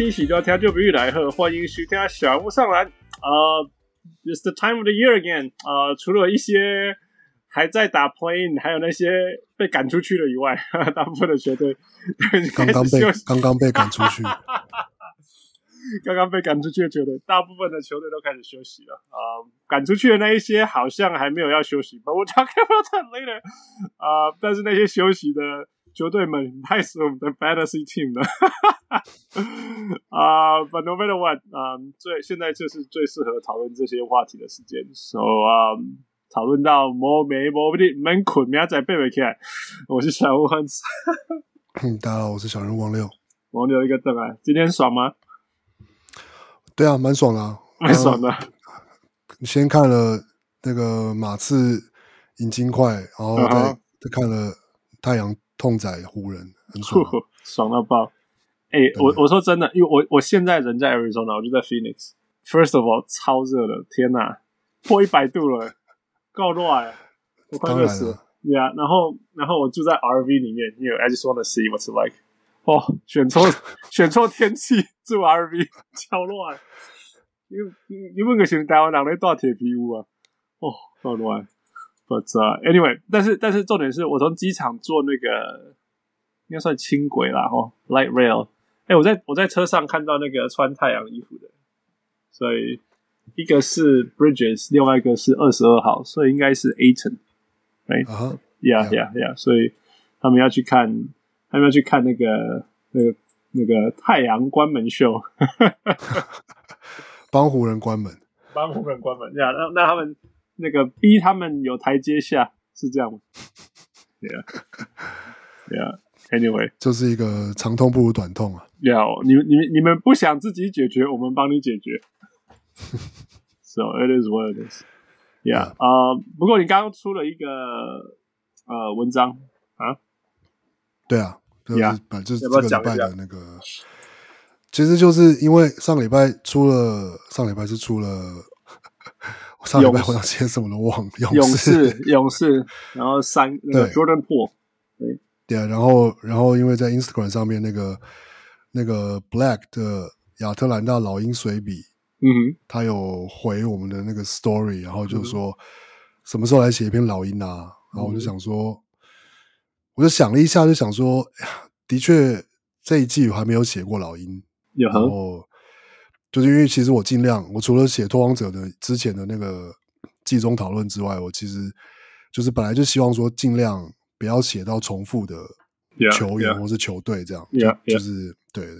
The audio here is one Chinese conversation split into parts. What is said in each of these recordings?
位乡亲喜多听就不欲来贺，欢迎收听小屋上篮。呃、uh,，It's the time of the year again。呃，除了一些还在打 play-in，还有那些被赶出去的以外，大部分的球队刚刚被刚刚被赶出去，刚刚被赶出去的球队，大部分的球队都开始休息了。啊、uh,，赶出去的那一些好像还没有要休息，But we'll talk about that later。啊，但是那些休息的。球队们太是我们的 fantasy team 了，啊、uh,，But no matter what，啊、um,，最现在就是最适合讨论这些话题的时间。So 啊、um,，讨论到没没没的门捆，明仔背不起来。我是小人物汉斯，大家好，我是小人物王六。王六一个灯啊，今天爽吗？对啊，蛮爽的、啊，蛮爽的。你先看了那个马刺赢金块，然后再、uh -huh. 再看了太阳。痛宰湖人，很爽，爽到爆！哎、欸，我我说真的，因为我我现在人在 Arizona，我就在 Phoenix。First of all，超热的，天哪，破一百度了，够热啊！我快热死了。Yeah，然后然后我住在 RV 里面，因为 I just wanna see what's like。哦，选错 选错天气住 RV，超热啊！因为因为个是台湾人咧住铁皮屋啊，哦，够热。But anyway，但是但是重点是我从机场坐那个应该算轻轨啦，哦，light rail。哎，我在我在车上看到那个穿太阳衣服的，所以一个是 Bridges，另外一个是二十二号，所以应该是 Ayton。哎，Yeah Yeah Yeah，所以他们要去看，他们要去看那个那个那个太阳关门秀，帮湖人关门，帮湖人关门。呀，那那他们。那个逼他们有台阶下，是这样吗？Yeah，Yeah，Anyway，、yeah. 就是一个长痛不如短痛啊。要、yeah, 你你你们不想自己解决，我们帮你解决。So it is what it is. Yeah，啊、uh,，不过你刚刚出了一个呃文章啊？对啊，就是把这这个礼拜的那个，其实就是因为上礼拜出了，上礼拜是出了。我上礼拜我想写什么都忘了。勇士，勇士，然后三那个 Jordan Poole，对。对啊，然后然后因为在 Instagram 上面那个那个 Black 的亚特兰大老鹰随笔，嗯哼，他有回我们的那个 Story，然后就说什么时候来写一篇老鹰啊？然后我就想说，嗯、我就想了一下，就想说，的确这一季我还没有写过老鹰，然后。就是因为其实我尽量，我除了写拓荒者的之前的那个季中讨论之外，我其实就是本来就希望说尽量不要写到重复的球员或是球队这样，yeah, yeah. 就就是对对。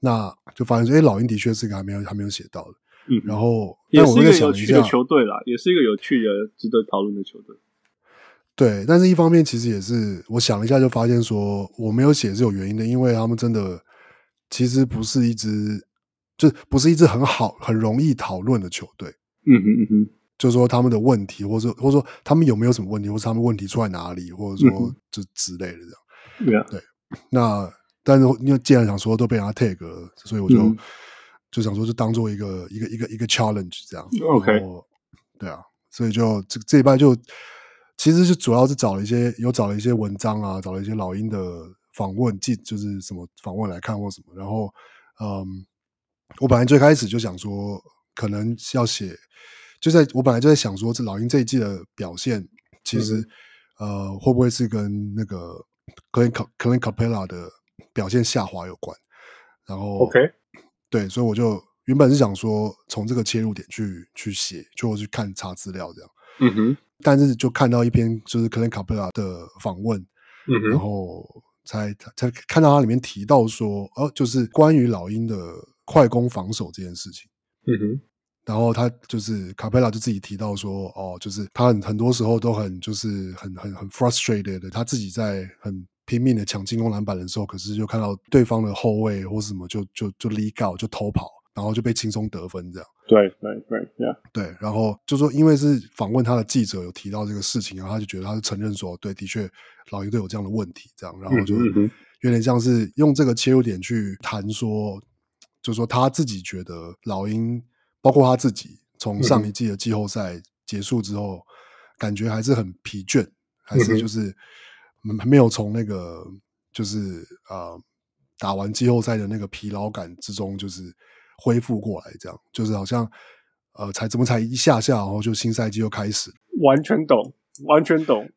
那就发现说，哎，老鹰的确是一个还没有还没有写到的，嗯，然后也是一个有趣的球队啦，也是一个有趣的值得讨论的球队。对，但是一方面其实也是我想了一下，就发现说我没有写是有原因的，因为他们真的其实不是一支。就不是一支很好、很容易讨论的球队。嗯哼嗯哼，就是说他们的问题，或者或者说他们有没有什么问题，或者他们问题出在哪里，或者说就之类的这样。嗯、对。那但是因为既然想说都被人家 take 了，所以我就、嗯、就想说就当做一个一个一个一个 challenge 这样。OK。对啊，所以就这这一拜就其实是主要是找了一些有找了一些文章啊，找了一些老鹰的访问，记就是什么访问来看或什么，然后嗯。我本来最开始就想说，可能要写，就在我本来就在想说，这老鹰这一季的表现，其实、嗯、呃，会不会是跟那个 Clint Clint Capela 的表现下滑有关？然后，OK，对，所以我就原本是想说，从这个切入点去去写，就去看查资料这样。嗯哼，但是就看到一篇就是 Clint Capela 的访问，嗯哼，然后才才看到他里面提到说，哦、呃，就是关于老鹰的。快攻防守这件事情，嗯哼，然后他就是卡佩拉就自己提到说，哦，就是他很很多时候都很就是很很很 frustrated 的，他自己在很拼命的抢进攻篮板的时候，可是就看到对方的后卫或什么就就就 leak out 就偷跑，然后就被轻松得分这样。对对对，yeah. 对，然后就说因为是访问他的记者有提到这个事情，然后他就觉得他是承认说，对，的确老鹰队有这样的问题，这样，然后就有点像是用这个切入点去谈说，就是说他自己觉得老鹰，包括他自己，从上一季的季后赛结束之后，感觉还是很疲倦，还是就是还没有从那个就是呃打完季后赛的那个疲劳感之中，就是。恢复过来，这样就是好像，呃，才怎么才一下下，然后就新赛季又开始，完全懂，完全懂。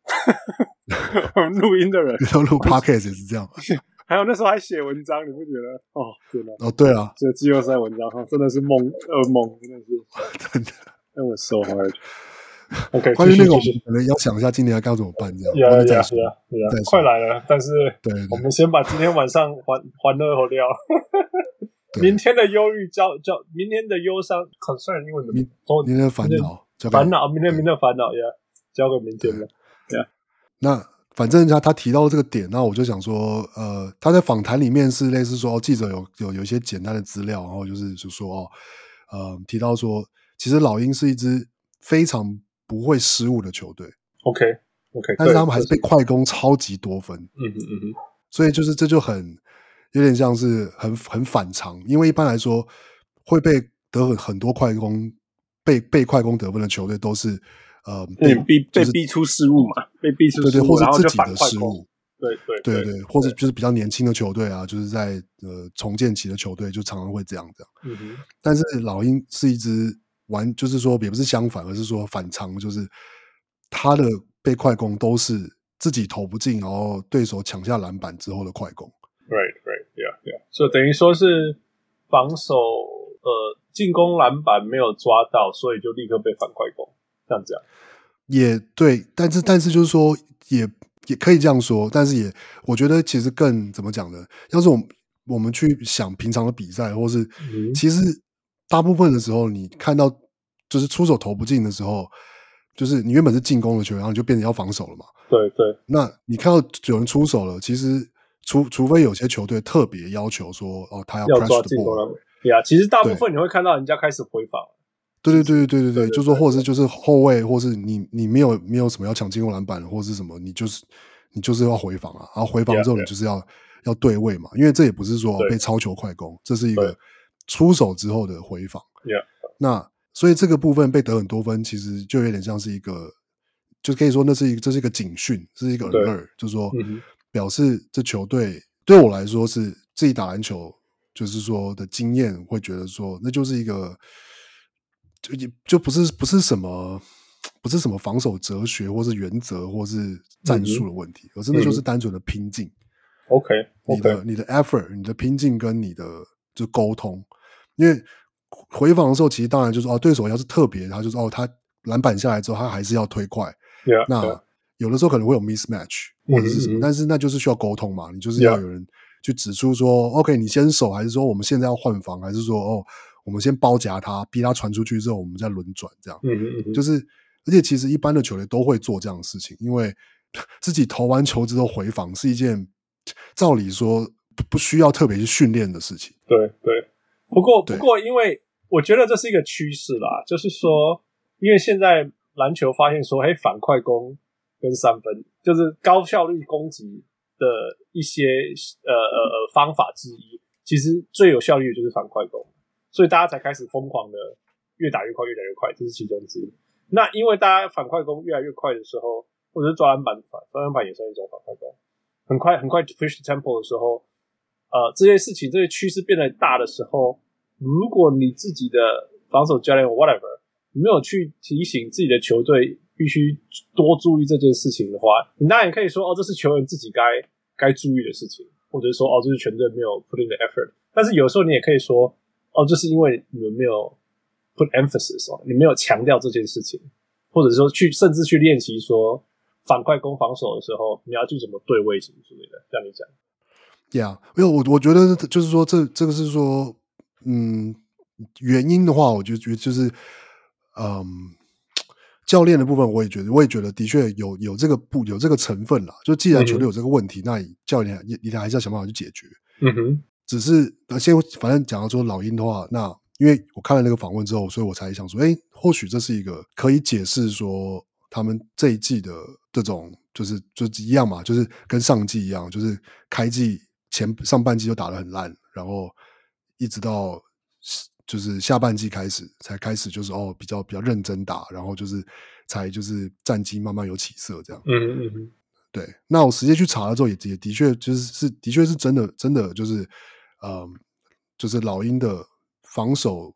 录音的人，要录 podcast 也是这样。还有那时候还写文章，你不觉得？哦，天哪！哦，对啊，这季后赛文章哈，真的是梦噩梦，真的是 真的。那我 so hard。OK，关于那个，可能要想一下今年该怎么办，这样。呀呀呀呀！快来了，但是，对，我们先把今天晚上还还乐后料。明天的忧郁交交，明天的忧伤 concern，因为明明天的烦恼，烦恼，明天明天烦恼呀，交给明天了。对啊，那反正他他提到这个点，那我就想说，呃，他在访谈里面是类似说，哦记者有有有一些简单的资料，然后就是就说哦，呃，提到说，其实老鹰是一支非常不会失误的球队。OK OK，但是他们还是被快攻超级多分。嗯嗯嗯哼，所以就是这就很。有点像是很很反常，因为一般来说会被得很很多快攻，被被快攻得分的球队都是呃被逼被逼出失误嘛，被逼出失误，对对，或是自己的失误，对对对对，或者就是比较年轻的球队啊，就是在呃重建期的球队就常常会这样这样。嗯哼，但是老鹰是一支完，就是说也不是相反，而是说反常，就是他的被快攻都是自己投不进，然后对手抢下篮板之后的快攻。Right, right, yeah, yeah. 所以等于说是防守，呃，进攻篮板没有抓到，所以就立刻被反快攻，这样子。也对，但是但是就是说，也也可以这样说，但是也我觉得其实更怎么讲呢？要是我们我们去想平常的比赛，或是、嗯、其实大部分的时候，你看到就是出手投不进的时候，就是你原本是进攻的球员，然后你就变成要防守了嘛。对对。那你看到有人出手了，其实。除除非有些球队特别要求说，哦，他要 the ball，对啊，其实大部分你会看到人家开始回防。对对对对对对对，就说或者是就是后卫，或是你你没有没有什么要抢进攻篮板，或者是什么，你就是你就是要回防啊，然后回防之后你就是要要对位嘛，因为这也不是说被超球快攻，这是一个出手之后的回防。那所以这个部分被得很多分，其实就有点像是一个，就可以说那是一个这是一个警讯，这是一个 alert，就是说。表示这球队对我来说是自己打篮球，就是说的经验会觉得说，那就是一个就也就不是不是什么不是什么防守哲学或是原则或是战术的问题，而真的就是单纯的拼劲。OK，你的你的 effort，你的拼劲跟你的就沟通，因为回防的时候，其实当然就是哦，对手要是特别，他就是哦，他篮板下来之后，他还是要推快。那有的时候可能会有 mismatch 或者是什么，嗯嗯嗯，但是那就是需要沟通嘛。你就是要有人去指出说、嗯、，OK，你先守，还是说我们现在要换防，还是说哦，我们先包夹他，逼他传出去之后，我们再轮转这样。嗯嗯嗯，就是，而且其实一般的球队都会做这样的事情，因为自己投完球之后回防是一件照理说不需要特别去训练的事情。对对，不过不过，因为我觉得这是一个趋势啦，就是说，因为现在篮球发现说，嘿，反快攻。跟三分就是高效率攻击的一些呃呃呃方法之一，其实最有效率的就是反快攻，所以大家才开始疯狂的越打越快，越打越快，这是其中之一。那因为大家反快攻越来越快的时候，或者是抓篮板反抓篮板也算一种反快攻，很快很快 push tempo 的时候，呃，这些事情这些趋势变得大的时候，如果你自己的防守教练 whatever 没有去提醒自己的球队。必须多注意这件事情的话，你当然可以说哦，这是球员自己该该注意的事情，或者说哦，这是全队没有 put in the effort。但是有时候你也可以说哦，就是因为你们没有 put emphasis 哦，你没有强调这件事情，或者说去甚至去练习说反快攻防守的时候，你要去怎么对位什么之类的。这样你讲，Yeah，因为我我觉得就是说这这个是说，嗯，原因的话，我就觉得就是，嗯。教练的部分，我也觉得，我也觉得的确有有这个不有这个成分啦。就既然球队有这个问题，嗯、那你教练你你还是要想办法去解决。嗯哼，只是先反正讲到说老鹰的话，那因为我看了那个访问之后，所以我才想说，哎，或许这是一个可以解释说他们这一季的这种就是就是一样嘛，就是跟上季一样，就是开季前上半季就打得很烂，然后一直到。就是下半季开始才开始，就是哦比较比较认真打，然后就是才就是战绩慢慢有起色这样。嗯嗯嗯，对。那我直接去查了之后也，也也的确就是是的确是真的真的就是，嗯，就是老鹰的防守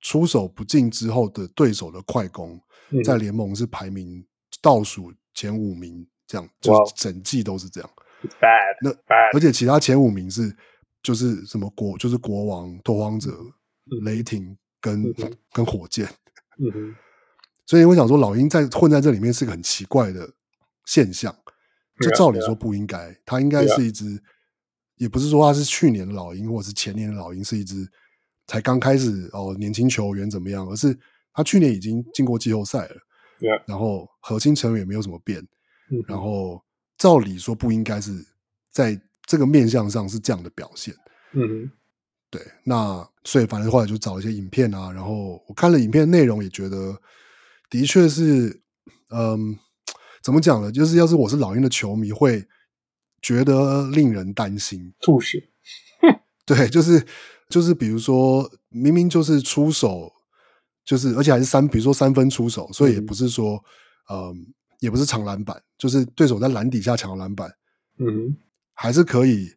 出手不进之后的对手的快攻，嗯、在联盟是排名倒数前五名，这样就整季都是这样。Bad，那 bad，而且其他前五名是就是什么国就是国王、拓荒者。雷霆跟、嗯、跟火箭，嗯哼，所以我想说，老鹰在混在这里面是个很奇怪的现象。就照理说不应该，它应该是一支，也不是说他是去年的老鹰或者是前年的老鹰，是一支才刚开始哦，年轻球员怎么样？而是他去年已经进过季后赛了，然后核心成员也没有怎么变，然后照理说不应该是在这个面向上是这样的表现，嗯哼。对，那所以反正后来就找一些影片啊，然后我看了影片内容，也觉得的确是，嗯，怎么讲呢？就是要是我是老鹰的球迷，会觉得令人担心。吐血。对，就是就是，比如说明明就是出手，就是而且还是三，比如说三分出手，所以也不是说，嗯，嗯，也不是抢篮板，就是对手在篮底下抢篮板，嗯，还是可以。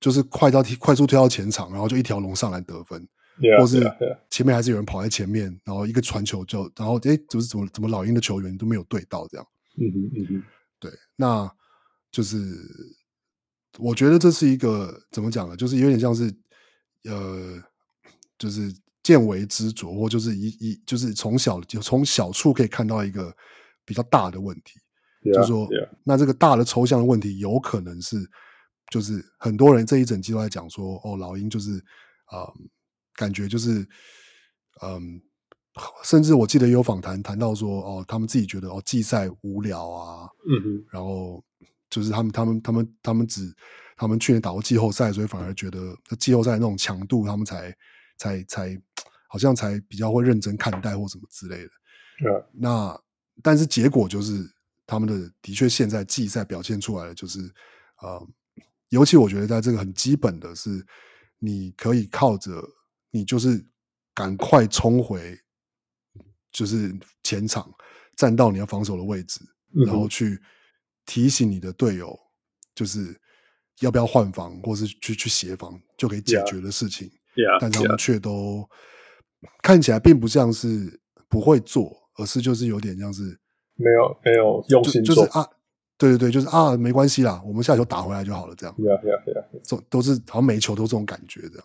就是快到快速推到前场，然后就一条龙上来得分，yeah, 或是前面还是有人跑在前面，然后一个传球就，然后哎，怎么怎么怎么老鹰的球员都没有对到这样，嗯哼嗯哼，对，那就是我觉得这是一个怎么讲呢？就是有点像是呃，就是见微知著，或就是一一就是从小就从小处可以看到一个比较大的问题，yeah, 就是说.那这个大的抽象的问题有可能是。就是很多人这一整季都在讲说，哦，老鹰就是，啊、嗯，感觉就是，嗯，甚至我记得有访谈谈到说，哦，他们自己觉得哦，季赛无聊啊，嗯哼，然后就是他们他们他们他们只他们去年打过季后赛，所以反而觉得季后赛那种强度，他们才才才好像才比较会认真看待或什么之类的，对、嗯，那但是结果就是他们的的确现在季赛表现出来的就是，啊、嗯。尤其我觉得，在这个很基本的是，你可以靠着你就是赶快冲回，就是前场站到你要防守的位置，嗯、然后去提醒你的队友，就是要不要换防，或是去去协防就可以解决的事情。Yeah, 但他们却都看起来并不像是不会做，而是就是有点像是没有没有用心做，就是啊。对对对，就是啊，没关系啦，我们下球打回来就好了，这样。对啊对啊对啊，这都是好像每一球都这种感觉这样。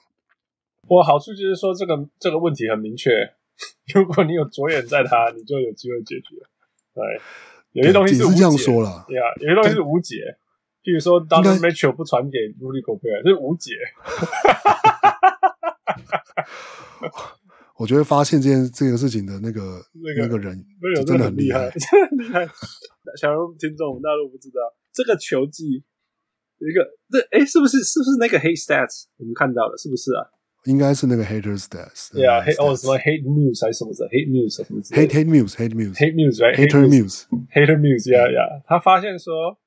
我好处就是说，这个这个问题很明确，如果你有着眼在他，你就有机会解决。对，有些东西是，是这样说了，对啊，有些东西是无解。譬如说，当 Mitchell 不传给 Rudy Gobert，就是无解。我觉得发现这件这个事情的那个那个那个人，真的很厉害，真的很厉害。小龙听众大陆不知道这个球技，一个这哎，是不是是不是那个 Hate Stats 我们看到了，是不是啊？应该是那个 Hater Stats。对啊，Hate 哦什么 Hate News 还是什么的 Hate News 什么之类的 Hate Hate News Hate News Hate News right Hater News Hater News yeah yeah 他发现说，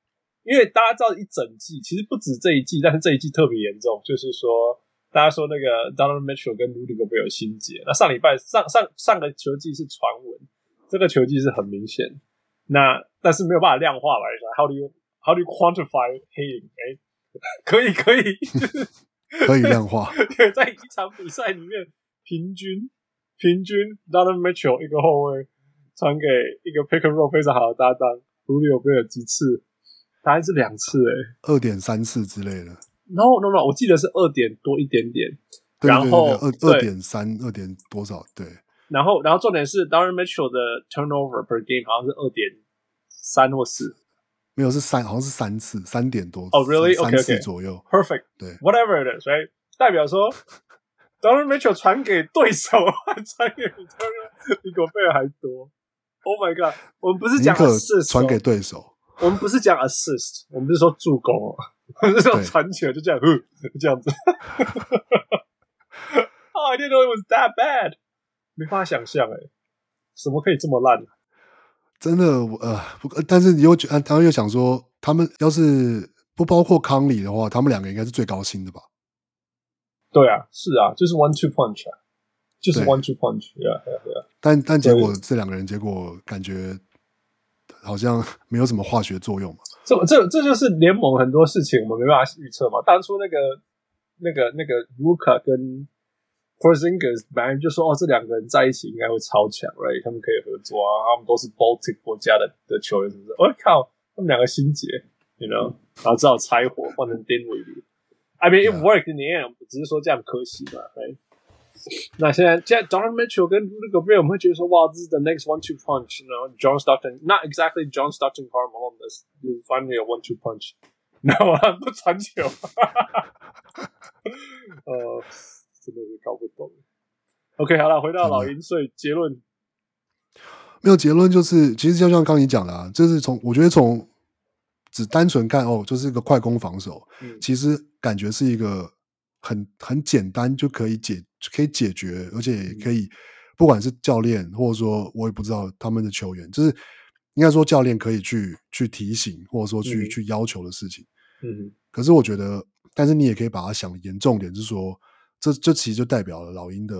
因为大家知道一整季其实不止这一季，但是这一季特别严重，就是说。大家说那个 Donovan Mitchell 跟 Rudy Gobert 有心结。那上礼拜上上上个球季是传闻，这个球季是很明显。那但是没有办法量化来说，How do you How do you quantify hating？哎、欸，可以可以，可以量化。对，在一场比赛里面，平均平均 Donovan Mitchell 一个后卫传给一个 Pick and Roll 非常好的搭档 Rudy Gobert 几次？答案是两次、欸，哎，二点三次之类的。No no no，我记得是二点多一点点，对然后二二点三二点多少？对，然后然后重点是 Donovan Mitchell 的 turnover per game 好像是二点三或四，没有是三，好像是三次，三点多。哦、oh,，really？OK OK，, okay. 左右，perfect。对，whatever it is，所以代表说 Donovan Mitchell 传给对手，传给比 Rudy Gobert 还多。Oh my god！我们不是讲 assist 传给对手，我们不是讲 assist，我们不是说助攻哦，我们是说传球就这样，嗯，这样子。oh, I didn't know it was that bad，没法想象哎，怎么可以这么烂？真的，呃，不，但是你又觉，他们又想说，他们要是不包括康里的话，他们两个应该是最高薪的吧？对啊，是啊，就是 one two punch 啊，就是 one two punch，对啊，对啊，对啊。但但结果这两个人结果感觉好像没有什么化学作用嘛。这这这就是联盟很多事情我们没办法预测嘛。当初那个那个那个卢卡跟 Porzingis 本来就说哦，这两个人在一起应该会超强，right？他们可以合作啊，他们都是 Baltic 国家的的球员，是不是？我、oh, 靠，他们两个心结，you know，然后只好拆伙换成 Dinwiddie。I mean it worked in the end，只是说这样可惜嘛，right？那现在现在 Donovan Mitchell 跟 Rudy Gobert，我们会觉得说哇，这是 the next one two punch，you know？John Stockton，not exactly John Stockton，Karl Malone，this finally a one two punch，然后不传球，呃。 真的是搞不懂。OK，好了，回到老鹰，所以结论没有结论，就是其实就像刚你讲的啊，就是从我觉得从只单纯看哦，就是一个快攻防守，嗯、其实感觉是一个很很简单就可以解可以解决，而且也可以、嗯、不管是教练或者说我也不知道他们的球员，就是应该说教练可以去去提醒或者说去、嗯、去要求的事情。嗯，可是我觉得，但是你也可以把它想严重点，就是说。这这其实就代表了老鹰的，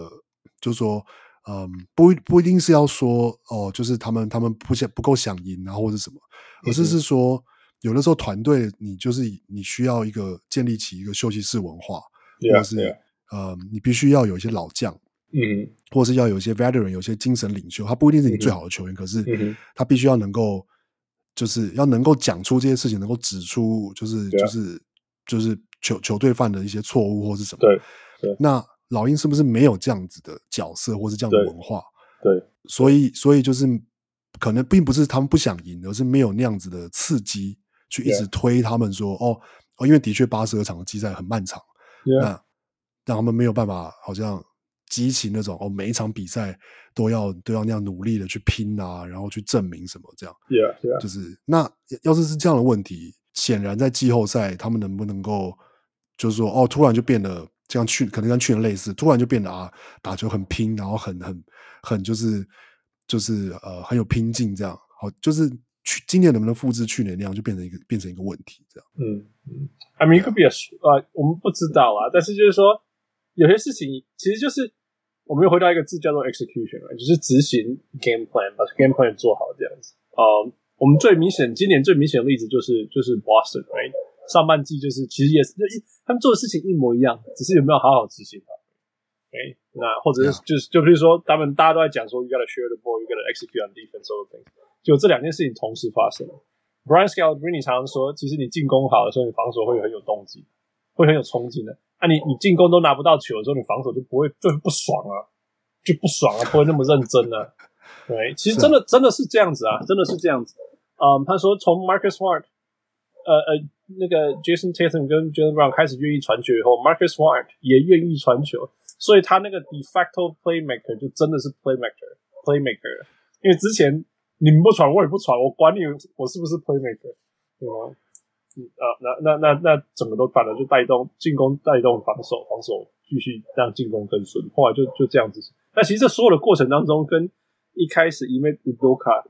就是说，嗯，不不一定是要说哦，就是他们他们不想不够想赢啊，或者什么，而是是说，有的时候团队你就是你需要一个建立起一个休息室文化或者是.呃，你必须要有一些老将，嗯、mm，hmm. 或者是要有一些 veteran，有些精神领袖，他不一定是你最好的球员，mm hmm. 可是他必须要能够，就是要能够讲出这些事情，能够指出，就是.就是就是球球队犯的一些错误或是什么，对。对那老鹰是不是没有这样子的角色，或是这样的文化？对，对所以所以就是可能并不是他们不想赢，而是没有那样子的刺激去一直推他们说.哦哦，因为的确八十二场的季赛很漫长.那让他们没有办法好像激起那种哦，每一场比赛都要都要那样努力的去拼啊，然后去证明什么这样，Yeah, yeah. 就是那要是是这样的问题，显然在季后赛他们能不能够就是说哦，突然就变得。这样去可能跟去年类似，突然就变得啊，打球很拼，然后很很很就是就是呃很有拼劲，这样好就是去今年能不能复制去年那样，就变成一个变成一个问题，这样。嗯嗯，I mean it could be a 呃，我们不知道啊，但是就是说有些事情其实就是我们又回到一个字叫做 execution，就是执行 game plan，把 game plan 做好这样子。呃，我们最明显今年最明显的例子就是就是 Boston，right？上半季就是其实也是一他们做的事情一模一样，只是有没有好好执行它。OK，那或者是就是就比如说他们大家都在讲说，you gotta share the ball，you gotta execute on defense all things，就这两件事情同时发生了。Brian Scalabrine 常常说，其实你进攻好的时候，你防守会很有动机，会很有冲劲的。啊你，你你进攻都拿不到球的时候，你防守就不会就不爽啊，就不爽啊，不会那么认真啊。对，其实真的真的是这样子啊，真的是这样子。嗯，他说从 Marcus Smart，呃呃。那个 Jason Tatum 跟 Jaylen Brown 开始愿意传球以后，Marcus Smart 也愿意传球，所以他那个 de facto playmaker 就真的是 playmaker，playmaker。因为之前你们不传，我也不传，我管你我是不是 playmaker，对吗？嗯啊，那那那那整个都反了，就带动进攻，带动防守，防守继续让进攻更顺。后来就就这样子。那其实这所有的过程当中，跟一开始因为 Udoka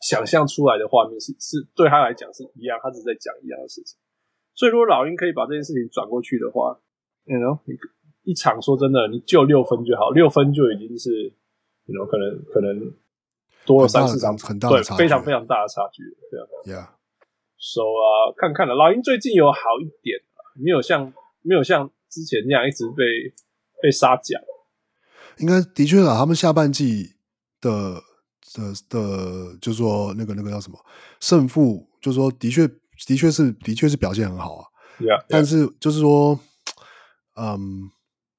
想象出来的画面是是对他来讲是一样，他只是在讲一样的事情。所以如果老鹰可以把这件事情转过去的话，你 you know 一场说真的，你就六分就好，六分就已经是你 you know 可能可能多了三四场，很大的差非常非常大的差距，对啊。Yeah. So 啊，看看了，老鹰最近有好一点，没有像没有像之前那样一直被被杀价。应该的确啊，他们下半季的。的的，就是说那个那个叫什么胜负，就是说的确的确是的确是表现很好啊。Yeah, yeah. 但是就是说，嗯，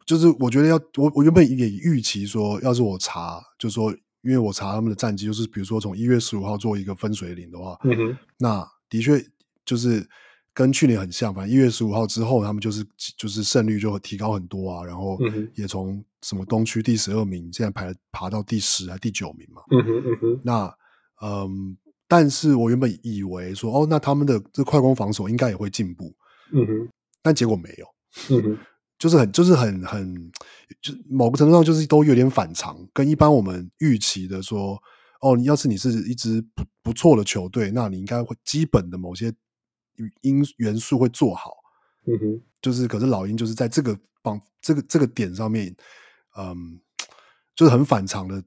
就是我觉得要我我原本也预期说，要是我查，就是说，因为我查他们的战绩，就是比如说从一月十五号做一个分水岭的话，嗯哼，那的确就是跟去年很像，反正一月十五号之后，他们就是就是胜率就会提高很多啊，然后也从什么东区第十二名，现在排爬到第十还第九名嘛。嗯哼嗯哼。那嗯，但是我原本以为说，哦，那他们的这快攻防守应该也会进步。嗯哼。但结果没有。嗯哼。就是很就是很很，就某个程度上就是都有点反常，跟一般我们预期的说，哦，你要是你是一支不不错的球队，那你应该会基本的某些因元素会做好。嗯哼，就是可是老鹰就是在这个方这个这个点上面，嗯，就是很反常的。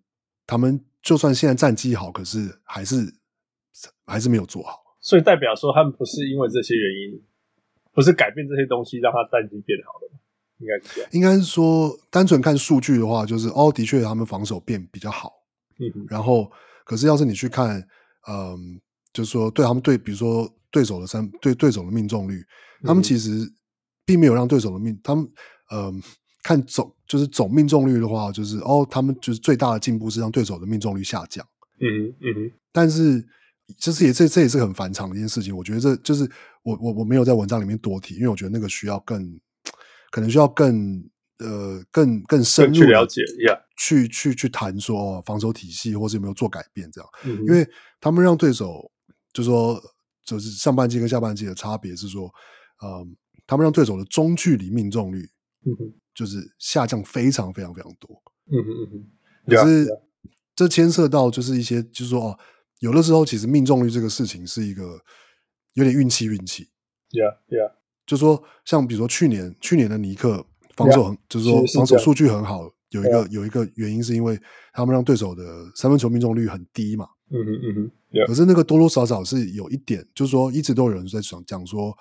他们就算现在战绩好，可是还是还是没有做好。所以代表说他们不是因为这些原因，不是改变这些东西让他战绩变好的。应该是应该是说，单纯看数据的话，就是哦，的确他们防守变比较好。嗯，然后，可是要是你去看，嗯，就是说对他们对，比如说对手的三对对手的命中率，他们其实并没有让对手的命，他们嗯，看总就是总命中率的话，就是哦，他们就是最大的进步是让对手的命中率下降。嗯哼，嗯哼，但是这是也这这也是很反常的一件事情。我觉得这就是我我我没有在文章里面多提，因为我觉得那个需要更。可能需要更呃更更深入去了解，yeah. 去去去谈说哦，防守体系或是有没有做改变这样，嗯、因为他们让对手就说就是上半季跟下半季的差别是说，嗯，他们让对手的中距离命中率，嗯就是下降非常非常非常多，嗯哼嗯哼，可是这牵涉到就是一些就是说哦，有的时候其实命中率这个事情是一个有点运气运气，yeah yeah。就说像比如说去年去年的尼克防守很，就是说防守数据很好，有一个有一个原因是因为他们让对手的三分球命中率很低嘛。嗯哼嗯哼。可是那个多多少少是有一点，就是说一直都有人在讲讲说，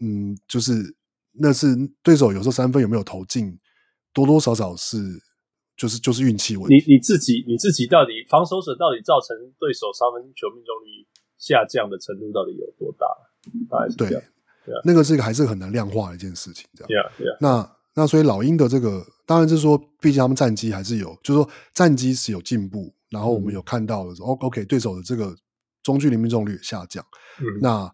嗯，就是那是对手有时候三分有没有投进，多多少少是就是就是运气问题。你你自己你自己到底防守者到底造成对手三分球命中率下降的程度到底有多大？大概是这样。对。那个是一个还是很难量化的一件事情，这样。Yeah, yeah. 那那所以老鹰的这个，当然就是说，毕竟他们战绩还是有，就是说战绩是有进步，然后我们有看到的时候、嗯、，OK，对手的这个中距离命中率下降。嗯。那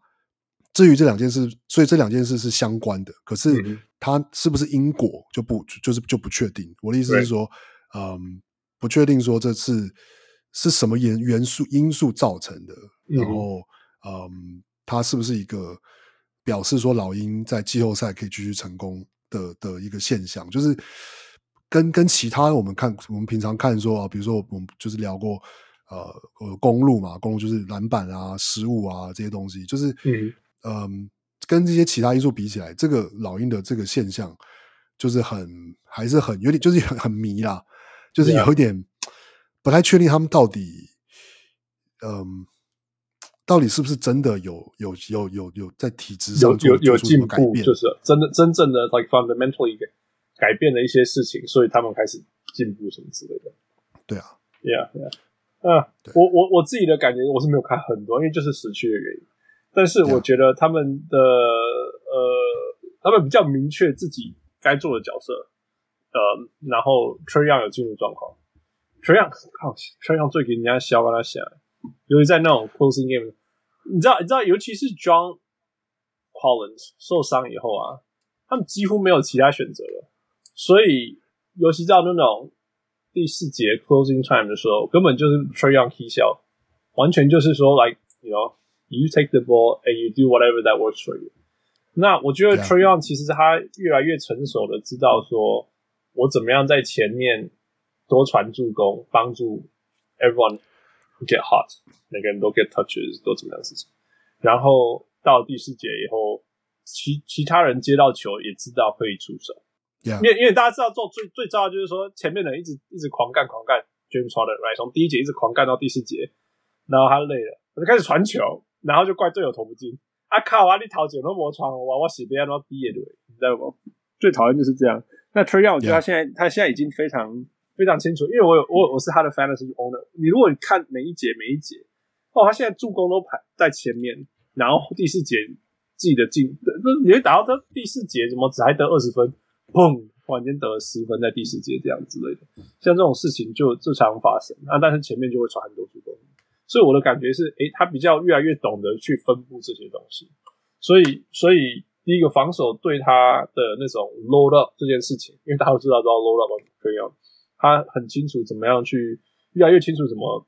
至于这两件事，所以这两件事是相关的，可是它是不是因果就不就是就不确定。我的意思是说，嗯，不确定说这次是什么元元素因素造成的，然后嗯，它是不是一个。表示说老鹰在季后赛可以继续成功的的一个现象，就是跟跟其他我们看我们平常看说啊，比如说我们就是聊过呃公路嘛，公路就是篮板啊、失误啊这些东西，就是嗯、呃、跟这些其他因素比起来，这个老鹰的这个现象就是很还是很有点就是很很迷啦，就是有一点不太确定他们到底嗯。呃到底是不是真的有有有有有在体质上有有进步，就是真的真正的 like fundamentally 改变了一些事情，所以他们开始进步什么之类的。对啊，Yeah Yeah，啊，我我我自己的感觉我是没有看很多，因为就是时区的原因。但是我觉得他们的.呃，他们比较明确自己该做的角色，呃，然后 Trae Young 有进入状况，Trae Young 靠，Trae Young 最给人家笑跟他想。尤其在那种 closing game，你知道，你知道，尤其是 John Collins 受伤以后啊，他们几乎没有其他选择了。所以，尤其到那种第四节 closing time 的时候，根本就是 Young key shot，完全就是说，like you know，you take the ball and you do whatever that works for you。那我觉得 Trae Young 其实他越来越成熟的知道说，我怎么样在前面多传助攻，帮助 everyone。Get hot，每个人都 get touches，都怎么样的事情。然后到第四节以后，其其他人接到球也知道可以出手。因为因为大家知道做最最重要就是说，前面的人一直一直狂干狂干，James Harden，right？从第一节一直狂干到第四节，然后他累了，他就开始传球，然后就怪队友投不进。啊靠啊！你投球都没传，我我洗边都毕业的，你知道吗？最讨厌就是这样。那 Trae Young，我觉得他现在.他现在已经非常。非常清楚，因为我有我我是他的 fantasy owner。你如果你看每一节每一节，哦，他现在助攻都排在前面，然后第四节自己的进，那你会打到他第四节怎么只还得二十分？砰，突然间得了十分在第四节这样之类的，像这种事情就就常发生啊。但是前面就会传很多助攻，所以我的感觉是，诶，他比较越来越懂得去分布这些东西。所以所以第一个防守对他的那种 load up 这件事情，因为大家都知道知道 load up 可以啊，他很清楚怎么样去越来越清楚怎么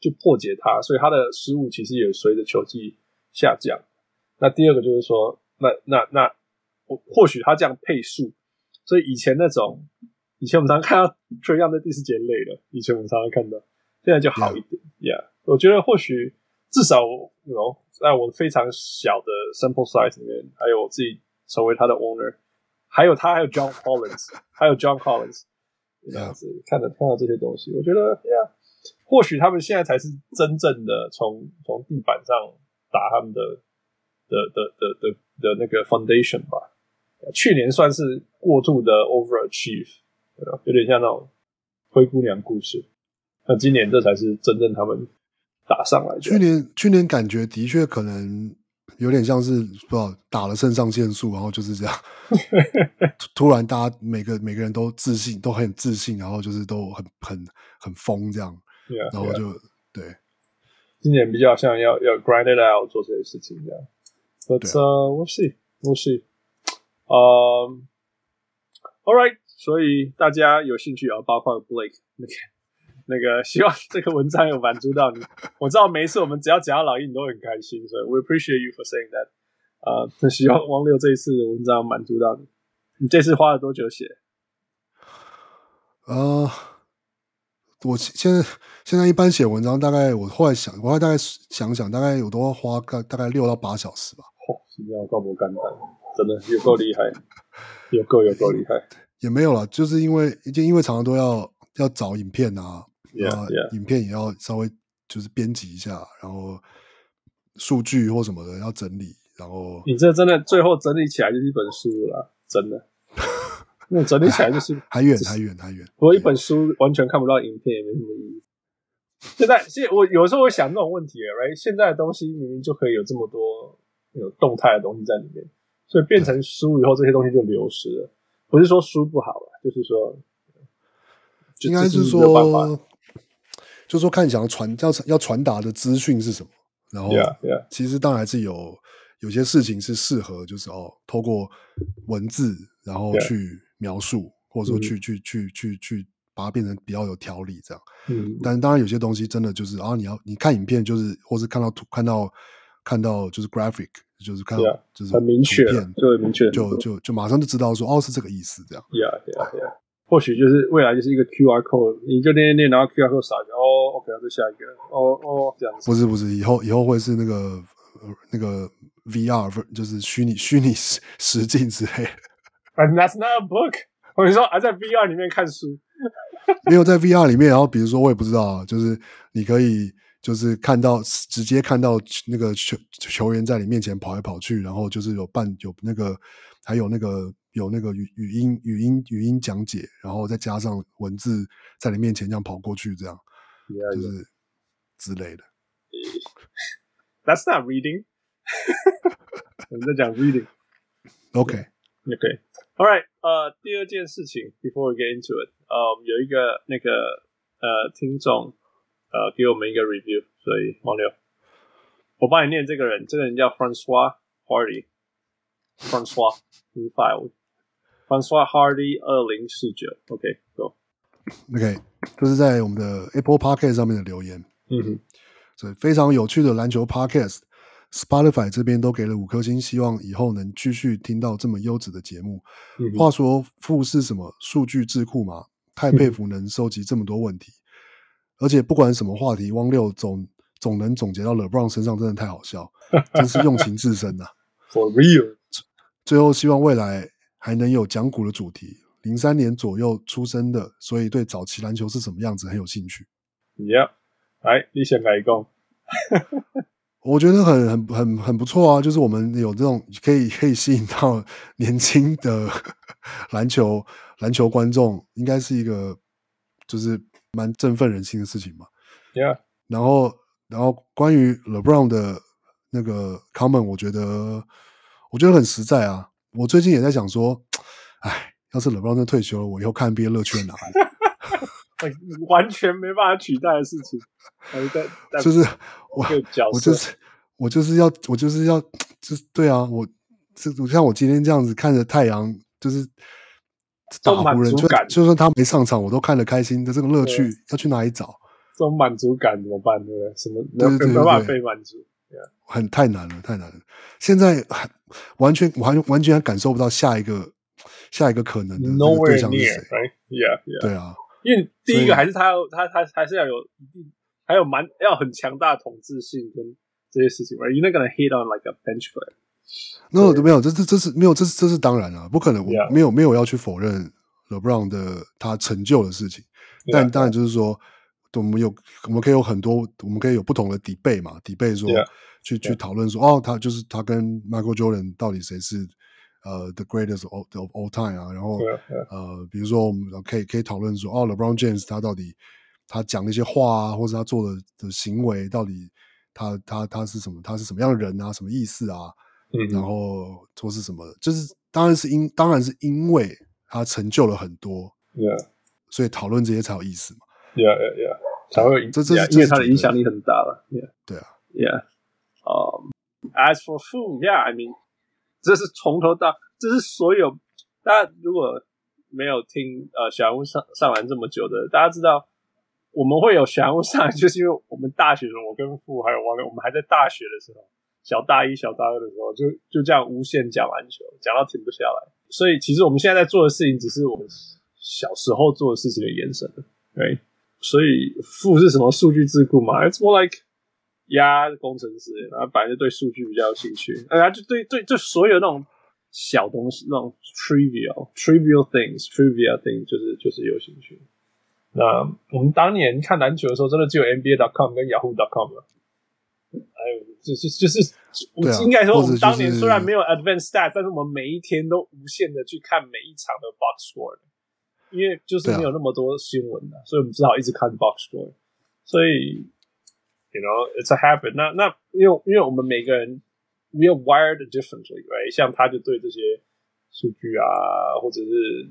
去破解它，所以他的失误其实也随着球技下降。那第二个就是说，那那那或或许他这样配速，所以以前那种以前我们常常看到 trium 在第四节累了，以前我们常常看到，现在就好一点。Yeah 我觉得或许至少有 you know, 在我非常小的 sample size 里面，还有我自己成为他的 owner，还有他还有 John Collins，还有 John Collins 这样子看着看到这些东西，我觉得呀，yeah, 或许他们现在才是真正的从从地板上打他们的的的的的的，的那个 foundation 吧。去年算是过度的 overachieve，有点像那种灰姑娘故事。那今年这才是真正他们打上来。去年去年感觉的确可能有点像是不知道打了肾上腺素，然后就是这样，突然大家每个每个人都自信，都很自信，然后就是都很很很疯这样，yeah, 然后就 yeah. 对。今年比较像要要 grind it out 做这些事情这样。But、uh, 啊、we'll see, we'll see. 嗯、um,，All right，所以大家有兴趣啊，包括 Blake 那个那个，希望这个文章有满足到你。我知道每一次我们只要讲到老鹰，你都很开心，所以 We appreciate you for saying that。啊，很希望汪六这一次的文章满足到你。你这次花了多久写？呃，我现在现在一般写文章，大概我后来想，我后来大概想想，大概有都要花个大概六到八小时吧。嚯、哦，是这样，够不干的。真的有够厉害，有够有够厉害，也没有了，就是因为就因为常常都要要找影片啊 yeah. 影片也要稍微就是编辑一下，然后数据或什么的要整理，然后你这真的最后整理起来就是一本书了啦，真的，那整理起来就是还远还远还远。不过一本书完全看不到影片也没什么意义。现在现我有时候会想这种问题，right？现在的东西明明就可以有这么多有动态的东西在里面。所以变成书以后，这些东西就流失了。不是说书不好了，就是说，应该是说，就是说看你想要传要要传达的资讯是什么。然后，其实当然是有有些事情是适合，就是哦，透过文字然后去描述，或者说去去去去去把它变成比较有条理这样。嗯。但当然有些东西真的就是啊，你要你看影片，就是或是看到图看到看到就是 graphic。就是看，yeah, 就是很明确，就很明确，就就就马上就知道说，哦，是这个意思，这样。Yeah, yeah, yeah. 或许就是未来就是一个 QR code，你就念念念，然后 QR code 扫一下，哦，OK，再下一个，哦哦，这样子。不是不是，以后以后会是那个那个 VR，就是虚拟虚拟实实境之类的。And that's not a book。我跟你说，还在 VR 里面看书，没有在 VR 里面。然后比如说，我也不知道，就是你可以。就是看到直接看到那个球球员在你面前跑来跑去，然后就是有半有那个还有那个有那个语语音语音语音讲解，然后再加上文字在你面前这样跑过去，这样就是之类的。That's not reading。我们在讲 reading。OK OK All right。呃，第二件事情，before we get into it，呃、um,，有一个那个呃听众。呃，给我们一个 review，所以王六，我帮你念这个人，这个人叫 Francois Hardy，Francois 五百五，Francois Hardy 二零四九，OK，Go，OK，这是在我们的 Apple Podcast 上面的留言，嗯哼，所以非常有趣的篮球 Podcast，Spotify 这边都给了五颗星，希望以后能继续听到这么优质的节目。嗯、话说，富是什么数据智库吗？太佩服能收集这么多问题。嗯而且不管什么话题，汪六总总能总结到 LeBron 身上，真的太好笑，真是用情至深呐、啊。For real。最后希望未来还能有讲古的主题。零三年左右出生的，所以对早期篮球是什么样子很有兴趣。Yeah，来，你先来讲。我觉得很很很很不错啊，就是我们有这种可以可以吸引到 年轻的 篮球篮球观众，应该是一个就是。蛮振奋人心的事情嘛，Yeah。然后，然后关于 LeBron 的那个 comment，我觉得我觉得很实在啊。我最近也在想说，哎，要是 LeBron 真退休了，我以后看 NBA 乐趣在哪里？完全没办法取代的事情。就是我，我就是我就是要我就是要就是对啊，我这像我今天这样子看着太阳，就是打湖人，就就算他没上场，我都看得开心的这个乐趣，要去哪里找？这种满足感怎么办？对不对？什么对对对，没办法被满足？很太难了，太难了。现在完全完完全感受不到下一个下一个可能的对象是谁？Yeah，对啊，因为第一个还是他要他他还是要有一定，还有蛮要很强大的统治性跟这些事情。Right？You're not gonna hit on like a bench player。No，没有，这这这是没有，这是这是当然了，不可能。我没有没有要去否认 LeBron 的他成就的事情，但当然就是说。我们有，我们可以有很多，我们可以有不同的 debate 嘛？debate 说，yeah, 去.去讨论说，哦，他就是他跟 Michael Jordan 到底谁是呃 the greatest of all, of all time 啊？然后.呃，比如说我们可以可以讨论说，哦，LeBron James 他到底他讲的一些话啊，或者他做的的行为，到底他他他是什么？他是什么样的人啊？什么意思啊？嗯、mm，hmm. 然后说是什么？就是当然是因当然是因为他成就了很多，Yeah，所以讨论这些才有意思嘛。Yeah, yeah, yeah. 才会有影响，因为他的影响力很大了。Yeah，对啊，Yeah。Um, as for food, yeah, I mean，这是从头到，这是所有大家如果没有听呃小人物上上完这么久的，大家知道我们会有小人物上篮，就是因为我们大学的时候，我跟傅还有王六，我们还在大学的时候，小大一、小大二的时候，就就这样无限讲篮球，讲到停不下来。所以其实我们现在在做的事情，只是我们小时候做的事情的延伸，对。所以富是什么数据智库嘛？It's more like 压，工程师，然后本来就对数据比较有兴趣，哎呀，就对对，就所有那种小东西，那种 trivial trivial things trivial things 就是就是有兴趣。那我们当年看篮球的时候，真的只有 NBA.com 跟 Yahoo.com 了。还有就是就是，我应该说，我们当年虽然没有 advanced stats，但是我们每一天都无限的去看每一场的 box score。因为就是没有那么多新闻的，啊、所以我们只好一直看 box score。所以，you know, it's a habit 那。那那因为因为我们每个人 we are wired differently，right？像他就对这些数据啊，或者是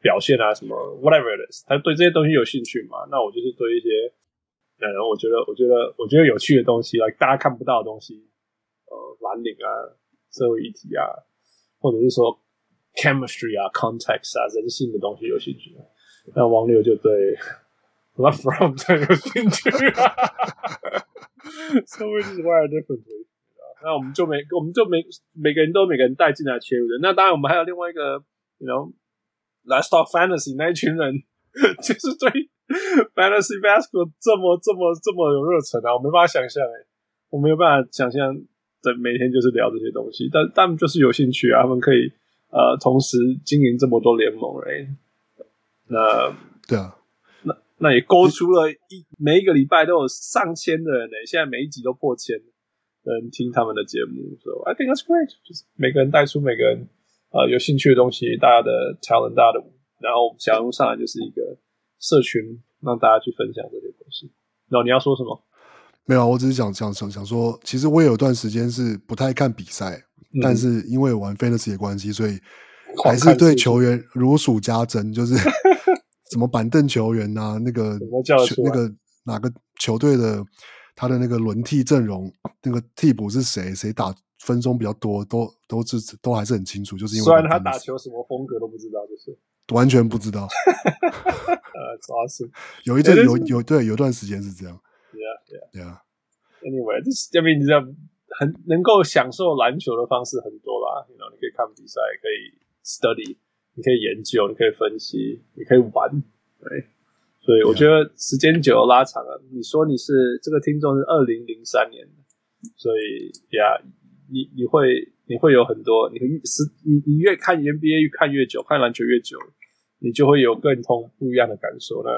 表现啊什么 whatever it is，他对这些东西有兴趣嘛？那我就是对一些，然后我觉得我觉得我觉得有趣的东西，like 大家看不到的东西，呃，蓝领啊，社会议题啊，或者是说。Chemistry 啊，context 啊，人性的东西有兴趣。那王六就对 LeBron 有兴趣。So we just wire differently。那我们就每我们就每每个人都每个人带进来切入的。那当然，我们还有另外一个，you know，Let's Talk Fantasy 那一群人，就是对 Fantasy Basketball 这么这么这么有热忱啊！我没办法想象哎，我没有办法想象，在每天就是聊这些东西，但他们就是有兴趣啊，他们可以。呃，同时经营这么多联盟，哎，那对啊，那那也勾出了一每一个礼拜都有上千的人呢，现在每一集都破千人听他们的节目，So I think that's great，就是每个人带出每个人呃有兴趣的东西，大家的 talent，大家的，然后小人物上来就是一个社群，让大家去分享这些东西。然后你要说什么？没有，我只是想想想想说，其实我也有段时间是不太看比赛。但是因为玩 fantasy 的关系，所以还是对球员如数家珍，就是 什么板凳球员啊，那个那个哪个球队的他的那个轮替阵容，那个替补是谁，谁打分钟比较多，都都是都还是很清楚。就是因为虽然他打球什么风格都不知道，就是完全不知道。呃，主要是有一阵有有对有段时间是这样。Yeah, yeah, yeah. Anyway, this I mean, 很能够享受篮球的方式很多啦，you know, 你可以看比赛，可以 study，你可以研究，你可以分析，你可以玩，对。所以我觉得时间久了拉长了。你说你是这个听众是二零零三年的，所以呀，yeah, 你你会你会有很多，你是你你越看 NBA 越看越久，看篮球越久，你就会有更通不一样的感受呢。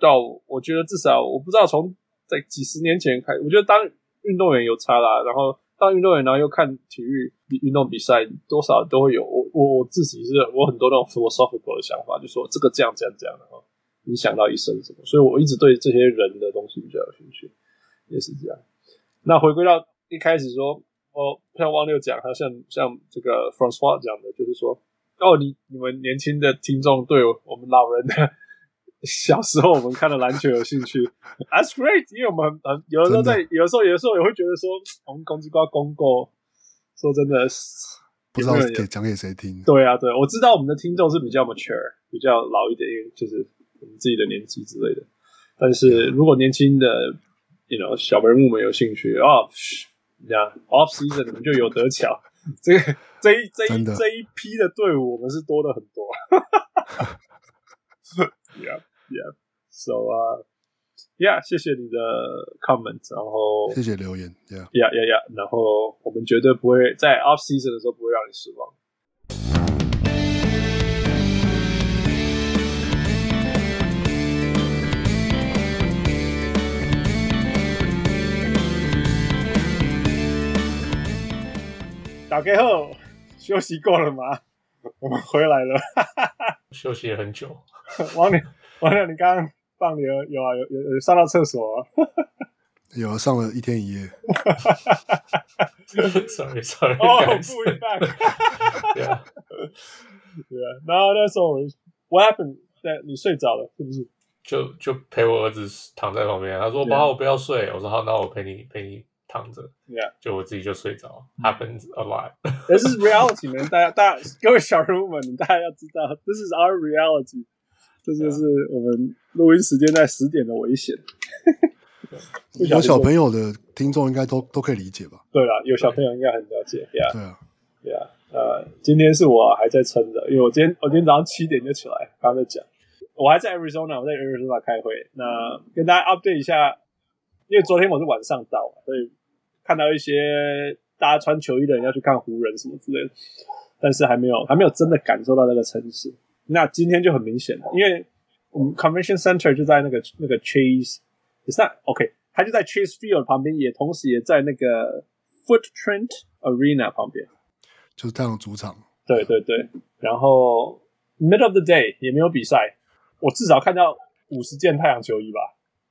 到我觉得至少我不知道从在几十年前开，我觉得当。运动员有差啦，然后当运动员，然后又看体育运动比赛，多少都会有。我我我自己是我很多那种 philosophical 的想法，就说这个这样这样这样，然后影响到一生什么。所以我一直对这些人的东西比较有兴趣，也是这样。那回归到一开始说，哦，像汪六讲，他像像这个 Francois 讲的，就是说，哦，你你们年轻的听众对我们老人的小时候我们看的篮球有兴趣，That's great，因为我们很有的时候在，有的时候有的时候也会觉得说，我们公鸡瓜公过，说真的，不知道给讲给谁听。对啊，对，我知道我们的听众是比较 mature，比较老一点，就是我们自己的年纪之类的。但是如果年轻的，you know，小人物们有兴趣啊，这样 off season 你们就有得抢。这个这一这一这一批的队伍，我们是多了很多。yeah, yeah. So, uh, yeah，谢谢你的 comment，然后谢谢留言，Yeah, yeah, yeah, yeah。然后我们绝对不会在 off season 的时候不会让你失望。打开后，休息够了吗？我们回来了，休息了很久。王鸟，王鸟，你刚刚放牛有啊？有有有上到厕所啊？有上了一天一夜。Sorry, sorry. 哦，不一样。对啊，对啊。然后那时候，What happened？对，你睡着了是不是？就就陪我儿子躺在旁边，他说：“爸，我不要睡。”我说：“好，那我陪你陪你。”躺着，Yeah，就我自己就睡着，Happens a lot。This is reality，们大家大家各位小人物们，大家要知道，This is our reality。这就是我们录音时间在十点的危险。有小朋友的听众应该都都可以理解吧？对啊，有小朋友应该很了解。Yeah，对啊，Yeah，呃，今天是我还在撑着，因为我今天我今天早上七点就起来，刚刚在讲，我还在 Arizona，我在 Arizona 开会。那跟大家 update 一下，因为昨天我是晚上到，所以。看到一些大家穿球衣的人要去看湖人什么之类的，但是还没有还没有真的感受到那个城市。那今天就很明显了，因为我们 Convention Center 就在那个那个 Chase，也是 OK，它就在 Chase Field 旁边，也同时也在那个 Footprint Arena 旁边，就是太阳主场。对对对，然后 Middle of the Day 也没有比赛，我至少看到五十件太阳球衣吧，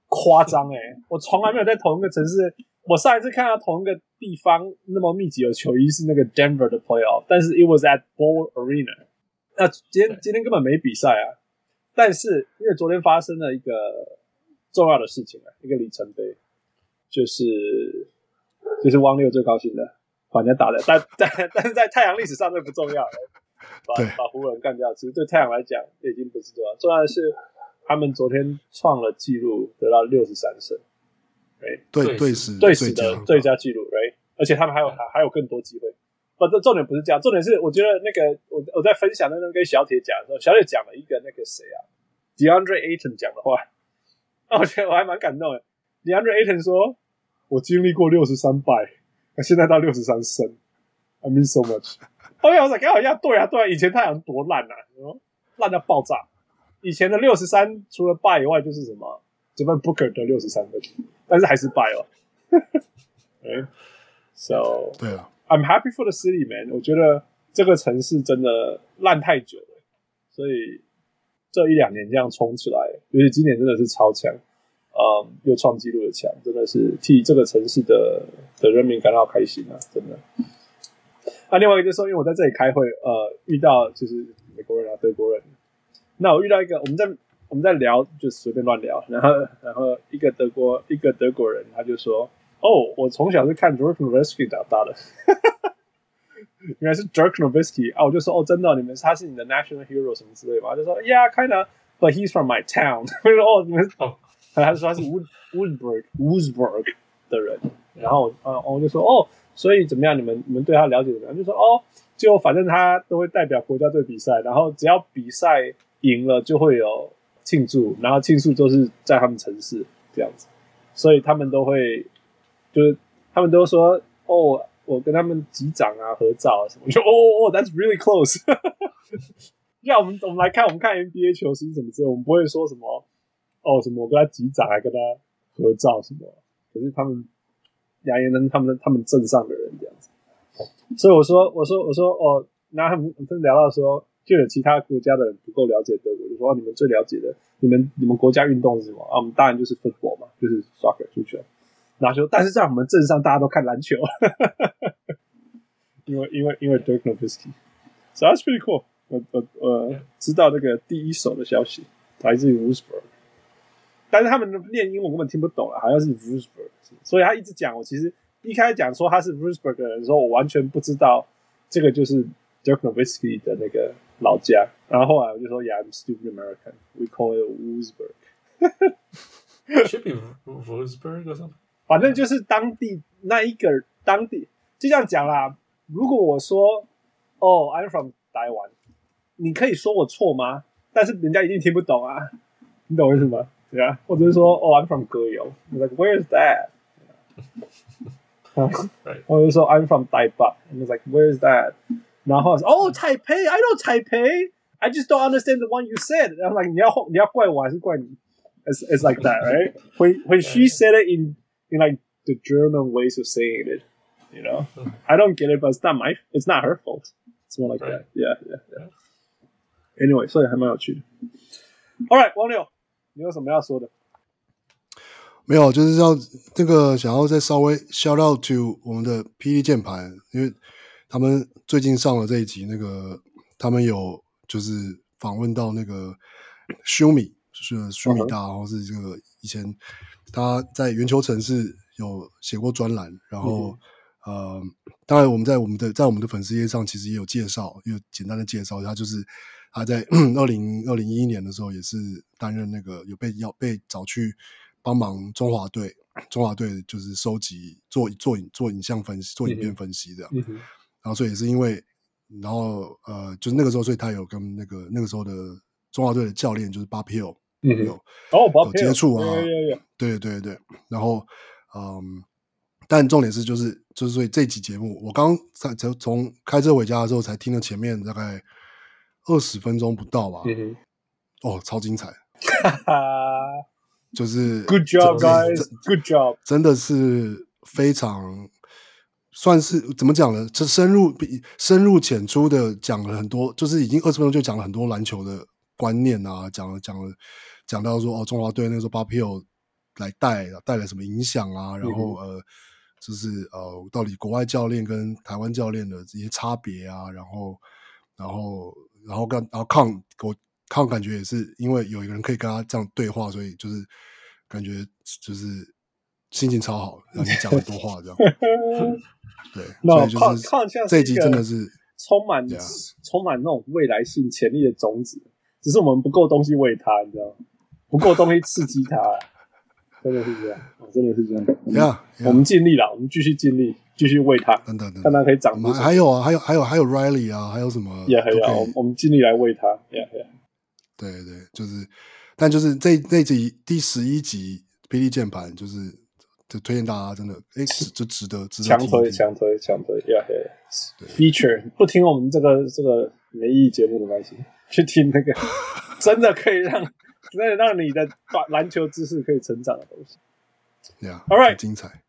夸张诶、欸、我从来没有在同一个城市。我上一次看到同一个地方那么密集的球衣是那个 Denver 的 Playoff，但是 It was at Ball Arena。那今天今天根本没比赛啊！但是因为昨天发生了一个重要的事情啊，一个里程碑，就是就是汪六最高兴的把人家打的，但 但但是在太阳历史上这不重要，把把湖人干掉，其实对太阳来讲已经不是重要，重要的是他们昨天创了纪录，得到六十三胜。对对史对史的最佳纪录，right？而且他们还有还还有更多机会。不，这重点不是这样，重点是我觉得那个我我在分享那个跟小铁讲的时候，小铁讲了一个那个谁啊，DeAndre Ayton 讲的话，那 我觉得我还蛮感动的。DeAndre Ayton 说：“我经历过六十三败，现在到六十三胜，I mean so much。”哦呀，我说刚好像对啊对啊，以前太阳多烂啊，烂到爆炸。以前的六十三除了败以外就是什么？这份 Booker 得六十三分。但是还是败哦，哎，So 对啊，I'm happy for the city, man。我觉得这个城市真的烂太久了，所以这一两年这样冲起来，尤其今年真的是超强，嗯，又创纪录的强，真的是替这个城市的的人民感到开心啊，真的。那另外一个就是，因为我在这里开会，呃，遇到就是美国人啊、德国人，那我遇到一个我们在。我们在聊，就随便乱聊，然后，然后一个德国一个德国人，他就说：“哦，我从小是看 Dirk Nowitzki 长大的，原来是 Dirk Nowitzki 啊！”我就说：“哦，真的，你们他是你的 national hero 什么之类的吗？”就说：“Yeah, kind of, but he's from my town。”我说：“哦，你们哦，他说他是 Wood Woodburg Woodburg 的人。”然后，啊，我就说：“哦，所以怎么样？你们你们对他了解怎么样？”就说：“哦，就反正他都会代表国家队比赛，然后只要比赛赢了，就会有。”庆祝，然后庆祝都是在他们城市这样子，所以他们都会，就是他们都说哦，我跟他们击掌啊，合照啊什么。我说哦哦，That's really close。像我们我们来看，我们看 NBA 球星什么之类，我们不会说什么哦什么，我跟他击掌，还跟他合照什么。可是他们亚延能他们他们镇上的人这样子，所以我说我说我说哦，那他们真聊到说。就有其他国家的人不够了解德国，就说你们最了解的，你们你们国家运动是什么啊？我们当然就是 football 嘛，就是 soccer 足球。然后说，但是在我们镇上大家都看篮球，因为因为因为 Dirk Nowitzki，so that's pretty cool 我。我我我知道那个第一手的消息。来自于 Wolfsburg，但是他们的念英文我根本听不懂了，好像是 Wolfsburg，所以他一直讲。我其实一开始讲说他是 Wolfsburg 的人的时候，我完全不知道这个就是 Dirk Nowitzki 的那个老家。然后后来我就说，Yeah，I'm stupid American，we call it Wolfsburg。Should be Wolfsburg or something。反正就是当地那一个当地，就这样讲啦。如果我说哦、oh,，I'm from 台湾，你可以说我错吗？但是人家一定听不懂啊，你懂我意思吗？对啊，或者是说哦、oh,，I'm from 歌友，like where's that？或者说 I'm from 台北，and it's like where's that？然后哦，Taipei，I know Taipei，I just don't understand the one you said。然后 like 你要你要怪我还是怪你？It's it's like that, right? When when she said it in in like the German ways of saying it. You know, I don't get it, but it's not my, it's not her fault. It's more like that. Yeah, yeah, yeah. Anyway，所以还蛮有趣的。All right，王六，你有什么要说的？没有，就是要这个想要再稍微 shout out to 我们的霹雳键盘，因为他们最近上了这一集，那个他们有就是访问到那个 Shumi，就是 Shumi 大，或是这个以前他在圆球城市有写过专栏，然后。呃，当然，我们在我们的在我们的粉丝页上其实也有介绍，有简单的介绍。他就是他在 二零二零一一年的时候，也是担任那个有被要被找去帮忙中华队，中华队就是收集做做影做影像分析，做影片分析这样。嗯、然后所以也是因为，然后呃，就是那个时候，所以他有跟那个那个时候的中华队的教练就是 Bob 有哦有接触啊，对对对，然后嗯。但重点是，就是就是，所以这集节目，我刚才从从开车回家的时候，才听了前面大概二十分钟不到吧。嗯、哦，超精彩！就是 Good job, guys. Good job. 真的是非常算是怎么讲呢？这深入比深入浅出的讲了很多，就是已经二十分钟就讲了很多篮球的观念啊，讲了讲了讲到说哦，中华队那个时候 Bob Hill 来带带来什么影响啊，然后、嗯、呃。就是呃，到底国外教练跟台湾教练的这些差别啊，然后，然后，然后跟然后抗我抗感觉也是因为有一个人可以跟他这样对话，所以就是感觉就是心情超好，让你讲很多话这样。对，那以就是这一集真的是充满充满那种未来性潜力的种子，只是我们不够东西喂它，你知道吗？不够东西刺激它。真的是这样，哦、真的是这样。Yeah, yeah. 我们尽力了，我们继续尽力，继续喂它，等等等，看它可以长出。还有啊，还有还有还有 Riley 啊，还有什么？也还有，我们尽力来喂它。Yeah, yeah. 对对，就是，但就是这这集第十一集霹雳键盘，就是就推荐大家，真的，哎，就值得值得强推强推强推。Yeah, yeah. Feature 不听我们这个这个没意义节目的关系，去听那个真的可以让。那让你的篮球知识可以成长的东西。Yeah, all right，精彩。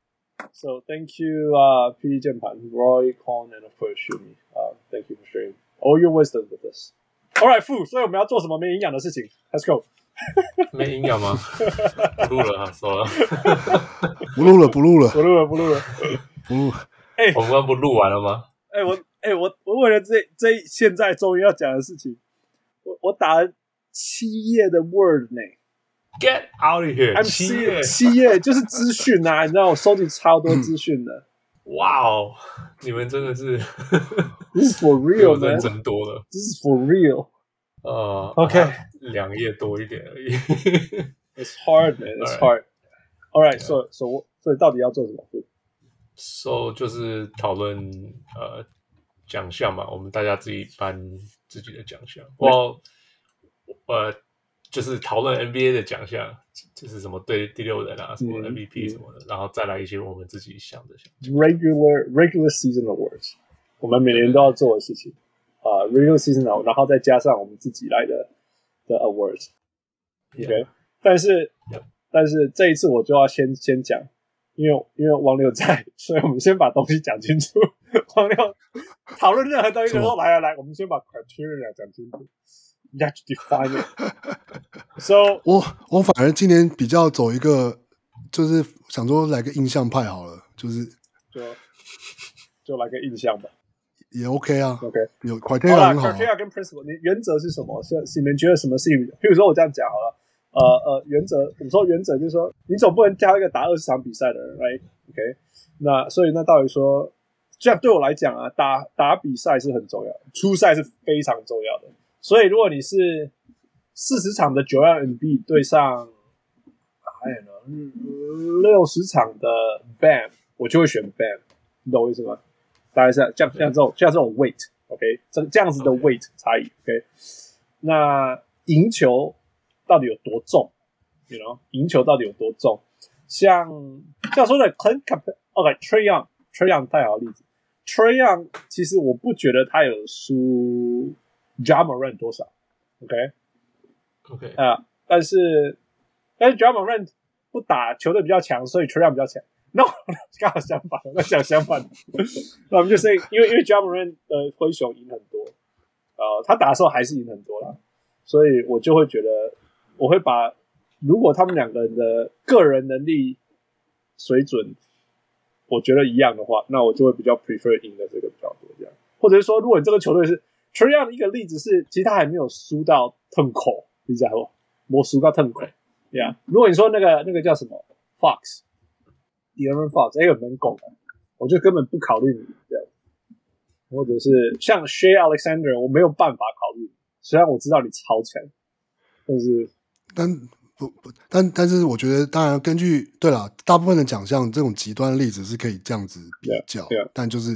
So thank you, uh, PD 键盘，Roy Con and of course Shumi. Uh, thank you for sharing all your wisdom with us. All right, Fu，所以我们要做什么没营养的事情？Let's go。没营养吗？不录了啊，算了。不录了，不录了，不录了，不录了，不录。哎，我们不录完了吗？哎，我，哎，我，我为了这这现在终于要讲的事情，我我打了。七页的 Word 呢？Get out of here！七页，七页就是资讯啊！你知道我收集超多资讯的。哇哦，你们真的是，This is for real，认真多了。This is for real。呃，OK，两页多一点而已。It's hard, man. It's hard. All right, so so 所以到底要做什么？So 就是讨论呃奖项嘛，我们大家自己颁自己的奖项。我。呃，就是讨论 NBA 的奖项，就是什么对第六人啊，什么 MVP 什么的，嗯、然后再来一些我们自己想的想。Regular regular season awards，我们每年都要做的事情啊、uh,，regular season 然后再加上我们自己来的的 awards。OK. 但是.但是这一次我就要先先讲，因为因为王六在，所以我们先把东西讲清楚。王六讨论任何东西的时候，来来来，我们先把 criteria 讲清楚。You have to define it. So 我我反而今年比较走一个，就是想说来个印象派好了，就是就就来个印象吧。也 OK 啊。OK，有好 criteria 啦很好啊、criteria 跟 principle，你原则是什么？是是你们觉得什么事情？譬如说我这样讲好了，呃呃，原则，我们说原则就是说，你总不能挑一个打二十场比赛的人，right？OK，、那所以那到底说，这样对我来讲啊，打打比赛是很重要的，出赛是非常重要的。所以如果你是四十场的 Joel Embiid 对上，还有呢，六十场的 Bam，我就会选 Bam，你懂我意思吗？大概是像像这种像这种 weight，OK，、这这样子的 weight 差异，OK。那赢球到底有多重？You know，赢球到底有多重？像像说的 Clint Young，Trae Young 太好的例子，Trae Young 其实我不觉得他有输 Ja Morant 多少，OK。OK，啊，但是但是 Ja Morant 不打球队比较强，所以 Tryon 比较强。No，刚好相反，我讲相反。那我们就是因为因为 Ja Morant 的灰熊赢很多，呃，他打的时候还是赢很多啦，所以我就会觉得我会把如果他们两个人的个人能力水准我觉得一样的话，那我就会比较 prefer 赢的这个比较多这样，或者是说，如果你这个球队是 Trae Young 的一个例子是，其实他还没有输到 turn 口。你知道不？魔输到 turn 对啊。如果你说那个那个叫什么 Fox，De'Aaron Fox，哎，有门拱的，我就根本不考虑你这样。或者是像 Shay Alexander，我没有办法考虑。虽然我知道你超强，但是但不不，但但是我觉得，当然根据对了，大部分的奖项这种极端例子是可以这样子比较，yeah, yeah. 但就是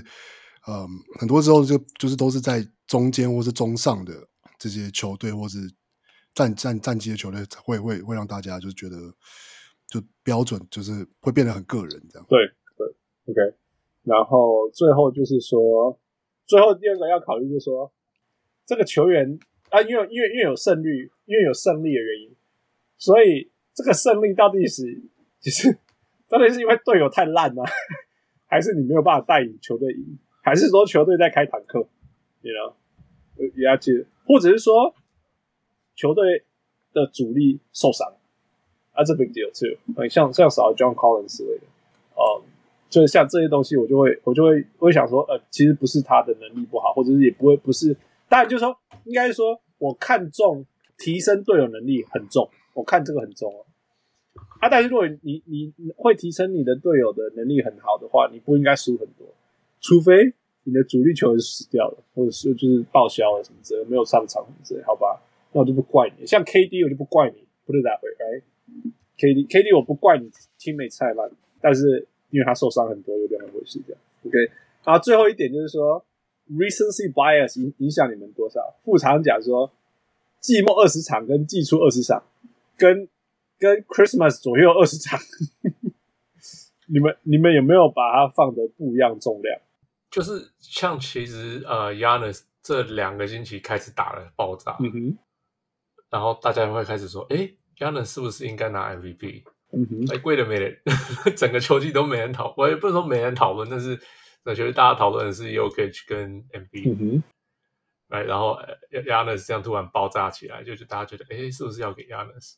嗯，很多时候就就是都是在中间或是中上的这些球队或是。战战战绩的球队会会会让大家就觉得就标准就是会变得很个人这样。对对，OK。然后最后就是说，最后第二个要考虑就是说，这个球员啊，因为因为因为有胜率，因为有胜利的原因，所以这个胜利到底是其实 到底是因为队友太烂吗？还是你没有办法带领球队赢？还是说球队在开坦克？你知道？也要记得，或者是说。球队的主力受伤啊，这 big deal too。像像少了 John Collins 之类的，呃，就是像这些东西，我就会我就会我会想说，呃，其实不是他的能力不好，或者是也不会不是，当然就是说，应该说我看重提升队友能力很重，我看这个很重哦。啊，但是如果你你你会提升你的队友的能力很好的话，你不应该输很多，除非你的主力球员死掉了，或者是就是报销了什么之类，没有上场什么之类，好吧？那我就不怪你，像 KD 我就不怪你，put it that way，right？KD KD 我不怪你，teammate 太烂，但是因为他受伤很多，有两回事这样。OK，然后最后一点就是说，recency bias 影影响你们多少？副厂讲说，季末二十场跟季初二十场，跟跟 Christmas 左右二十场，你们你们有没有把它放的不一样重量？就是像其实呃，Giannis 这两个星期开始打了爆炸，嗯哼。然后大家会开始说：“哎，Giannis 是不是应该拿 MVP？” 嗯哼，哎，贵的没人，整个球季都没人讨，我也不是说没人讨论，但是我觉得大家讨论的是 Jokic 跟 MB。嗯哼，哎，然后 Giannis 这样突然爆炸起来，就是大家觉得：“哎，是不是要给 Giannis？”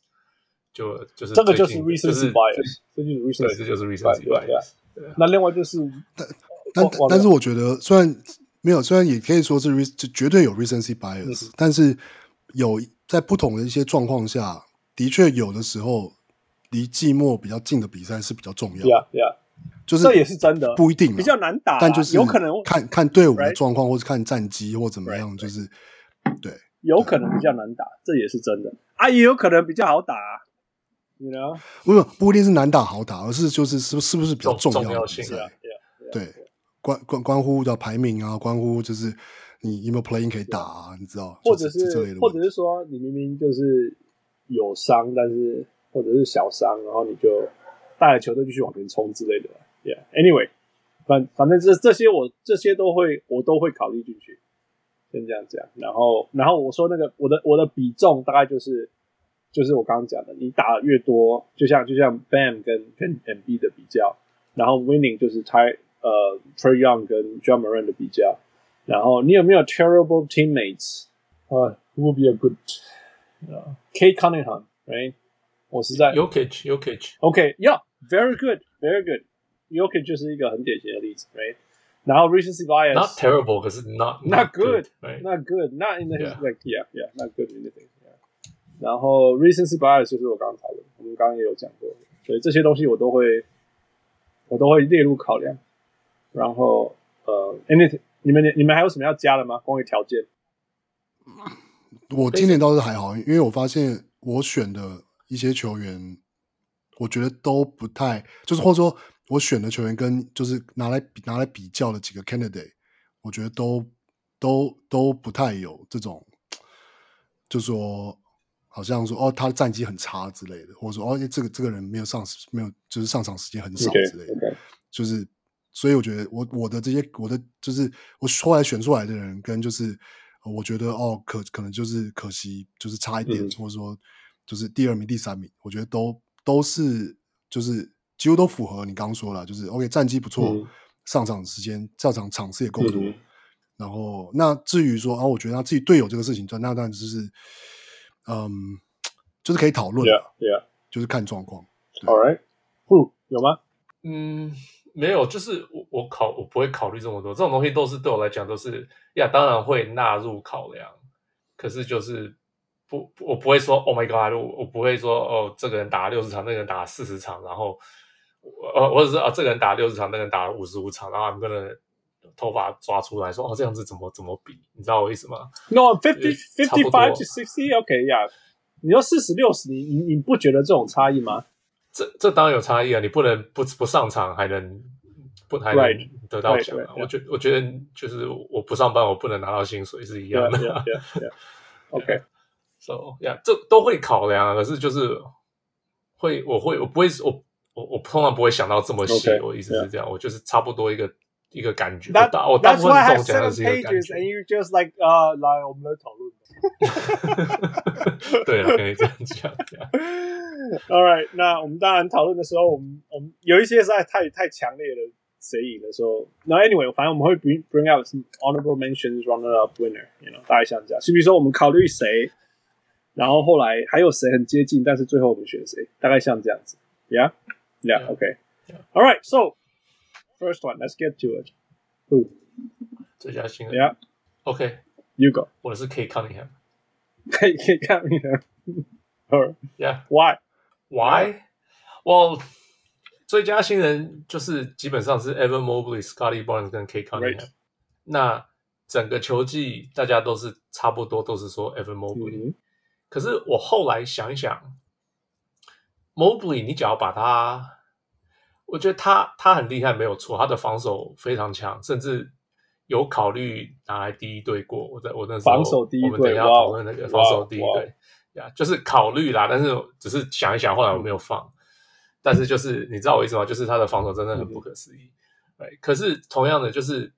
就就是这个就是 recency bias，这就是 recency，对，这就是 recency bias。那另外就是，但但但是我觉得虽然没有，虽然也可以说是 re 就绝对有 recency bias，但是有。在不同的一些状况下，的确有的时候离季末比较近的比赛是比较重要的。Yeah, yeah. 就是这也是真的，不一定比较难打，但就是有可能看看队伍的状况，或是看战绩或怎么样，就是对，有可能比较难打，这也是真的啊，也有可能比较好打，你呢？不是不一定是难打好打，而是就是是是不是比较重要性的？对，关关关乎到排名啊，关乎就是。你有没有 playing 可以打啊？你知道，或者是，是或者是说，你明明就是有伤，但是或者是小伤，然后你就带着球队继续往前冲之类的。Yeah，anyway，反反正这这些我这些都会我都会考虑进去。先这样讲，然后然后我说那个我的我的比重大概就是就是我刚刚讲的，你打的越多，就像就像 Bam 跟跟 MB 的比较，然后 Winning 就是 Ty 呃 Trae Young 跟 Ja Morant 的比较。然后你有没有 terrible teammates？啊、uh,，who would be a good？Kate、uh, Cunningham，right？我实在 Jokic，Jokic，OK，yeah，very、okay, good，very good。Jokic 就是一个很典型的例子，right？ 然后 recency bias not terrible，可是 not not good，not right? good, not in the Yeah. like yeah yeah not good in anything yeah。 然后 recency bias 就是我刚刚讨论，我们刚刚也有讲过，所以这些东西我都会我都会列入考量。然后呃，any 你们你们还有什么要加的吗？关于条件？我今年倒是还好，因为我发现我选的一些球员，我觉得都不太，就是或者说我选的球员跟就是拿来比拿来比较的几个 candidate，我觉得都都都不太有这种，就说好像说哦他的战绩很差之类的，或者说哦这个这个人没有上没有就是上场时间很少之类的就是所以我觉得我我的这些我的就是我后来选出来的人跟就是。我觉得哦，可可能就是可惜，就是差一点，嗯、或者说就是第二名、第三名，我觉得都都是就是几乎都符合你刚刚说了，就是 OK 战绩不错，嗯、上场时间、上场场次也够多。嗯、然后那至于说啊，我觉得他自己队友这个事情，那当然就是嗯，就是可以讨论，Yeah Yeah，就是看状况。All right，不有吗？嗯。没有，就是我我考我不会考虑这么多，这种东西都是对我来讲都是呀，当然会纳入考量，可是就是不我不会说 Oh my God，我我不会说哦，这个人打了六十场，那个人打了四十场，然后呃或者是啊这个人打了六十场，那个人打了五十五场，然后他们跟人头发抓出来说哦这样子怎么怎么比，你知道我意思吗？No，fifty fifty five to sixty，OK 呀，你说四十六十，你你你不觉得这种差异吗？这这当然有差异啊！你不能不不上场还能不还能得到奖啊？我觉我觉得就是我不上班我不能拿到薪水是一样的。Yeah, yeah, yeah. OK，so yeah，这都会考量，可是就是会我会我不会我我我通常不会想到这么细。我意思是这样，我就是差不多一个一个感觉。That, 我大部分这种讲的是一个感觉。And you just like 啊，来我们来讨论。对了，可以这样讲。All right，那我们当然讨论的时候，我们我们有一些实在太太强烈的谁赢的时候，那 anyway，反正我们会 bring bring out some honorable mentions, runner up, winner，you know，大概像这样。就比如说我们考虑谁，然后后来还有谁很接近，但是最后我们选谁，大概像这样子。Yeah，yeah，OK。All right, so first one, let's get to it. Who？最佳新人。Yeah，OK。You go。我的是 Cade Cunningham。Cade Cade Cunningham。Yeah. Why? Why? Well，最佳新人就是基本上是 Evan Mobley、Scottie Barnes 跟 Cade Cunningham。Right. 那整个球季大家都是差不多都是说 Evan Mobley。Mm -hmm. 可是我后来想一想，Mobley，你只要把他， 我觉得他他很厉害，没有错，他的防守非常强，甚至有考虑拿来第一队过。我在我那时候，防守第一队，我们等一下讨论那个防守第一队。呀，就是考虑啦，但是只是想一想，后来我没有放。嗯、但是就是你知道我意思吗？就是他的防守真的很不可思议。对、嗯，可是同样的，就是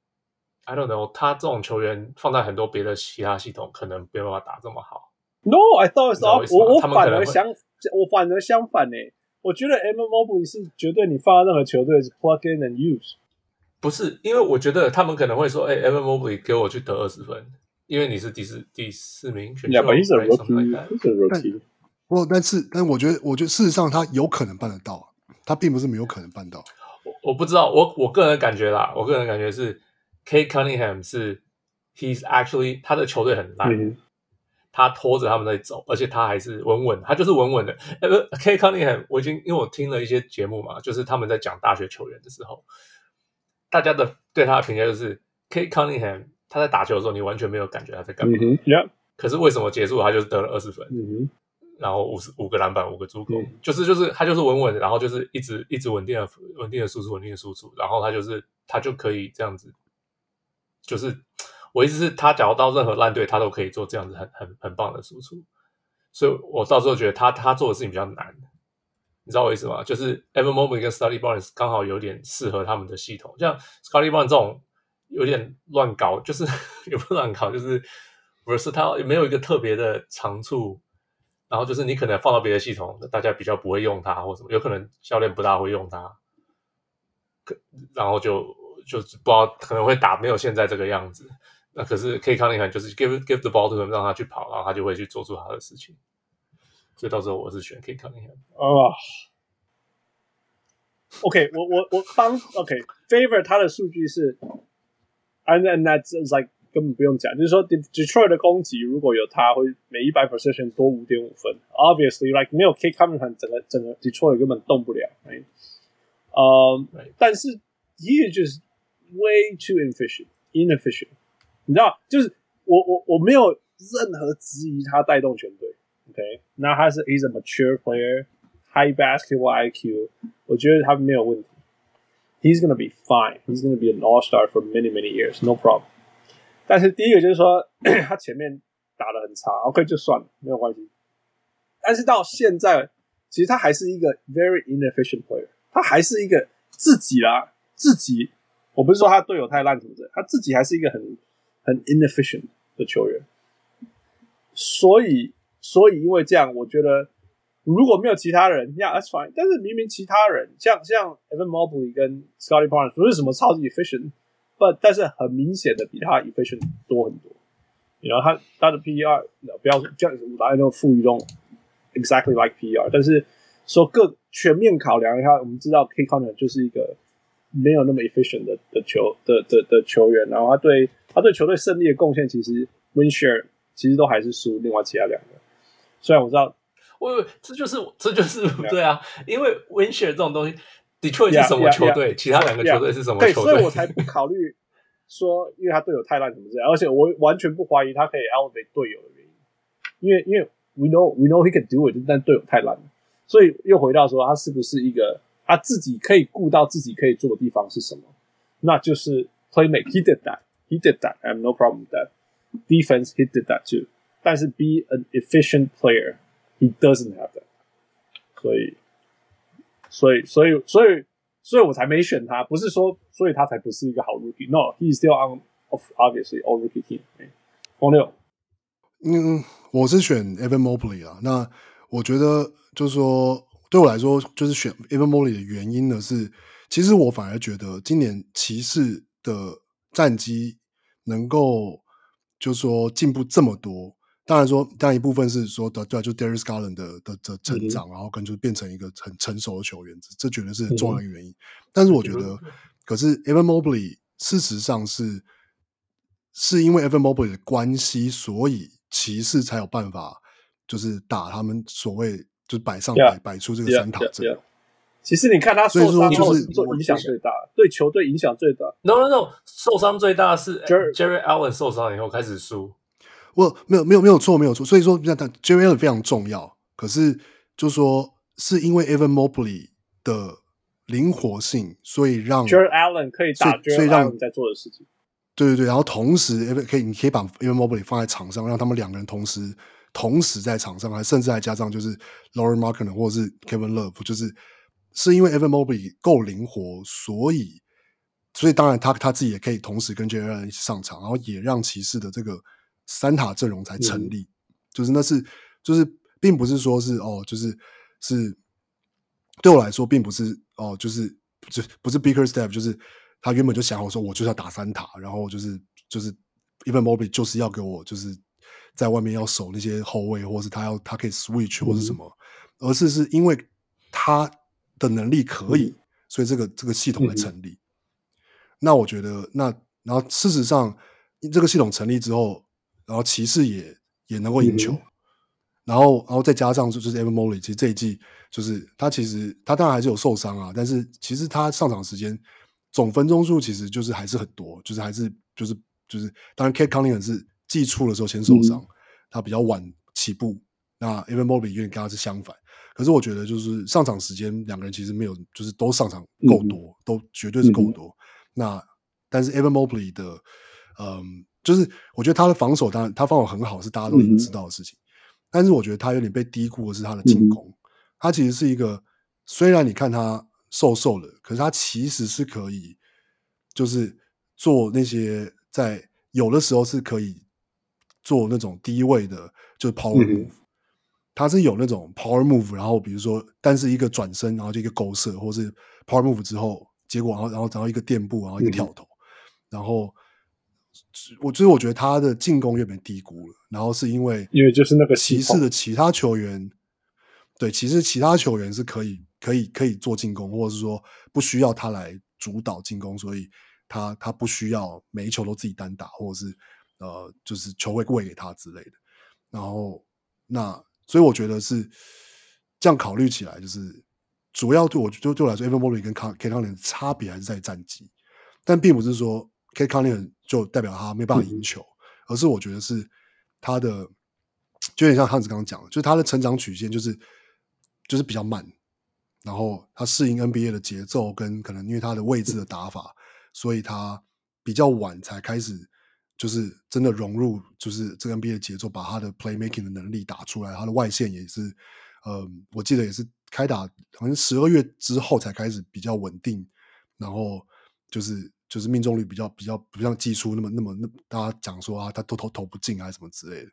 I don't know，他这种球员放在很多别的其他系统，可能没办法打这么好。No，I thought it's 我我反而相我反而相反呢。我觉得 Evan Mobley 是绝对你放在任何球队是 plug in and use。不是，因为我觉得他们可能会说：“哎、欸、，Evan Mobley 给我去得二十分。”因为你是第四第四名选手，他是 rookie，不，但是，但我觉得，我觉得事实上他有可能办得到，他并不是没有可能办到。我我不知道，我我个人感觉啦，我个人感觉是 Kate Cunningham 是，he's actually 他的球队很烂、嗯，他拖着他们在走，而且他还是稳稳，他就是稳稳的。呃，Cade Cunningham，我已经因为我听了一些节目嘛，就是他们在讲大学球员的时候，大家的对他的评价就是 Cade Cunningham。他在打球的时候，你完全没有感觉他在干嘛。Mm -hmm. yeah. 可是为什么结束他就是得了二十分？Mm -hmm. 然后五十五个篮板，五个助攻，mm -hmm. 就是就是他就是稳稳的，然后就是一直一直稳定的稳定的输出，稳定的输出，然后他就是他就可以这样子。就是我意思是，他假如到任何烂队，他都可以做这样子很很很棒的输出。所以我到时候觉得他他做的事情比较难，你知道我意思吗？就是 Evan Mobley 跟 Study Barnes 刚好有点适合他们的系统，像 Study Barnes 这种。有点乱搞，就是 也不乱搞，就是不是他没有一个特别的长处，然后就是你可能放到别的系统，大家比较不会用它，或什么，有可能教练不大会用它，可然后就就不知道可能会打没有现在这个样子。那可是 Cade Cunningham 就是 give give the ball to him 让他去跑，然后他就会去做出他的事情。所以到时候我是选 Cade Cunningham。啊，OK，我我我帮 OK favor 他的数据是。And and that's like 根本不用讲，就是说 Detroit 的攻击如果有他，会每一百 possession 多五点五分。Obviously, like 没有 Cade Cunningham，整个整个 Detroit 根本动不了。哎，呃，但是 he is just way too inefficient, inefficient。你知道，就是我我我没有任何质疑他带动全队。OK，那他是 he's a mature player, high basketball IQ，我觉得他没有问题。He's gonna be fine. He's gonna be an all star for many many years, no problem. 但是第一个就是说，他前面打得很差，OK 就算了，没有关系。但是到现在，其实他还是一个 very inefficient player，他还是一个自己啦，自己。我不是说他队友太烂什么的，他自己还是一个很很 inefficient 的球员。所以，所以因为这样，我觉得。如果没有其他人，Yeah，that's fine。但是明明其他人像像 Evan Mobley 跟 Scottie Barnes 不是什么超级 efficient，but 但是很明显的比他 efficient 多很多。然后他他的 PER 不要这样子，大家都赋予用 exactly like PER，但是说各全面考量一下，我们知道 Cade Cunningham 就是一个没有那么 efficient 的的球的的的球员，然后他对他对球队胜利的贡献，其实 win share 其实都还是输另外其他两个。虽然我知道。我，这就是这就是对啊，因为 win share 这种东西，Detroit 是什么球队？其他两个球队是什么球队？对，所以我才不考虑说，因为他队友太烂怎么这样，而且我完全不怀疑他可以 elevate 队友的原因，因为因为 we know we know he can do it，但队友太烂了，所以又回到说他是不是一个他自己可以顾到自己可以做的地方是什么？那就是 play make，he did He did that，I have no problem with that。Defense he did that too，但是 be an efficient player。He doesn't have that，所以，所以，所以，所以，所以我才没选他。不是说，所以他才不是一个好 rookie。No，he's still on of obviously all rookie team。黄六，嗯，我是选 Evan Mobley 啊。那我觉得就是说，对我来说，就是选 Evan Mobley 的原因呢是，其实我反而觉得今年骑士的战绩能够就是说进步这么多。当然说，当然一部分是说的，对啊，就 Darius Garland 的的的成长，嗯、然后可能就变成一个很成熟的球员，这绝对是很重要的原因。嗯、但是我觉得，嗯、可是 Evan Mobley 事实上是是因为 Evan Mobley 的关系，所以骑士才有办法，就是打他们所谓就是摆上摆摆、出这个三塔阵。Yeah, yeah, yeah. 其实你看他受伤就是做影响最大，对球队影响最大。No No No，受伤最大是 Jarrett Allen 受伤以后开始输。我没有没有没有错没有错，所以说你看他 Jarrett Allen 非常重要，可是就是说是因为 Evan Mobley 的灵活性，所以让 Jarrett Allen 可以打，所以让你在做的事情。对对对，然后同时 Evan 可以你可以把 Evan Mobley 放在场上，让他们两个人同时同时在场上，还甚至还加上就是 Lauri Markkanen 或者是 Kevin Love，就是是因为 Evan Mobley 够灵活，所以所以当然他他自己也可以同时跟 Allen 一起上场，然后也让骑士的这个。三塔阵容才成立，嗯、就是那是就是，并不是说是哦，就是是对我来说，并不是哦，就是就不是 Bickerstaff，就是他原本就想好说，我就是要打三塔，然后就是就是 Evan Mobley 就是要给我就是在外面要守那些后卫，或是他要他可以 switch 或是什么，嗯、而是是因为他的能力可以，嗯、所以这个这个系统来成立。嗯、那我觉得，那然后事实上，这个系统成立之后。然后骑士也也能够赢球，嗯、然后然后再加上就是 Evan Mobley，其实这一季就是他其实他当然还是有受伤啊，但是其实他上场时间总分钟数其实就是还是很多，就是还是就是就是当然 Kate Cunningham 是季初的时候先受伤，嗯、他比较晚起步，那 Evan Mobley 有点跟他是相反，可是我觉得就是上场时间两个人其实没有就是都上场够多，嗯、都绝对是够多。嗯、那但是 Evan Mobley 的嗯。就是我觉得他的防守当然他防守很好，是大家都已经知道的事情。嗯、但是我觉得他有点被低估的是他的进攻。嗯、他其实是一个，虽然你看他瘦瘦的，可是他其实是可以，就是做那些在有的时候是可以做那种低位的，就是 power move。嗯、他是有那种 power move，然后比如说，但是一个转身，然后就一个勾射，或是 power move 之后，结果然后然后然后一个垫步，然后一个跳投，嗯、然后。我就是我觉得他的进攻有点低估了，然后是因为因为就是那个骑士的其他球员，对，其实其他球员是可以可以可以做进攻，或者是说不需要他来主导进攻，所以他他不需要每一球都自己单打，或者是呃，就是球会喂给他之类的。然后那所以我觉得是这样考虑起来，就是主要对我就对我来说，Evan Mobley 跟 Cade Cunningham 的差别还是在战绩，但并不是说 Cade Cunningham 就代表他没办法赢球，嗯、而是我觉得是他的就有点像汉子刚刚讲的，就是他的成长曲线就是就是比较慢。然后他适应 NBA 的节奏，跟可能因为他的位置的打法，所以他比较晚才开始，就是真的融入，就是这个 NBA 的节奏，把他的 playmaking 的能力打出来。他的外线也是，呃，我记得也是开打好像十二月之后才开始比较稳定，然后就是就是命中率比较比较不像季初那么那么那大家讲说啊，他都投投不进还是什么之类的。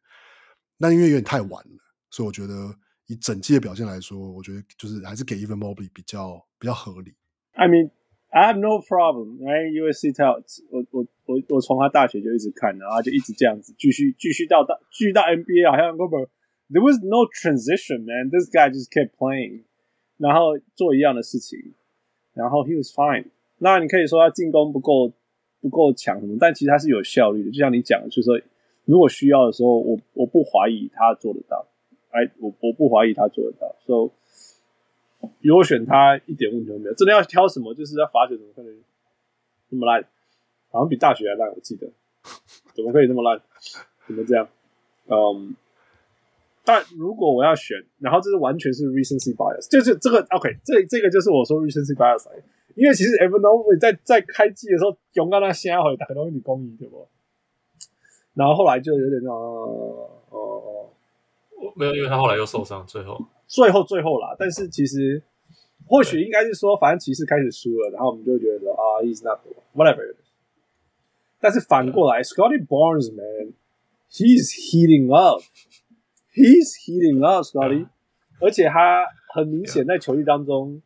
那因为有点太晚了，所以我觉得。以整季的表现来说，我觉得就是还是给 Even Mobley 比较比较合理。I mean, I have no problem, right? USC talents，我我我我从他大学就一直看，然后就一直这样子继续继续到大继续到 NBA，好像根本 there was no transition, man. This guy just kept playing，然后做一样的事情，然后 he was fine。那你可以说他进攻不够不够强什么，但其实他是有效率的。就像你讲的，就是说如果需要的时候，我我不怀疑他做得到。哎，我我不怀疑他做得到，所比如果选他一点问题都没有。真的要挑什么，就是要罚球怎么可能那么烂？好像比大学还烂，我记得。怎么可以那么烂？怎么这样？嗯，但如果我要选，然后这是完全是 recency bias，就是这个 OK，这这个就是我说 recency bias，因为其实 Evan Mobley 在在开季的时候，勇敢他先回打很多你公益，对不？然后后来就有点那哦哦。没有，因为他后来又受伤，最后，最后，最后啦。但是其实，或许应该是说，反正骑士开始输了，然后我们就觉得啊，he's not the one，whatever。但是反过来，Scotty Barnes man，he's heating up，he's heating up，Scotty。而且他很明显在球季当中，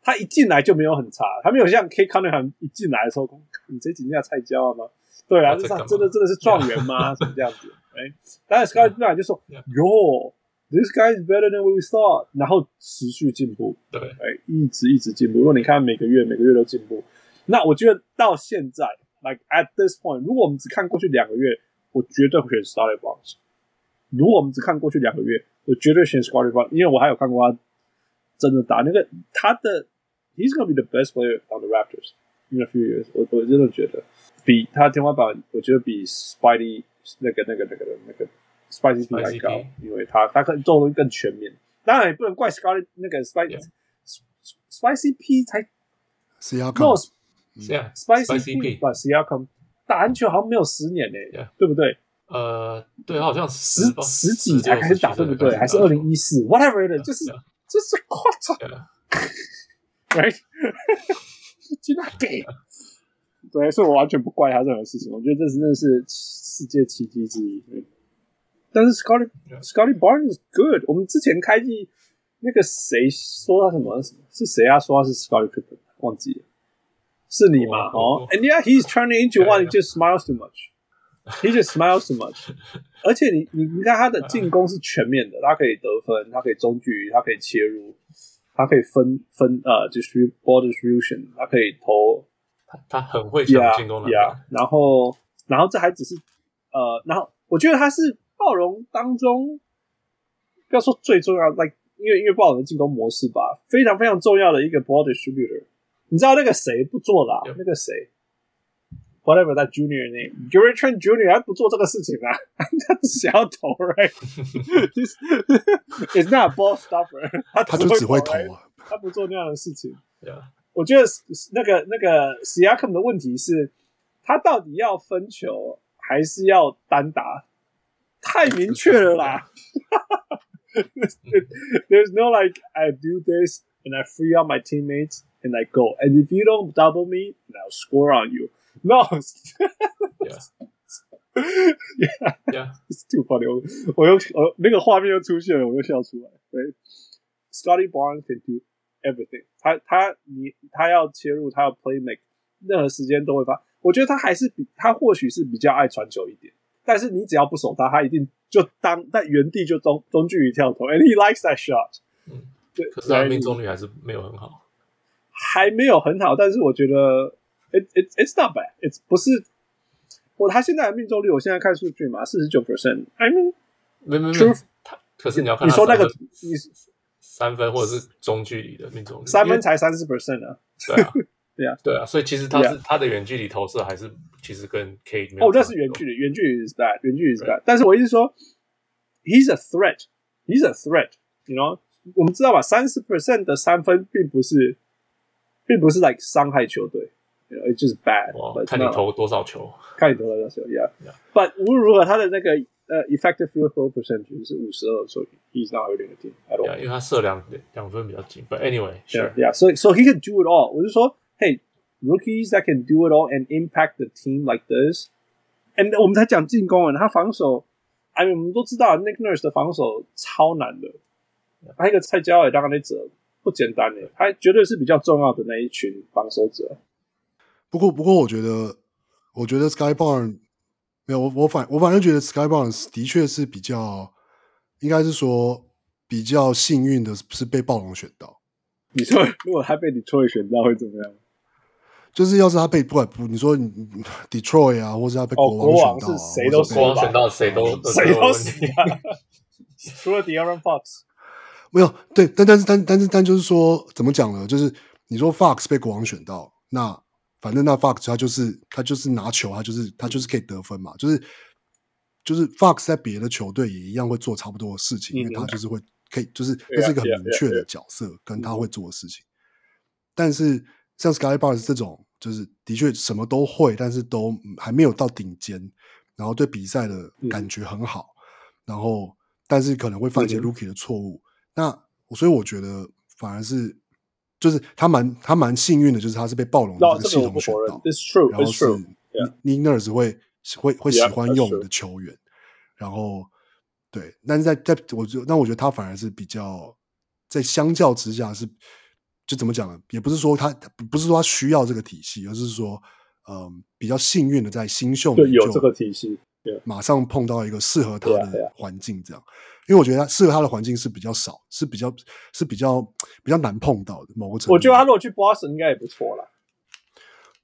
他一进来就没有很差，他没有像 Cade Cunningham 一进来的时候，你这几年菜椒吗？对啊，这真的真的是状元吗？什么这样子？哎，但是 Scotty Barnes 就说哟。This guy is better than we thought，然后持续进步，对，哎，一直一直进步。如果你看每个月每个月都进步，那我觉得到现在，like at this point，如果我们只看过去两个月，我绝对会选 s t a r l e y Barnes。如果我们只看过去两个月，我绝对选 Scotty Barnes，因为我还有看过他真的打那个他的，He's gonna be the best player on the Raptors in a few years 我。我我真的觉得比他天花板，我觉得比 Spidey 那个那个那个那个。Spicy P 还高，因为他他可能做的东西更全面。当然也不能怪 Scotty 那个 Spicy Spicy P 才 Siakam，Spicy P 把 Siakam 打篮球好像没有十年呢，对不对？呃，对，好像十十几才开始打，对不对？还是二零一四？Whatever 的，就是就是夸张，Right？真的给，对，所以我完全不怪他任何事情。我觉得这真的是世界奇迹之一。但是 Scotty Scotty Barnes is good。我们之前开季那个谁说他什么是谁啊？说他是 Scotty Pippen，忘记了，是你吗？哦，And yeah, he's turning into one. He just smiles too much. He just smiles too much. 而且你你你看他的进攻是全面的，他可以得分，他可以中距离，他可以切入，他可以分分呃，就是 ball distribution，他可以投。他他很会抢进攻的。然后然后这还只是呃，然后我觉得他是。暴龙当中，不要说最重要，like 因为因为暴龙的进攻模式吧，非常非常重要的一个 ball distributor。你知道那个谁不做的啊？那个谁，whatever that junior name，Gary Trent Junior 还不做这个事情啊？他只想要投，right？It's not a ball stopper，他他就只会投啊，他不做那样的事情。Yeah. 我觉得那个那个 Siakam 的问题是，他到底要分球还是要单打？太明确了啦！There's no like I do this and I free up my teammates and I go and if you don't double me, then I'll score on you. No, yeah, yeah, it's too funny. 我我又我那个画面又出现了，我又笑出来。对，Scotty Barnes can do everything 他。他他你他要切入，他要 play make，任何时间都会发。我觉得他还是比他或许是比较爱传球一点。 但是你只要不守他，他一定就当在原地就中中距离跳投，and he likes that shot。嗯，对。可是他命中率还是没有很好，还没有很好。但是我觉得 it it it's not bad. It's 不是我他现在的命中率，我现在看数据嘛，四十九 percent。I mean，没没没他可是你要看你说那个你三分或者是中距离的命中率，三分才三十 percent 啊。对啊对啊对啊，所以其实他是他的远距离投射还是其实跟 K 哦，那是远距离，远距离 is bad，远距离 is bad。但是我意思说，he's a threat，he's a threat，you know，我们知道吧，三十 percent 的三分并不是，并不是 like 伤害球队，you know，it's just bad。看你投多少球，看你投多少球，yeah。But 无论如何，他的那个呃 effective field goal percentage 是五十二，所以 he's not hurting the team at all。因为他射两两分比较紧。But anyway，sure，Yeah, yeah. So so he can do it all. 我就说，Hey, rookies that can do it all and impact the team like this. And 我们才讲进攻啊，他防守，I mean 我们都知道 Nick Nurse 的防守超难的，他一个菜鸟也当那者不简单的，他绝对是比较重要的那一群防守者。不过，不过，我觉得，我觉得 Sky Barn 没有我，我反我反正觉得 Sky Barn 的确是比较，应该是说比较幸运的，是被暴龙选到。你说如果他被 Detroit 选到会怎么样？就是要是他被不管不，你说你 Detroit 啊，或者他被哦国王选到、啊国王是谁都国王选到谁都谁都问题是啊，除了 De'Aaron Fox。没有对，但但是但但是但就是说，怎么讲呢？就是你说 Fox 被国王选到，那反正那 Fox 他就是他就是拿球，他就是他就是可以得分嘛，就是就是 Fox 在别的球队也一样会做差不多的事情，嗯因为他就是会可以，就是这是一个很明确的.角色，跟他会做的事情。但是像 Sky Barnes 这种，就是的确什么都会，但是都还没有到顶尖，然后对比赛的感觉很好，然后但是可能会犯一些嗯 rookie 的错误。那所以我觉得反而是，就是他蛮他蛮幸运的，就是他是被暴龙的 No，这个系统选到然后是 Nick Nurse 会会会喜欢用 true. 的球员，然后对，但是在在我觉得，那我觉得他反而是比较在相较之下是就怎么讲呢？也不是说他不是说他需要这个体系，而是说嗯比较幸运的在新秀里就对有这个体系，对马上碰到一个适合他对啊对啊的环境，这样，因为我觉得他适合他的环境是比较少，是比较是比较比较难碰到的某个程度。我觉得他如果去 Boston 应该也不错啦。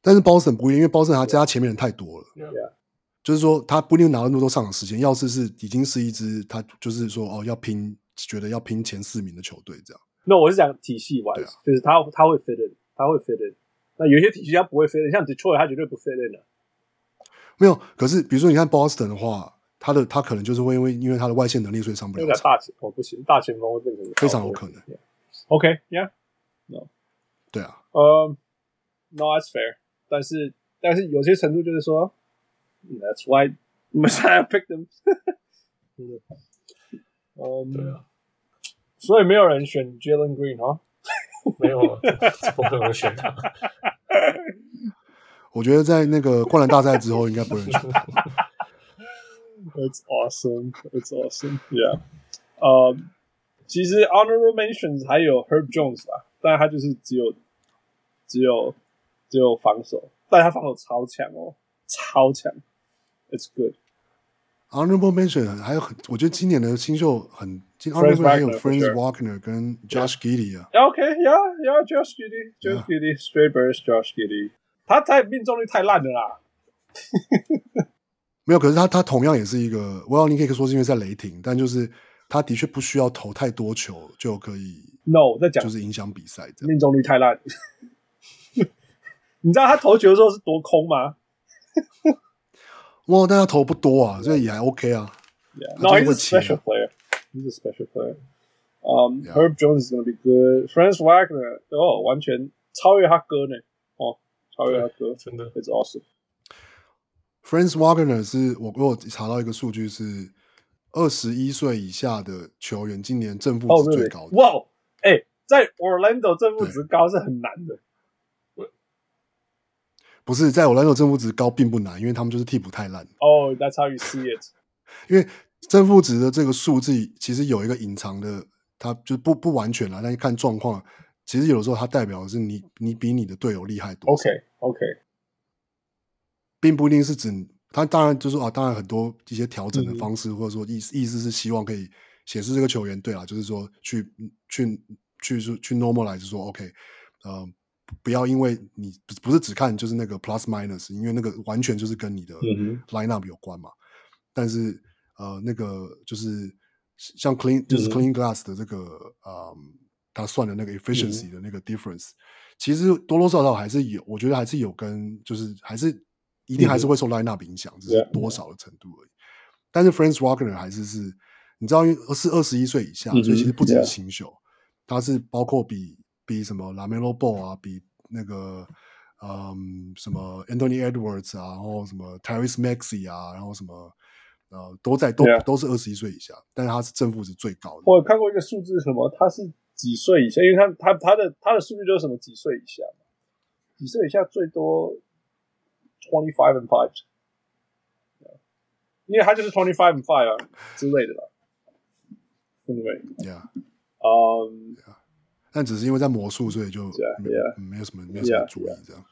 但是 Boston 不一定，因为 Boston 他加他前面人太多了，Yeah. 就是说他不一定拿到那么多上场时间。要是是已经是一支他就是说哦要拼，觉得要拼前四名的球队这样。那我是讲体系对 wise，、啊就是他他会 fit in，他会 fit in。那有些体系他不会 fit in，像 Detroit 他绝对不 fit in 的。没有，可是比如说你看 Boston 的话，他的他可能就是会因为因为他的外线能力所以上不了场，有点大前哦不行，大前锋会变成非常有可能。OK，Yeah，No，对啊，呃、um,，No，that's fair 但。但是但是有些程度就是说，That's why Messiah picked them 嗯，对啊，所以没有人选 Jalen Green 哈。没有，怎么可能选他？我觉得在那个灌篮大赛之后应该不会选。It's awesome. It's awesome. Yeah. 呃、um,，其实 honorable mentions 还有 Herb Jones 吧，但他就是只有只有只有防守，但他防守超强哦，超强。It's good. Honorable mention 还有很，我觉得今年的新秀很，今 Honorable 还有 Franz. Wagner 跟 Josh Giddey 啊。OK, yeah, yeah, Josh Giddey, Josh Giddey, straight burst, Josh Giddey. 他太命中率太烂了啦。没有，可是他他同样也是一个，我要你可以说是因为在雷霆，但就是他的确不需要投太多球就可以，No，在讲就是影响比赛这样。命中率太烂。你知道他投球的时候是多空吗哇，但他投不多啊，所以也还 OK 啊。？Yeah, no, 就是 he's 会 a special player. He's a special player. Um, Yeah. Herb Jones is going to be good. Franz Wagner, 哦，完全超越他哥呢。哦，超越他哥，真的，It's awesome. Franz Wagner 是我我查到一个数据是二十一岁以下的球员今年正负哦值最高的。哇，哎，在 Orlando 正负值高是很难的。不是在 Orlando 正负值高并不难，因为他们就是替补太烂。哦、oh,，That's how you see it. 因为正负值的这个数字其实有一个隐藏的，它就不不完全啦，但是看状况，其实有的时候它代表的是你你比你的队友厉害多少。OK OK，并不一定是指他，当然就是说啊，当然很多一些调整的方式，嗯或者说意思意思是希望可以显示这个球员对啊，就是说去去去去 normalize 说 OK，呃，不要因为你不是只看就是那个 plus minus，因为那个完全就是跟你的 lineup 有关嘛。嗯、但是呃，那个就是像 clean 就是 clean glass 的这个呃，他算的那个 efficiency 的那个 difference，、嗯、其实多多少少还是有，我觉得还是有跟就是还是一定还是会受 lineup 影响，只是多少的程度而已。嗯、但是 Franz Wagner 还是是，你知道，因为是二十一岁以下，嗯、所以其实不只是新秀，他是包括比。比什么 LaMelo Ball 啊，比那个嗯什么 Anthony Edwards 啊，然后什么 Tyrese Maxey 啊，然后什么呃都在都 Yeah. 都是二十一岁以下，但是他是正负值最高的。我有看过一个数字，什么他是几岁以下？因为他他他的他的数据就是什么几岁以下，几岁以下最多 twenty five and five，因为他就是 twenty five and five 啊之类的啦，对不对？Yeah，嗯。Um, 但只是因为在魔术，所以就没有 yeah, yeah. 没有什么没有什么注意这样。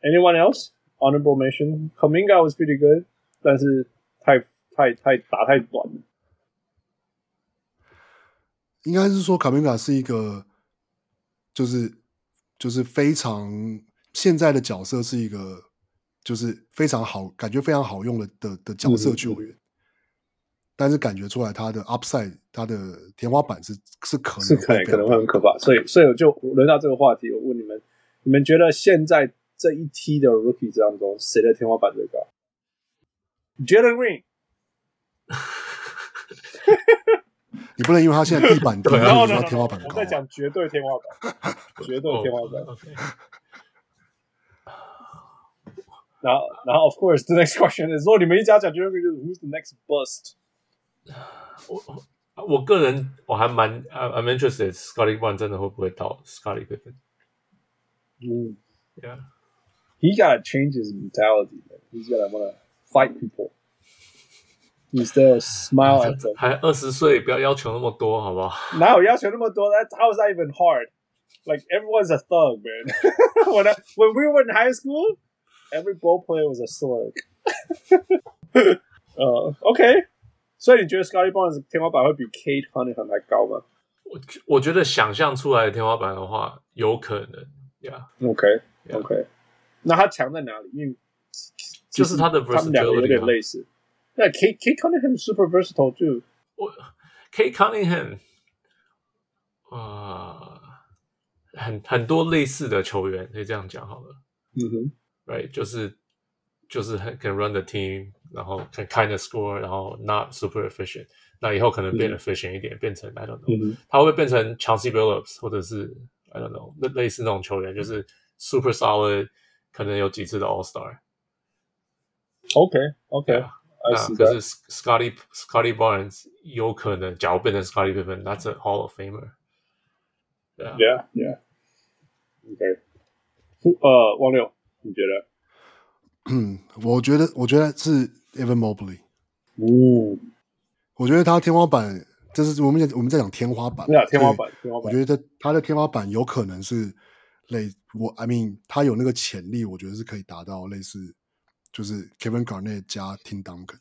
Anyone else honorable mention? Kaminga was pretty good，但是太太太打太短了。应该是说卡明加是一个，就是就是非常现在的角色是一个，就是非常好感觉非常好用的的的角色球员。嗯但是感觉出来，他的 upside，他的天花板是是可能是可能可能会很可怕，所以所以我就轮到这个话题，我问你们，你们觉得现在这一梯的 rookie 当中，谁的天花板最高？Jalen Green，你不能因为他现在地板低，然后他天花板高。我在讲绝对天花板，绝对天花板。然后然后 of course the next question is，如果你们一直要讲 Jalen Green，就是 Who's the next bust？我我我个人我还蛮 I'm interested Scottie Barnes 真的会不会到 Scottie Pippen？嗯，Yeah，he gotta change his mentality. He's gotta wanna fight people. Instead of smile at them. 还二十岁，不要要求那么多，好不好？哪有要求那么多？That how is that even hard? Like everyone's a thug, man. when I, when we were in high school, every ball player was a slug. 呃、uh,，OK。 所以你觉得 Scottie Barnes 天花板会比 Kate Cunningham 还高吗？我我觉得想象出来的天花板的话，有可能呀。Yeah, OK OK，yeah. 那他强在哪里？因为就是他的 versatility，他们两个有点类似。那 Kate Kate Cunningham super versatile too。我 Kate Cunningham 啊、呃，很很多类似的球员，可以这样讲好了。嗯哼，Right，就是就是很 can run the team。然后 can kind of score，然后 not super efficient，那以后可能变得 efficient 一点，嗯、变成 I don't know，、嗯、他会不会变成 Chauncey Billups，或者是 I don't know，类类似那种球员，就是 super solid，可能有几次的 All Star。OK OK，那可是 Scotty Scotty Barnes 有可能，假如变成 Scotty Pippen，that's a Hall of Famer。Yeah Yeah Yeah。OK，呃，王六，你觉得？嗯，我觉得，我觉得是。 Evan Mobley，哦，我觉得他天花板，这是我们在我们在讲天花板，对啊，天花板，天花板。我觉得他的天花板有可能是类我，I mean，他有那个潜力，我觉得是可以达到类似，就是 Kevin Garnett 加 Tim Duncan。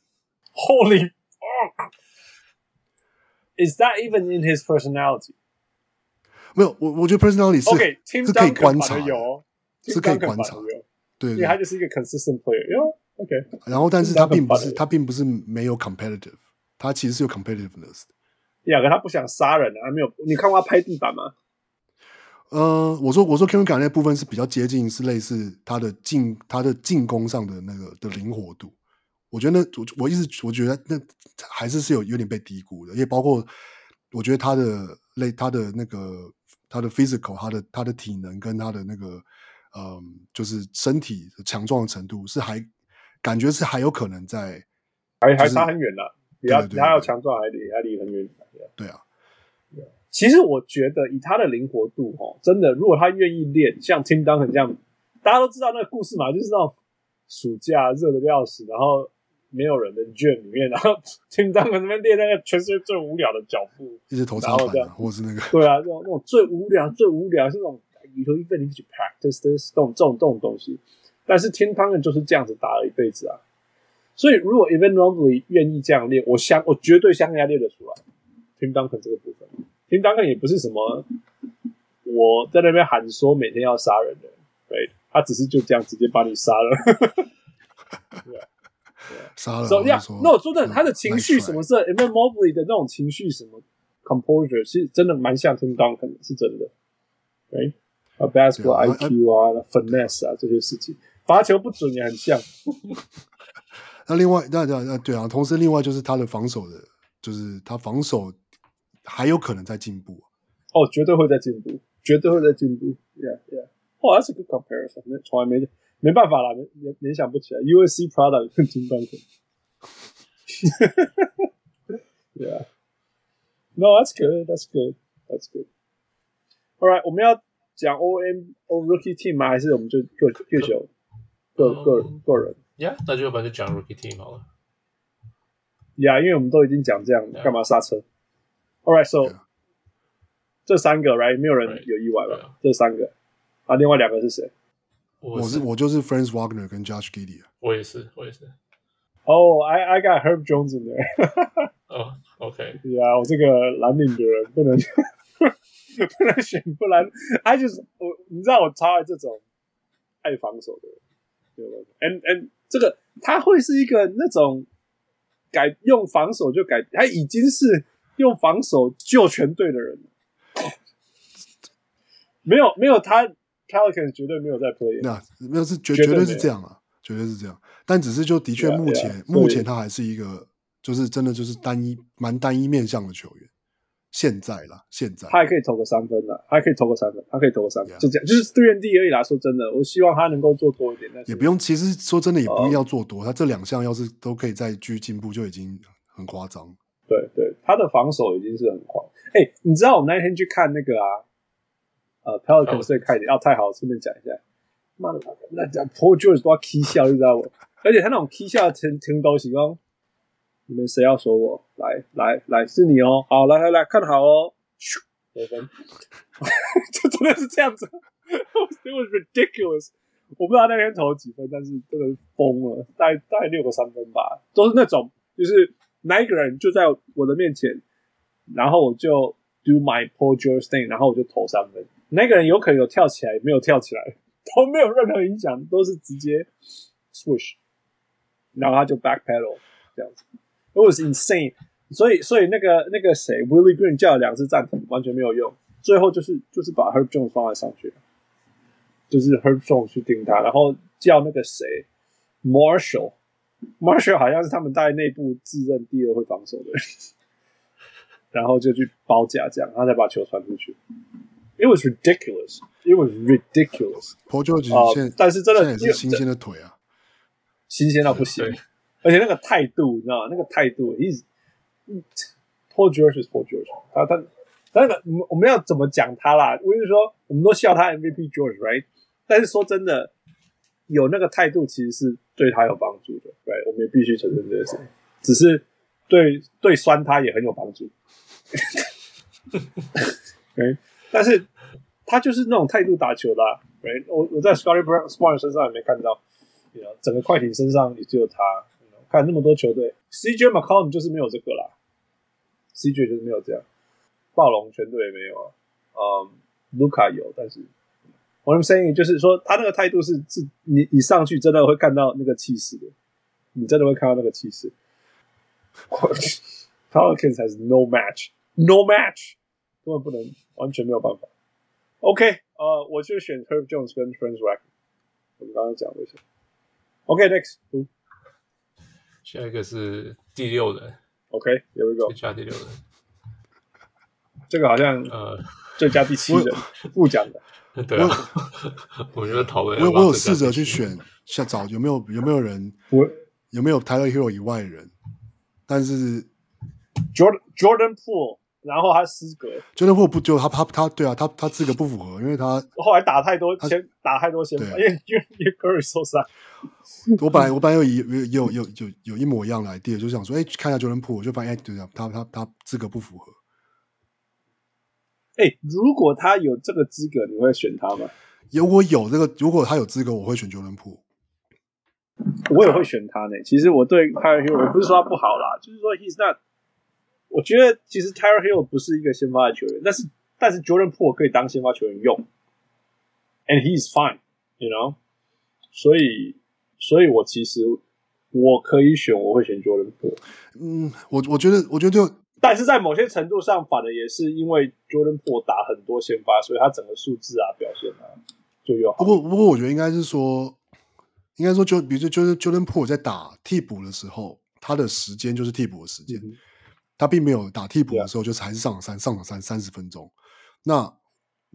Holy fuck！Is that even in his personality？没有，我我觉得 personality 是 OK，是可以观察，是可以观察，对，因为他就是一个 consistent player。OK，然后但是他并不是他并不是没有 competitive，他其实是有 competitiveness 的。呀，可他不想杀人啊，还没有。你看过他拍地板吗？呃，我说我说 Kevin Garnett 那部分是比较接近，是类似他的进他的进攻上的那个的灵活度。我觉得那我我一直我觉得那还是是有有点被低估的，也包括我觉得他的类他的那个他的 physical，他的他的体能跟他的那个嗯、呃，就是身体强壮的程度是还。感觉是还有可能在，还还差很远的，比他比他要强壮还离还离很远。对啊，其实我觉得以他的灵活度，哈，真的，如果他愿意练，像 Tim Duncan 这样，大家都知道那个故事嘛，就是那种暑假热的要死，然后没有人的 gym 里面，然后 Tim Duncan 那边练那个全世界最无聊的脚步，一直投长板，或是那个，对啊，那种那种最无聊、最无聊是那种里头一份你去 practice this 这种这种这种东西。但是 Tim Duncan 就是这样子打了一辈子啊，所以如果 Evan Mobley 愿意这样练，我相我绝对相信他练得出来。Tim Duncan 这个部分，Tim Duncan 也不是什么我在那边喊说每天要杀人的，对，他只是就这样直接把你杀了。杀了。所以呀，那我说的他的情绪什么是 Evan Mobley 的那种情绪什么 composure，是真的蛮像 Tim Duncan，是真的。对，啊，basketball IQ 啊，finesse 啊这些事情，罚球不准也很像。那另外，那那那对啊，同时另外就是他的防守的，就是他防守还有可能在进步。哦，绝对会在进步，绝对会在进步。Yeah, yeah. Oh, that's a good comparison. 那从来没没办法啦，联联想不起来。USC product 跟 Tim Duncan。Yeah. No, that's good. That's good. That's good. All right，我们要讲 OM O Rookie Team 吗？还是我们就各各选各个个人？呀，那就要不然就讲 Rookie Team 好了。呀，yeah, 因为我们都已经讲这样，干.嘛刹车？All right, so. 这三个，right，没有人有意外吧 Right. 这三个啊，另外两个是谁？我是我就是 Franz Wagner 跟 Josh Giddey 啊。我也是，我也是。哦、oh,，I I got Herb Jones in there 哦、oh,，OK，对啊，我这个蓝领的人不能不能选，不然 I just 我你知道我超爱这种爱防守的人，？And and 这个他会是一个那种改用防守就改，他已经是用防守救全队的人。没有没有他 Pelicans 绝对没有在 play，那没有是绝绝对是这样啊，绝对是这样。但只是就的确目前目前他还是一个就是真的就是单一蛮单一面向的球员。现在啦，现在他还可以投个三分啦，他还可以投个三分，他可以投个三分 Yeah. 就这样，就是 three and D 而已啦。说真的，我希望他能够做多一点，但是也不用。其实说真的，也不一哦定要做多。他这两项要是都可以再继续进步，就已经很夸张。对对，他的防守已经是很狂。哎、欸，你知道我们那天去看那个啊，呃，Pelicans 队开点，哦，太好了，顺便讲一下。妈的，那讲 Paul George 都要 k 笑，你知道不？而且他那种 k 笑听听都行哦。你们谁要说我？来来来，是你哦。好，来来来看好哦。咻，得分，就真的是这样子。It was ridiculous。我不知道那天投几分，但是真的是疯了，大概大概六个三分吧，都是那种就是。哪一个人就在我的面前，然后我就 do my poor George thing，然后我就投三分。那个人有可能有跳起来，没有跳起来，都没有任何影响，都是直接 swish，然后他就 backpedal 这样子。It was insane。所以，所以那个那个谁，Willie Green 叫了两次暂停，完全没有用。最后就是就是把 Herb Jones 放在上去，就是 Herb Jones 去盯他，然后叫那个谁 Marshall。Marshall 好像是他们大概内部自认第二会防守的人，然后就去包夹这样，他才把球传出去。It was ridiculous. It was ridiculous. Paul George 啊、但是真的是新鲜的腿啊，新鲜到不行对，而且那个态度，你知道吗？那个态度，He's Paul George is Paul George 他。他他那个，我们我们要怎么讲他啦？我跟你说，我们都笑他 MVP George，right？但是说真的，有那个态度其实是对他有帮助的，right？我们也必须承认这件事。只是对对酸他也很有帮助 嗯但是他就是那种态度打球的、啊，right？我我在 Scottie Barnes 身上也没看到，you know, 整个快艇身上也只有他。看那么多球队，CJ McCollum 就是没有这个啦，CJ 就是没有这样。暴龙全队也没有啊，嗯，卢卡有，但是我的声音就是说，他那个态度是是，你你上去真的会看到那个气势的，你真的会看到那个气势。Pelicans has no match，no match，根本不能，完全没有办法。OK，呃，我就选 Herb Jones 跟 Franz Wagner，我们刚刚讲的是。OK，next，、下一个是第六人 OK，here、okay, we go，最佳第六人。这个好像呃，最佳第七人不讲的。对啊，我觉得讨论。我我有试着去选，想找有没有有没有人，我有没有 Tyler Hero 以外的人，但是 Jordan Jordan Poole，然后他资格，Jordan Poole 不就他他他对啊，他他资格不符合，因为他后来打太多先打太多先发，因为因为因为 Curry 受伤。我本来我本来有有有有有有一模一样的 idea，就想说，哎，看一下 Jordan Poole，我就发现，哎，对啊，他他他资格不符合。哎、欸，如果他有这个资格，你会选他吗？如果有这个，如果他有资格，我会选 Jordan Poole。我也会选他呢。其实我对 Hero，我不是说他不好啦，就是说 He's not。我觉得其实 Tyler Hill 不是一个先发的球员，但是但是 Jordan Poole 可以当先发球员用，and he is fine，you know，所以，所以我其实我可以选，我会选 Jordan Poole。嗯，我我觉得，我觉得就，但是在某些程度上，反而也是因为 Jordan Poole 打很多先发，所以他整个数字啊表现啊就又好。不过，不过我觉得应该是说，应该说就比如说就是 Jordan Poole 在打替补的时候，他的时间就是替补的时间。嗯他并没有打替补的时候，就是还是上场三上场三三十分钟。那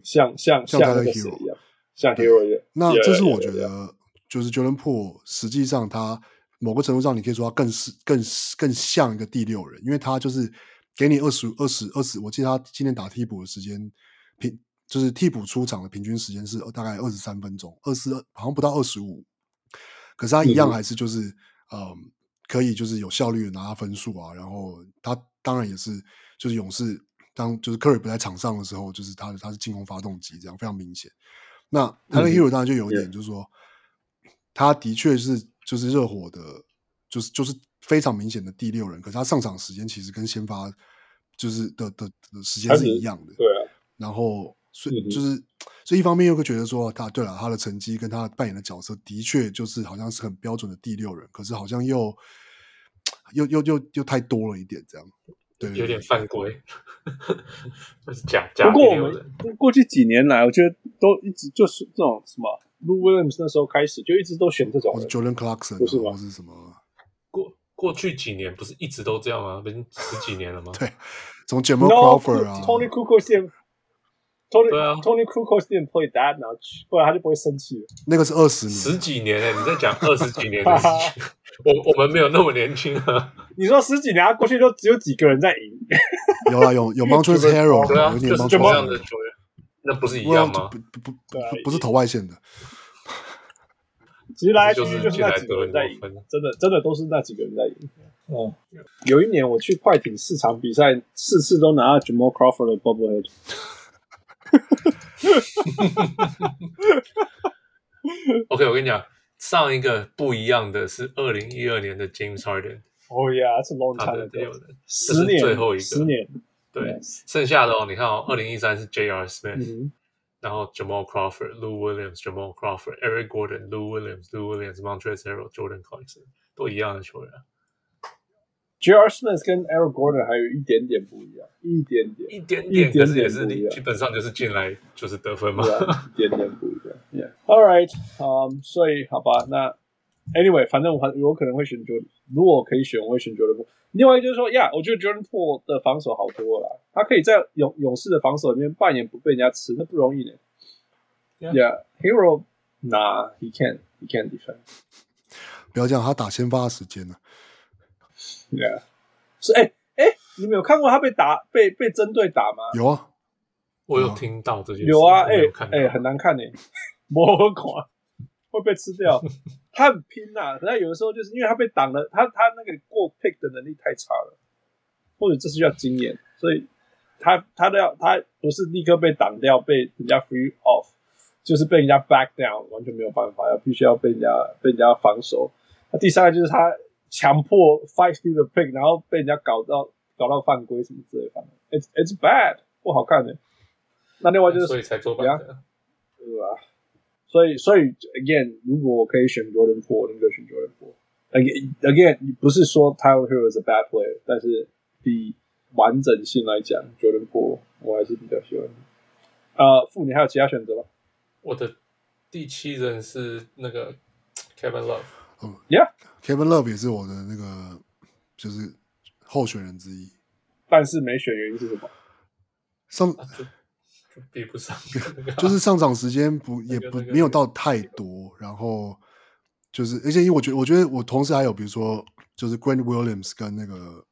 像像像他的 hero 一样，像 hero 一样。那这是我觉得，就是 Jordan Poole 实际上他某个程度上，你可以说他更是更更像一个第六人，因为他就是给你二十二十二十。我记得他今天打替补的时间平，就是替补出场的平均时间是大概二十三分钟，二十好像不到二十五。可是他一样还是就是嗯。呃可以就是有效率的拿到分数啊，然后他当然也是就是勇士当就是 Curry 不在场上的时候，就是他他是进攻发动机这样非常明显。那他的 Hero 当然就有一点就是说，嗯、他的确是就是热火的，就是就是非常明显的第六人，可是他上场时间其实跟先发就是的的的时间是一样的，对啊。然后所以就是所以一方面又会觉得说他对了，他的成绩跟他扮演的角色的确就是好像是很标准的第六人，可是好像又。又又又又太多了一点，这样，对，有点犯规。假 假。不过我们过去几年来，我觉得都一直就是这种什么，Lou Williams 那时候开始就一直都选这种，Jordan Clarkson 不是吗？是什么？过过去几年不是一直都这样吗？不是十几年了吗？对，从 Jamal Crawford 啊，Tony Kukoc 先，Tony Tony Kukoc didn't play that much，不然他就不会生气了。那个是二十年，十几年哎，你在讲二十几年的 事情。我我们没有那么年轻啊！你说十几年，他过去就只有几个人在赢。有啊，有有 Montrezl Harrell，对啊，就是这样的球员，那不是一样吗？不不不，不是投外线的。其实来来去去就是那几个人在赢，真的真的都是那几个人在赢。哦，有一年我去快艇四场比赛，四次都拿到 Jamal Crawford 的 Bobblehead。OK，我跟你讲。上一个不一样的是二零一二年的 James Harden。哦呀，是 long time 的，十年，最后一个，十年。对.剩下的哦，你看哦，二零一三是 J.R. Smith，、嗯、然后 Jamal Crawford、Lou Williams、Jamal Crawford、Eric Gordon、Lou Williams、Lou Williams、Montrezl Harrell、Jordan Clarkson，都一样的球员。J.R. Smith 跟 Eric Gordon 还有一点点不一样，一点点，一点点，可是也是你基本上就是进来就是得分嘛，一点点不一样。Yeah，All right，嗯、um,，所以好吧，那 Anyway，反正我有可能会选 Jordan，如果我可以选，我会选 Jordan Poole。另外就是说，呀、yeah,，我觉得 Jordan Poole 的防守好多了，他可以在勇勇士的防守里面扮演不被人家吃，那不容易呢。Yeah，Hero，nah，he can't，he can't defend。不要这样，他打先发的时间呢。Yeah，是哎哎，你们有看过他被打被被针对打吗？有啊，我有听到这些。有啊，哎哎，很难看呢，魔狂会被吃掉。他很拼呐、啊，可是有的时候就是因为他被挡了，他他那个过 pick 的能力太差了，或者这是要经验，所以他他都要他不是立刻被挡掉，被人家 free off，就是被人家 back down，完全没有办法，要必须要被人家被人家防守。那第三个就是他。强迫 fight through the pick，然后被人家搞到搞到犯规什么之类的，it's it's bad，不好看的。那另外就是所以才做版的，对吧？所以所以 again，如果我可以选 Jordan Poole，那就选 Jordan Poole。again again，不是说 Tyler Herro is a bad player，但是比完整性来讲，Jordan Poole 我还是比较喜欢。呃，傅，你还有其他选择吗？我的第七人是那个 Kevin Love。嗯，Yeah，Kevin Love 也是我的那个，就是候选人之一，但是没选原因是什么？上、啊、比不上，就是上场时间不也不没有到太多，然后就是而且因为我觉得我觉得我同时还有比如说就是 Grant Williams 跟那个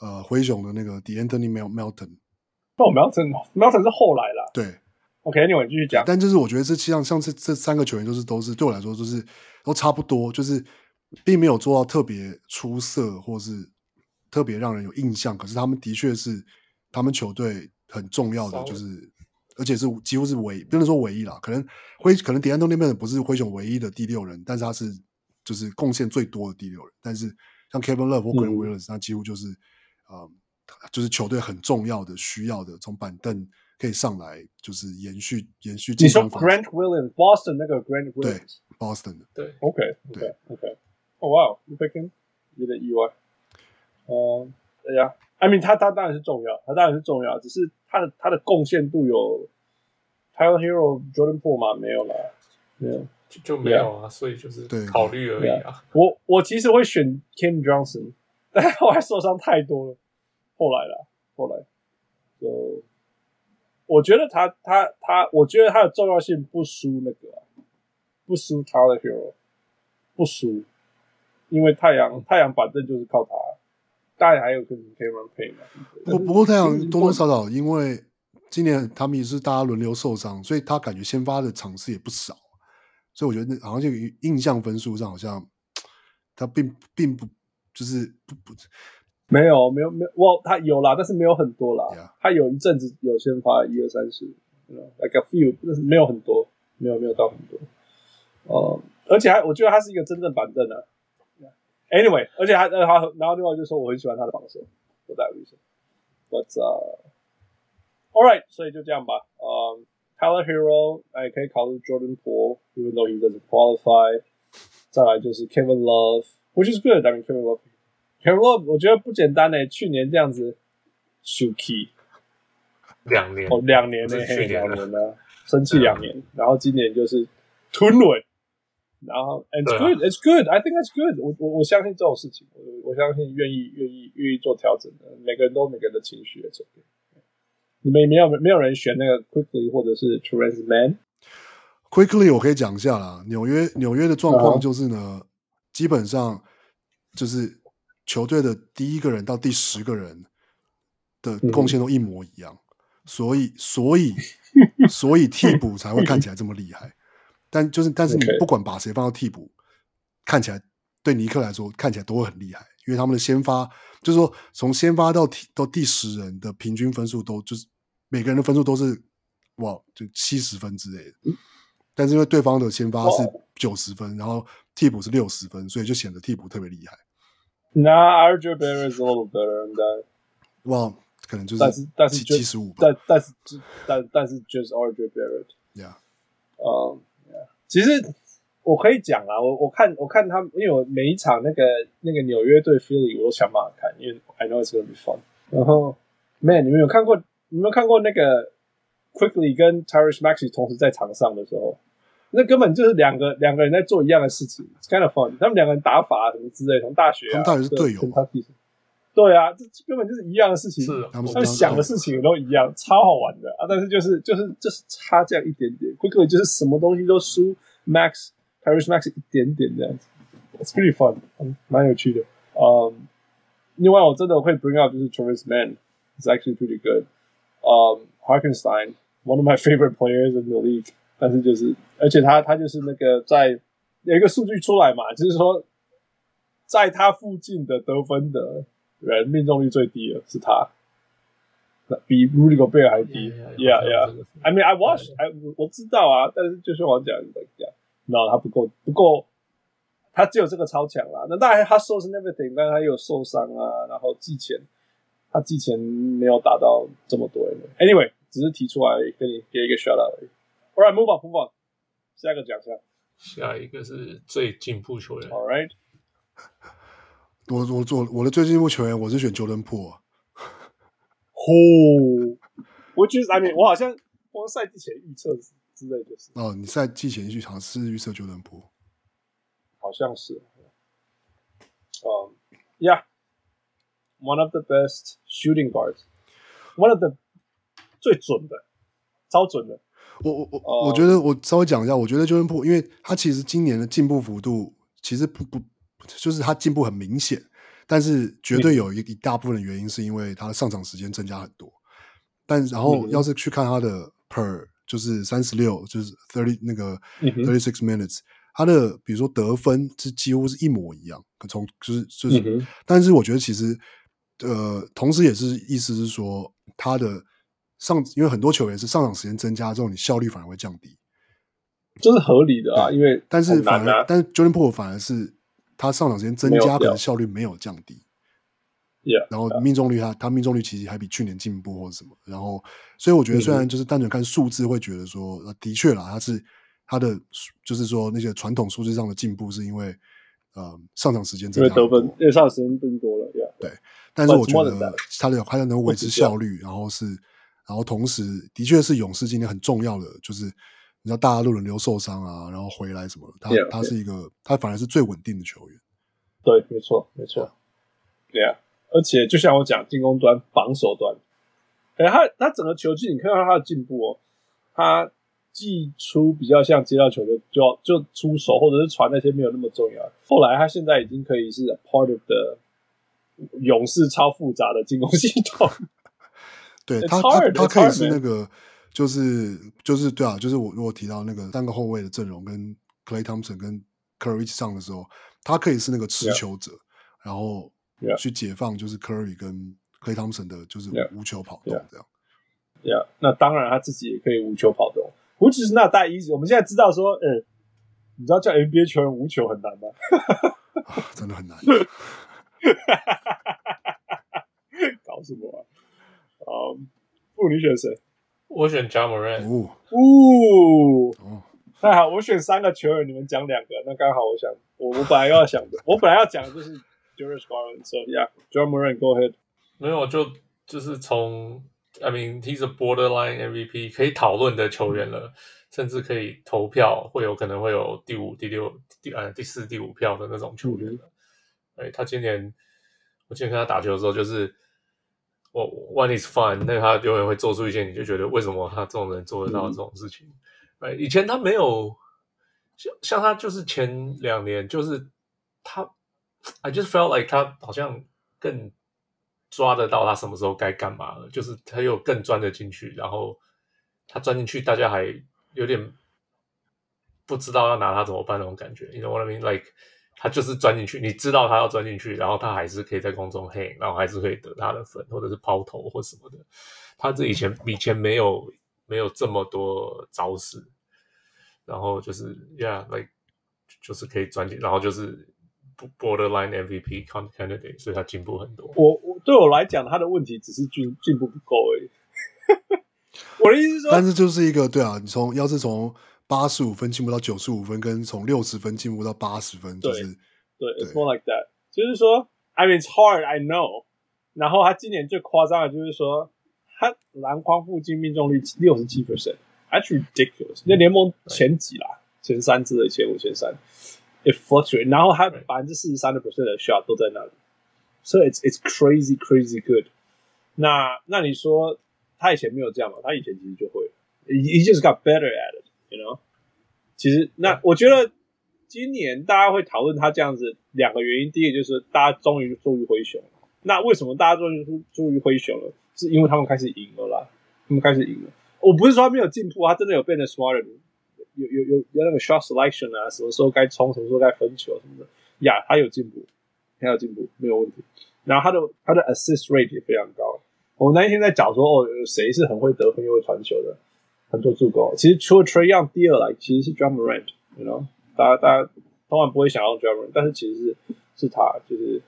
呃灰熊的那个 De'Anthony Melton，哦 Melton Melton 是后来了，对。OK，Anyway，继续讲。但就是我觉得这像像这这三个球员都是都是对我来说都是都差不多，就是并没有做到特别出色或是特别让人有印象。可是他们的确是他们球队很重要的，就是而且是几乎是唯不能说唯一啦，可能灰可能迪安东那边不是灰熊唯一的第六人，但是他是就是贡献最多的第六人。但是像 Kevin Love 或 Grant Williams，他几乎就是、呃、就是球队很重要的、需要的，从板凳可以上来，就是延续延续。你说 Grant Williams，Boston 那个 Grant Williams，对，Boston 的，对，OK，OK，OK。哦，哇，你 pick him，有点意外。嗯，对呀，I mean，他他当然是重要，他当然是重要，只是他的他的贡献度有 Tyler Hero、Jordan Poole 吗？没有啦，没有。就就没有啊，所以就是考虑而已啊。我我其实会选 Kim Johnson，但后来受伤太多了。后来啦，后来，就我觉得他他他，我觉得他的重要性不输那个，不输 Tyler Hero，不输，因为太阳太阳反正就是靠他，当然还有可能 Kevin Payne 嘛。不不过太阳多多少少因为今年他们也是大家轮流受伤，所以他感觉先发的场次也不少。所以我觉得那好像就印象分数上好像他并并不就是不不没有没有没有我他有啦，但是没有很多啦。Yeah. 他有一阵子有先发一二三四，like a few，但是没有很多，没有没有到很多。呃，而且还我觉得他是一个真正板凳啊。Anyway，而且还呃他然后另外就是说我很喜欢他的防守，我带危险。But uh, all right，所以就这样吧。呃、um,。Tyler Hero，哎，可以考虑 Jordan Poole，even though he doesn't qualify。再来就是 Kevin Love，which is good。I mean Kevin Love，Kevin Love，我觉得不简单诶。去年这样子，Shuki，两年哦，两年呢，去年两年呢，生气两年，然后今年就是吞稳，然后 It's good，It's good，I think that's good。我我我相信这种事情，我我相信愿意愿意愿意做调整的，每个人都有每个人的情绪在这边。你们没有没有人选那个 Quickly 或者是 Terance Mann？Quickly 我可以讲一下啦。纽约纽约的状况就是呢，uh -huh. 基本上就是球队的第一个人到第十个人的贡献都一模一样，嗯、所以所 以所以替补才会看起来这么厉害。但就是但是你不管把谁放到替补，看起来对尼克来说看起来都会很厉害，因为他们的先发就是说从先发到到第十人的平均分数都就是。每个人的分数都是哇，就七十分之类的，嗯，但是因为对方的先发是九十分，然后替补是六十分，所以就显得替补特别厉害。那 RJ Barrett is a little better than that。哇，可能就是但是但是七十五，但但是但但是就是 RJ Barrett。Yeah，嗯，yeah，其实我可以讲啊，我我看我看他们，因为我每一场那个那个纽约对 Philly 我都想办法看，因为 I know it's gonna be fun。然后，Man，你们有看过？你有没有看过那个 Quickly 跟 Tyrese Maxey 同时在场上的时候？那根本就是两个两个人在做一样的事情，It's kind of fun。他们两个人打法什么之类，从大学啊，他们到底是队友吗？对啊，这根本就是一样的事情，他们想的事情都一样，超好玩的啊！但是就是就是就是差这样一点点，Quickly 就是什么东西都输 Max Paris Maxey 一点点这样子，It's pretty fun，嗯，蛮有趣的。嗯、um,，另外我真的会 bring up 就是 Travis Mann，It's actually pretty good。嗯、um,，Harkenstein，one of my favorite players in the league，但是就是，而且他他就是那个在有一个数据出来嘛，就是说在他附近的得分的人命中率最低的是他，比 Rudy Gobert 还低。Yeah, yeah. I mean, I watched，I 我知道啊，但是就是我讲的讲，然后他不够不够，他只有这个超强啦。那当然他受伤 everything，但是他也有受伤啊，然后季前。他之前没有达到这么多，Anyway，只是提出来跟你给一个 shout out 而已。All right，move on，move on，下一个奖项，下一个是最进步球员。All right，我我我我的最进步球员，我是选 Jordan Poole。哦，我就是，I mean，我好像我赛季前预测之类就是。哦，你赛季前去尝试预测 Jordan Poole，好像是。嗯、um,，Yeah。One of the best shooting guards, one of the 最准的，超准的。我我我、uh, 我觉得我稍微讲一下，我觉得 Jordan Poole，因为他其实今年的进步幅度其实不不，就是他进步很明显，但是绝对有一一大部分的原因是因为他的上场时间增加很多。但然后要是去看他的 per，就是三十六，就是 thirty 那个 thirty six minutes。他的比如说得分是几乎是一模一样，从就是就是、嗯，但是我觉得其实。呃，同时也是意思是说，他的上，因为很多球员是上场时间增加之后，你效率反而会降低，这是合理的啊。因为但是反而，但是 Jordan Poole 反而是他上场时间增加，可能效率没有降低。Yeah，然后命中率他他命中率其实还比去年进步或者什么，然后所以我觉得虽然就是单纯看数字会觉得说，的确啦，他是他的就是说那些传统数字上的进步是因为呃上场时间增加，因为得分因为上场时间更多了，yeah, 对，但是我觉得他的他能维持效率，然后是然后同时的确是勇士今天很重要的就是你知道大家都轮流受伤啊，然后回来什么的，他 yeah, 他是一个他反而是最稳定的球员，对，没错没错，对啊。而且就像我讲，进攻端、防守端，哎，他他整个球技，你看到他的进步哦，他既出比较像接到球就就要就出手，或者是传那些没有那么重要。后来他现在已经可以是 part of the 勇士超复杂的进攻系统。对他他他可以是那个，就是就是对啊，就是我如果提到那个三个后卫的阵容跟 Clay Thompson 跟 Curry 一起上的时候，他可以是那个持球者，然后。去解放就是 Curry 跟 Clay Thompson 的，就是无球跑动这样。Yeah，那当然他自己也可以无球跑动。which is not that easy。我们现在知道说，哎、欸，你知道叫 NBA 球员无球很难吗？啊、真的很难。搞什么啊？啊，不，你选谁？我选 Morant。哦，哦，太好，我选三个球员，你们讲两个，那刚好我想，我我本来要想的，我本来要讲的就是。Darius Garland，so yeah，Ja Morant，go ahead。没有，就就是从，I mean he's a borderline MVP，可以讨论的球员了，甚至可以投票，会有可能会有第五、第六、第呃第四、第五票的那种球员了。哎、嗯，他今年我今天跟他打球的时候，就是我 One is fine，那他永远会做出一些你就觉得为什么他这种人做得到这种事情？哎、嗯，以前他没有像像他就是前两年就是他。I just felt like 他好像更抓得到他什么时候该干嘛了，就是他又更钻得进去，然后他钻进去，大家还有点不知道要拿他怎么办那种感觉。You know what I mean? 他就是钻进去，你知道他要钻进去，然后他还是可以在空中 hang，然后还是可以得他的分，或者是抛投或什么的。他这以前以前没有没有这么多招式，然后就是 Yeah，like 就是可以钻进，然后就是。Borderline MVP candidate，所以他进步很多。我我对我来讲，他的问题只是进进步不够而已。我的意思是说，但是就是一个对啊，你从要是从八十五分进步到九十五分，跟从六十分进步到八十分，就是对，对，It's more like that。就是说，I mean it's hard, I know。然后他今年最夸张的就是说，他篮筐附近命中率六十七 percent，actually ridiculous。那联盟前几啦，前三之类，前五、前三。It fluctuates，然后他百分之四十三的 percent 的 shot 都在那里，，so it's it's crazy crazy good。那那你说他以前没有这样吗？他以前其实就会，he just got better at it，you know。其实那我觉得今年大家会讨论他这样子两个原因，第一个就是大家终于终于灰熊了。那为什么大家终于终于灰熊了？是因为他们开始赢了啦，他们开始赢了。我不是说他没有进步，他真的有变得 smarter。有有有有那个 shot selection 啊，什么时候该冲，什么时候该分球什么的，呀、yeah，他有进步，他有进步，没有问题。然后他的他的 assist rate 也非常高。我们那一天在讲说，哦，谁是很会得分又会传球的，很多助攻。其实除了 Trae Young 第二来，其实是 Ja Morant，you know，大家大家通常不会想要 Drummond，但是其实是是他，就是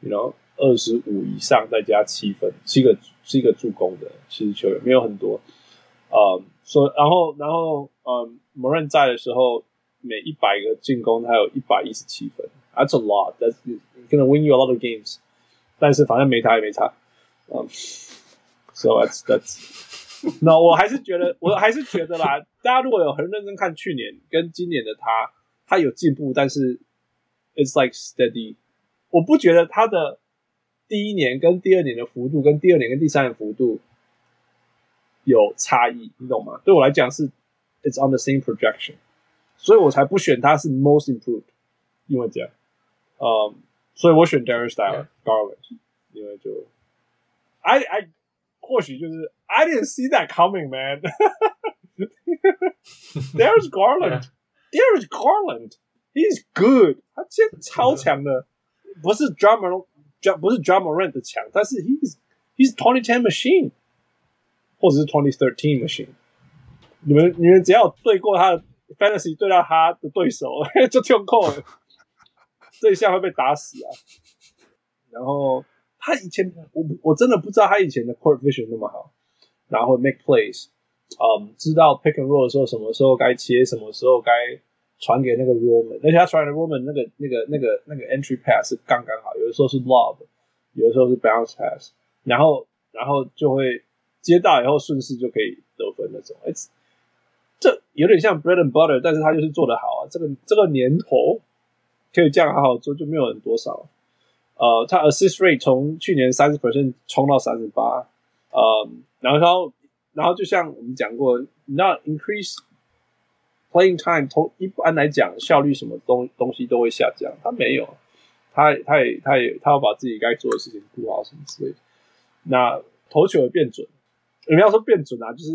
you know 二十五以上再加七分，七个七个助攻的，其实球员没有很多。呃，说然后然后呃。m o r a n 在的时候，每一百个进攻，他有一百一十七分，That's a lot. That's gonna win you a lot of games. 但是反正没他也没差，嗯、，So that's that's. 那我还是觉得，我还是觉得啦。大家如果有很认真看去年跟今年的他，他有进步，但是 It's like steady。我不觉得他的第一年跟第二年的幅度，跟第二年跟第三年幅度有差异，你懂吗？对我来讲是。It's on the same projection，所以我才不选他是 most improved，因为这样，嗯、所以我选 Darius Garland，因为就，I I 或许就是 I didn't see that coming, man. Darius Garland，Darius Garland，he's good，他现在超强的，不是 Ja Morant，不是 Ja Morant 的强，但是 he's he's twenty ten machine，或者是 twenty thirteen machine。你们你们只要对过他的 fantasy，对到他的对手就跳扣了，这一下会被打死啊！然后 他以前我我真的不知道他以前的 court vision 那么好，然后 make plays，嗯，知道 pick and roll 的时候什么时候该切，什么时候该传给那个 Roman，而且他传给 Roman 那个那个那个那个 entry pass 是刚刚好，有的时候是 lob，有的时候是 bounce pass，然后然后就会接到以后顺势就可以得分那种。It's 这有点像 bread and butter，但是他就是做得好啊。这个这个年头可以这样好好做，就没有人多少。呃，他 assist rate 从去年三十 percent 冲到三十八，呃，然后然后就像我们讲过，那 increase playing time，从一般来讲效率什么东东西都会下降，他没有，他他也他也他要把自己该做的事情做好什么之类的。那投球也变准，你们要说变准啊，就是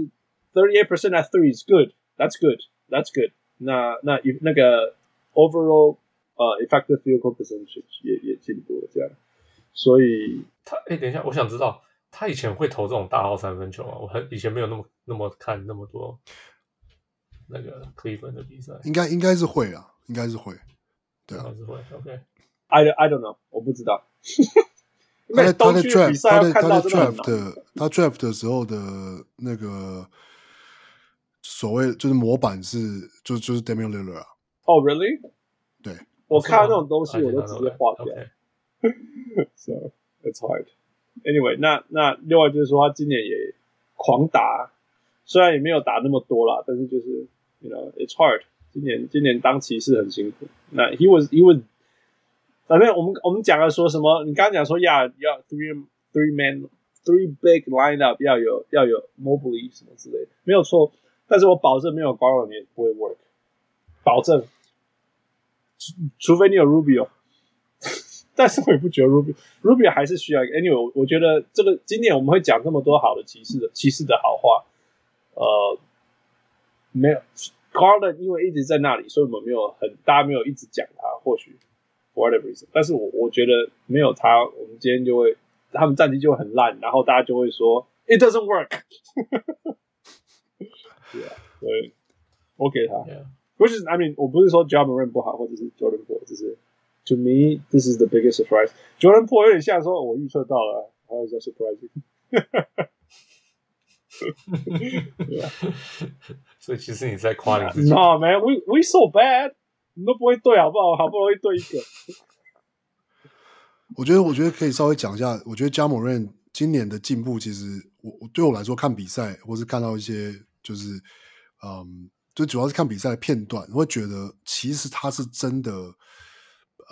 thirty eight percent at three is good，that's good，that's good。那那那个 overall。呃、uh,，effective field goal percentage 也也进步了，这样，所以他哎、欸，等一下，我想知道他以前会投这种大号三分球吗？我很以前没有那么那么看那么多那个 Cleveland 的比赛，应该应该是会啊，应该是会，对啊，是会。OK，I I don't know，我不知道。他在他在 draft 他在他在 draft 的他 draft 的时候的那个所谓就是模板是就就是 Damian Lillard 啊。哦、oh,，really？对。我看到那种东西，我都直接划掉。So it's hard. Anyway，那那另外就是说，他今年也狂打，虽然也没有打那么多啦，但是就是，you know, it's hard。今年今年当骑士很辛苦。那 he was he was，反正我们我们讲了说什么？你刚刚讲说要要 three three man three big lineup 要有要有 Mobley 什么之类的，没有错。但是我保证没有 Garland 也不会 work，保证。除非你有 Rubio，但是我也不觉得 Rubio Rubio 还是需要一个。Anyway，我觉得这个今年我们会讲这么多好的骑士的骑士的好话，呃，没有 Garland 因为一直在那里，所以我们没有很大家没有一直讲他，或许 whatever reason。但是我我觉得没有他，我们今天就会他们战绩就会很烂，然后大家就会说 It doesn't work。对啊，所以我给他。不是，I mean，我不是说 Ja Morant 不好，或者是 Jordan Po，就是 To me, this is the biggest surprise. Jordan Po 有点像说，我预测到了，还有叫 surprising。所以其实你在夸你自己。No man, we we so bad，你都不会对好不好？好不容易对一个。我觉得，我觉得可以稍微讲一下。我觉得 Ja Morant 今年的进步，其实我我对我来说看比赛，或是看到一些就是嗯。就主要是看比赛的片段，我会觉得其实他是真的，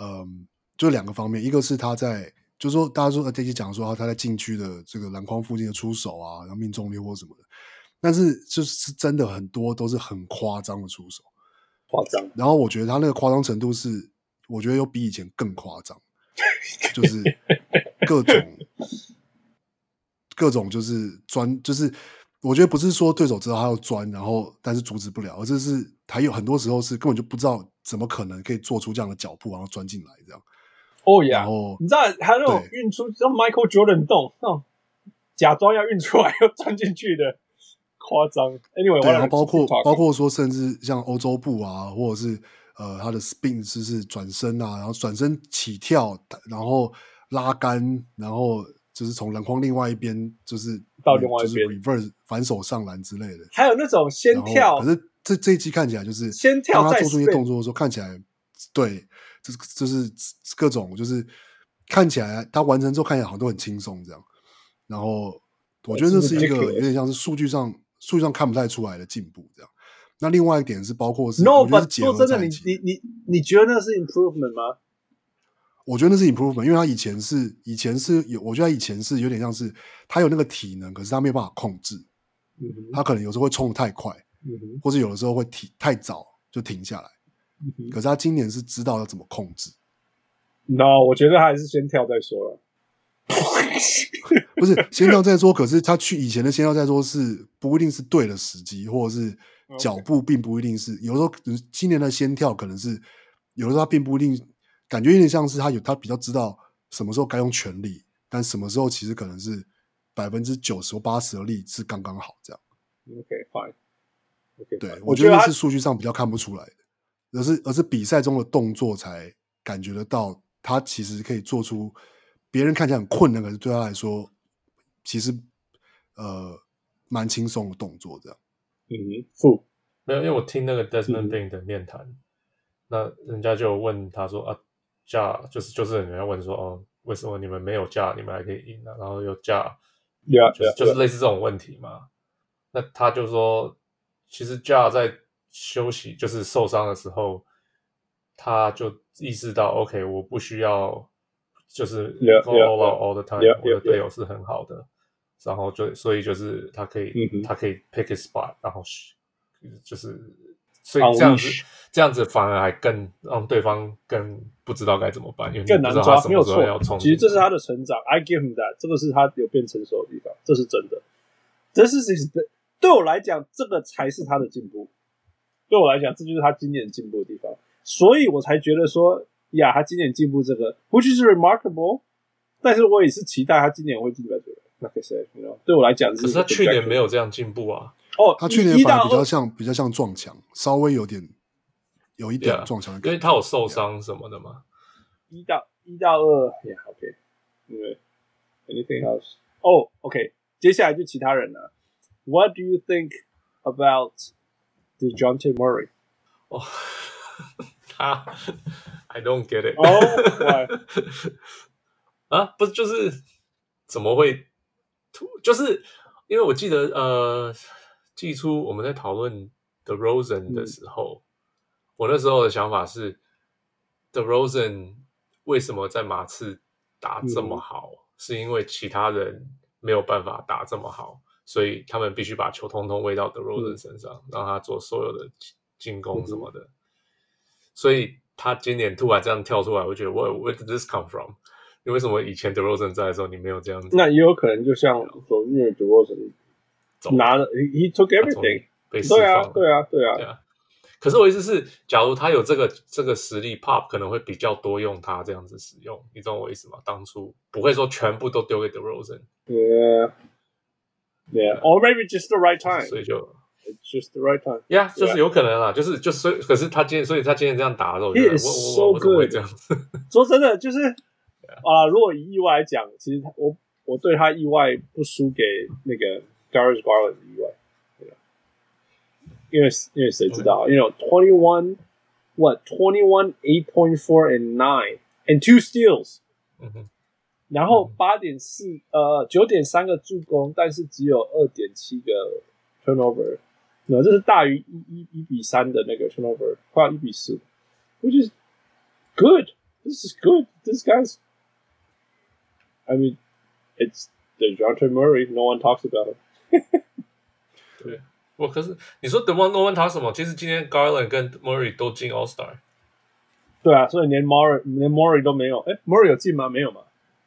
嗯，就两个方面，一个是他在，就是说大家说这期讲说他在禁区的这个篮筐附近的出手啊，然后命中率或什么的，但是就是真的很多都是很夸张的出手，夸张。然后我觉得他那个夸张程度是，我觉得有比以前更夸张，就是 各种各种就是专就是。我觉得不是说对手知道他要钻，然后但是阻止不了，而这是还有很多时候是根本就不知道怎么可能可以做出这样的脚步，然后钻进来这样。哦呀，你知道还有那种运出像 Michael Jordan 动，那种假装要运出来又钻进去的，夸张。Anyway，然后包括包括说，甚至像欧洲步啊，或者是呃他的 spin 就是转身啊，然后转身起跳，然后拉杆，然后。就是从篮筐另外一边，就是到另外一边，就是 reverse 反手上篮之类的。还有那种先跳，可是这这一季看起来就是先跳，当他做出一些动作的时候，看起来对，就是就是各种就是看起来他完成之后看起来好像都很轻松这样。然后我觉得这是一个有点像是数据上数据上看不太出来的进步这样。那另外一点是包括是，no，说真的，你你你你觉得那是 improvement 吗？我觉得那是 improvement，因为他以前是以前是有，我觉得他以前是有点像是他有那个体能，可是他没有办法控制。嗯、他可能有时候会冲得太快，嗯、或者有的时候会停太早就停下来。嗯、可是他今年是知道要怎么控制。No，我觉得他还是先跳再说了。不是先跳再说，可是他去以前的先跳再说是不一定是对的时机，或者是脚步并不一定是。有时候今年的先跳可能是有的时候他并不一定。感觉有点像是他有他比较知道什么时候该用全力，但什么时候其实可能是百分之九十或八十的力是刚刚好这样。OK fine。OK，对，我觉得是数据上比较看不出来的，而是而是比赛中的动作才感觉得到他其实可以做出别人看起来很困难，可是对他来说，其实呃蛮轻松的动作这样。嗯，负没有，因为我听那个 Desmond Bane 的面谈，嗯、那人家就问他说啊，架就是就是人家问说哦，为什么你们没有架，你们还可以赢呢、啊？然后有架，yeah, 就是 yeah, 就是类似这种问题嘛。那他就说，其实架在休息就是受伤的时候，他就意识到 OK，我不需要就是 go all out all the time，、我的队友是很好的。然后就所以就是他可以、嗯、他可以 pick a spot，然后就是所以这样子、oh, 这样子反而还更让对方更不知道该怎么办，因为更难抓。没有错，其实这是他的成长。I give him that，这个是他有变成熟的地方，这是真的。这是其实对我来讲，这个才是他的进步。对我来讲，这就是他今年进步的地方，所以我才觉得说呀，他今年进步这个，which is remarkable。但是我也是期待他今年会进步这个。那可是，对我来讲，可是他去年没有这样进步啊。哦，他去年反而比较像比较像撞墙，稍微有点有一点撞墙的感觉，因为他有受伤什么的嘛。一到一到二，Yeah，OK，因为 Anything else？哦，OK，接下来就其他人了。What do you think about the j o h n t e Murray？哦，他，I don't get it。哦，啊，不是，就是怎么会？就是因为我记得，呃，季初我们在讨论 The Rosen 的时候，嗯、我那时候的想法是，The Rosen 为什么在马刺打这么好，嗯，是因为其他人没有办法打这么好，所以他们必须把球通通喂到 The Rosen 身上，嗯，让他做所有的进攻什么的，嗯。所以他今年突然这样跳出来，我觉得，Where where did this come from？你为什么以前 DeRozan 在的时候你没有这样子？那也有可能就像说，因为 DeRozan 拿了，he took everything，对啊，对啊，对啊，对啊。可是我意思是，假如他有这个这个实力，Pop 可能会比较多用他这样子使用，你懂我意思吗？当初不会说全部都丢给 DeRozan。Yeah, yeah, or maybe just the right time。所以就 it's just the right time。Yeah，就是有可能啦，就是就所以，可是他今天，所以他今天这样打的时候，我我我我怎么会这样子？说真的，就是。啊，如果以意外来讲，其实他我我对他意外不输给那个 Darius Garland 的意外，对吧？因为因为谁知道？因为 twenty one what twenty one eight point four and nine and two steals，嗯哼，然后八点四呃九点三个助攻，但是只有二点七个 turnover，那这是大于一一一比三的那个 turnover，快一比四，which is good，this is good，this guy's I mean, it's Dejounte Murray. No one talks about him. 对，我可是你说 The One No One talks 什么？其实今天 Garland 跟 Murray 都进 All Star。对啊，所以连 Murray 连 Murray 都没有。哎，Murray 有进吗？没有吗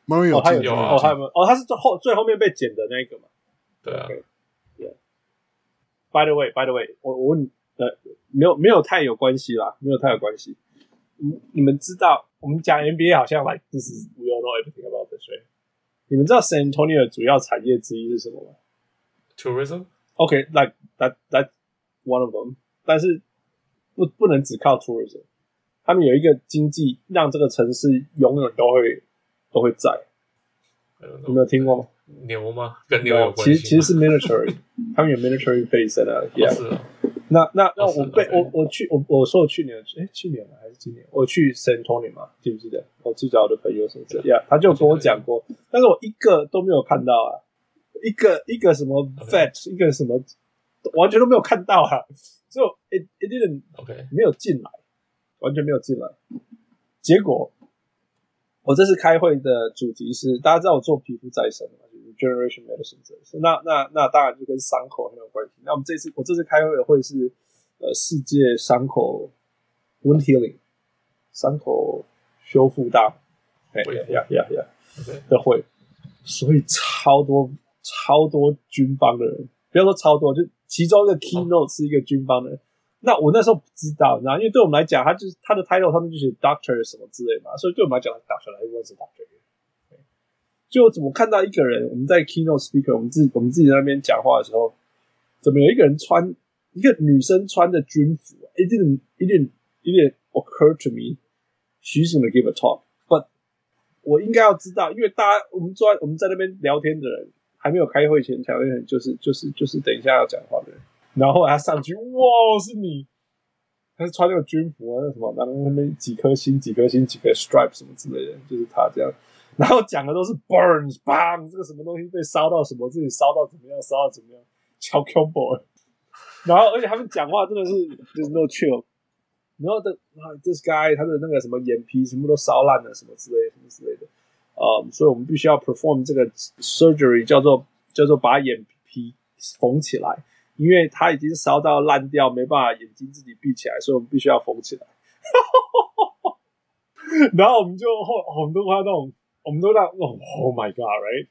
？Murray 有进，有哦，还有哦，他是最后最后面被剪的那个嘛？对啊。Okay. By the way, by the way，我我问你，呃，没有没有太有关系啦，没有太有关系。你你们知道，我们讲 NBA 好像 like this is we all know everything about this right？你们知道 San Antonio 的主要产业之一是什么吗？Tourism。OK，like that that one of them。但是不不能只靠 tourism，他们有一个经济让这个城市永远都会都会在。有没有听过吗？牛吗？跟牛有关系？其实其实是 military，他们有 military base 在那。那那那我被我我去我我说我去年哎去年还是今年我去 San Antonio 嘛，记不记得？我去找我的朋友什么的呀，他就跟我讲过，但是我一个都没有看到啊，一个一个什么 vet，一个什么完全都没有看到啊，所以 it it didn't OK 没有进来，完全没有进来。结果我这次开会的主题是，大家知道我做皮肤再生嘛就是 generation medicine，这那那那当然就跟伤口很有关系。那我们这次我这次开会的会是呃世界伤口 wound healing 伤口修复大哎呀呀呀的会，所以超多超多军方的人，不要说超多，就其中一个 keynote 是一个军方的人。那我那时候不知道，然后因为对我们来讲，他就是他的 title 他们就写 doctor 什么之类嘛，所以对我们来讲，doctor 来问是 doctor。就怎么看到一个人？我们在 keynote speaker，我们自己我们自己在那边讲话的时候，怎么有一个人穿一个女生穿的军服？It didn't, it didn't, it didn't occur to me she's gonna give a talk. But 我应该要知道，因为大家我们坐在我们在那边聊天的人，还没有开会前聊天的人，就是就是就是等一下要讲话的人。然后后来他上去，哇，是你！他是穿那个军服啊，那什么，然后那边几颗星、几颗星、几个 stripe 什么之类的，就是他这样。然后讲的都是 burns bang，这个什么东西被烧到什么，自己烧到怎么样，烧到怎么样，超 combo。然后而且他们讲话真的是就是 no chill。然后的啊，this guy 他的那个什么眼皮什么都烧烂了，什么之类什么之类的。呃、所以我们必须要 perform 这个 surgery，叫做叫做把眼皮缝起来。因为他已经烧到烂掉，没办法眼睛自己闭起来，所以我们必须要缝起来。然后我们就后，我们都看到那种，我们都让哦，Oh my God，right？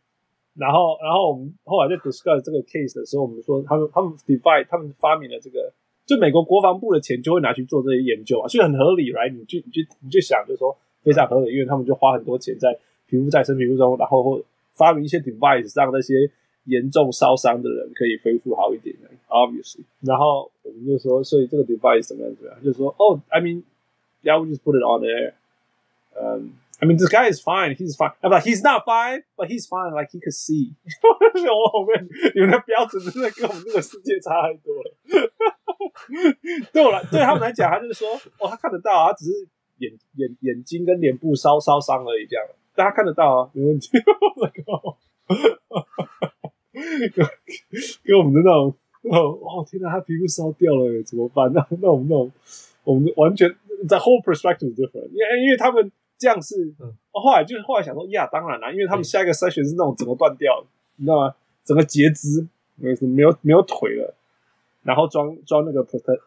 然后，然后我们后来在 discuss 这个 case 的时候，我们说他们他们 divide，他们发明了这个，就美国国防部的钱就会拿去做这些研究啊，所以很合理，right？你就你就你就想，就说非常合理，因为他们就花很多钱在皮肤再生皮肤中，然后发明一些 device 让那些。严重烧伤的人可以恢复好一点的，obviously。然后我们就说，所以这个 device 怎么样怎么样？就是说，哦，I mean, yeah, we just put it on there. Um, I mean, this guy is fine. He's fine. I'm like, he's not fine, but he's fine. Like he could see. 我后面你们的标准真的跟我们这个世界差太多了。对我来，对他们来讲，他就是说，哦，他看得到，他只是眼眼眼睛跟脸部烧烧伤而已，这样。但他看得到啊，没问题。跟跟我们的那种哦，哦天哪，他皮肤烧掉了，怎么办？那那我们那种，我们完全在 whole perspective different，因为因为他们这样是，嗯，后来就是后来想说，呀，当然啦，因为他们下一个 session 是那种整个断掉，你知道吗？整个截肢，没有没有没有腿了，然后装装那个 protect，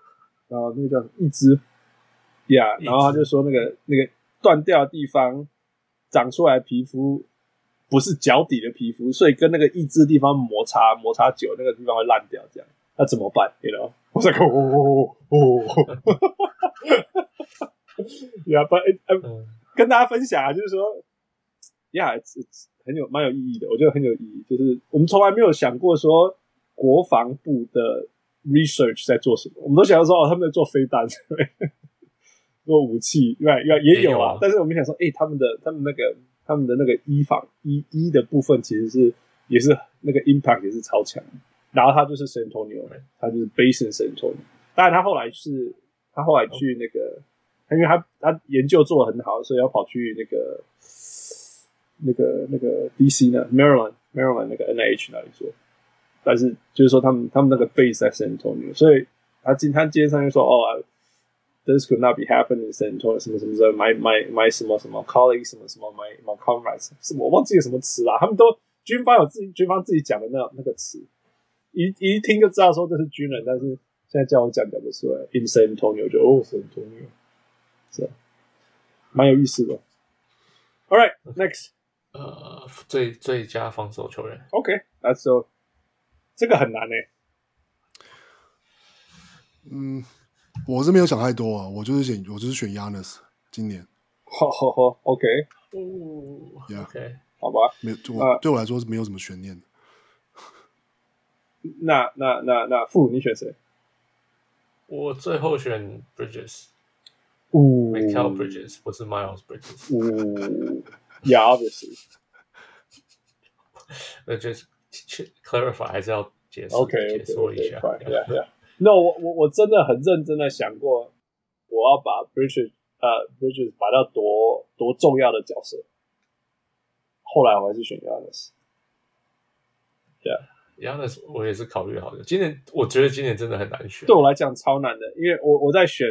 然后那个叫一只，呀，然后他就说那个那个断掉的地方长出来皮肤。不是脚底的皮肤，所以跟那个义肢的地方摩擦摩擦久，那个地方会烂掉。这样，那怎么办？You know？我在看，哦哦哦哦，呀，不，呃，跟大家分享啊，就是说，呀、yeah，很有蛮有意义的，我觉得很有意义。就是我们从来没有想过说国防部的 research 在做什么，我们都想要说哦，他们在做飞弹，做武器，对吧？也也有啊，但是我们想说，哎、欸，他们的他们那个。他们的那个医防医医的部分其实是也是那个 impact 也是超强，然后他就是 San Antonio，他就是 base in San Antonio。当然他后来是，他后来去那个，因为他他研究做的很好，所以要跑去那个那个那个 DC 呢，Maryland Maryland 那个 NIH 那里做。但是就是说他们他们那个 base 在 San Antonio，所以他今他今天上去说哦。This could not be happening in San Antonio 什么什么的，my my my 什么什么 colleague 什么什么 my my comrades 什么我忘记了什么词啦，他们都军方有自己军方自己讲的那那个词，一一听就知道说这是军人，但是现在叫我讲讲不出来。In San Antonio 就哦 San Antonio，是，蛮有意思的。All right, next，呃，最最佳防守球员。OK，that's、okay, so，这个很难诶、欸。嗯。 我是没有想太多啊，我就是选，我就是选 Giannis 今年。好好好，OK，哦，Yeah，OK，好吧，没有，我对我来说是没有什么悬念的。那那那那副你选谁？我最后选 Bridges，哦，Mikal Bridges，不是 Miles Bridges。哦，Yeah，obviously。那就是 clarify 还是要解释，OK，解说一下，Yeah，Yeah。那、no, 我我我真的很认真的想过，我要把 Bridges 呃 Bridges 摆到多多重要的角色。后来我还是选 Giannis。Yeah，Giannis 我也是考虑好的。今年我觉得今年真的很难选，对我来讲超难的，因为我我在选，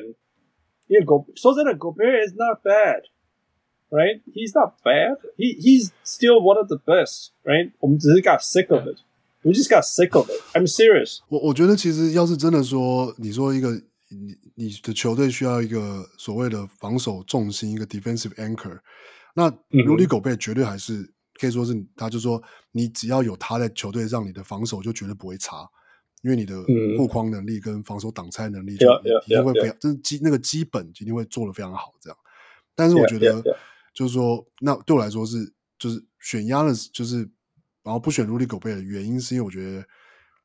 因为 Go 说真的，Gobert is not bad，right？He's not bad，he he's still one of the best，right？我们只是 got sick of it。We just got sick of it. I'm serious. 我我觉得其实要是真的说，你说一个你你的球队需要一个所谓的防守重心，一个 defensive anchor，那 Rudy Gobert 绝对还是、嗯、可以说是，他就说你只要有他在球队让，你的防守就绝对不会差，因为你的护框能力跟防守挡拆能力就一定会非常，这是基那个基本一定会做得非常好。这样，但是我觉得就是说，那对我来说是就是选 Giannis 就是。然后不选 Rudy Gobert 的原因是因为我觉得，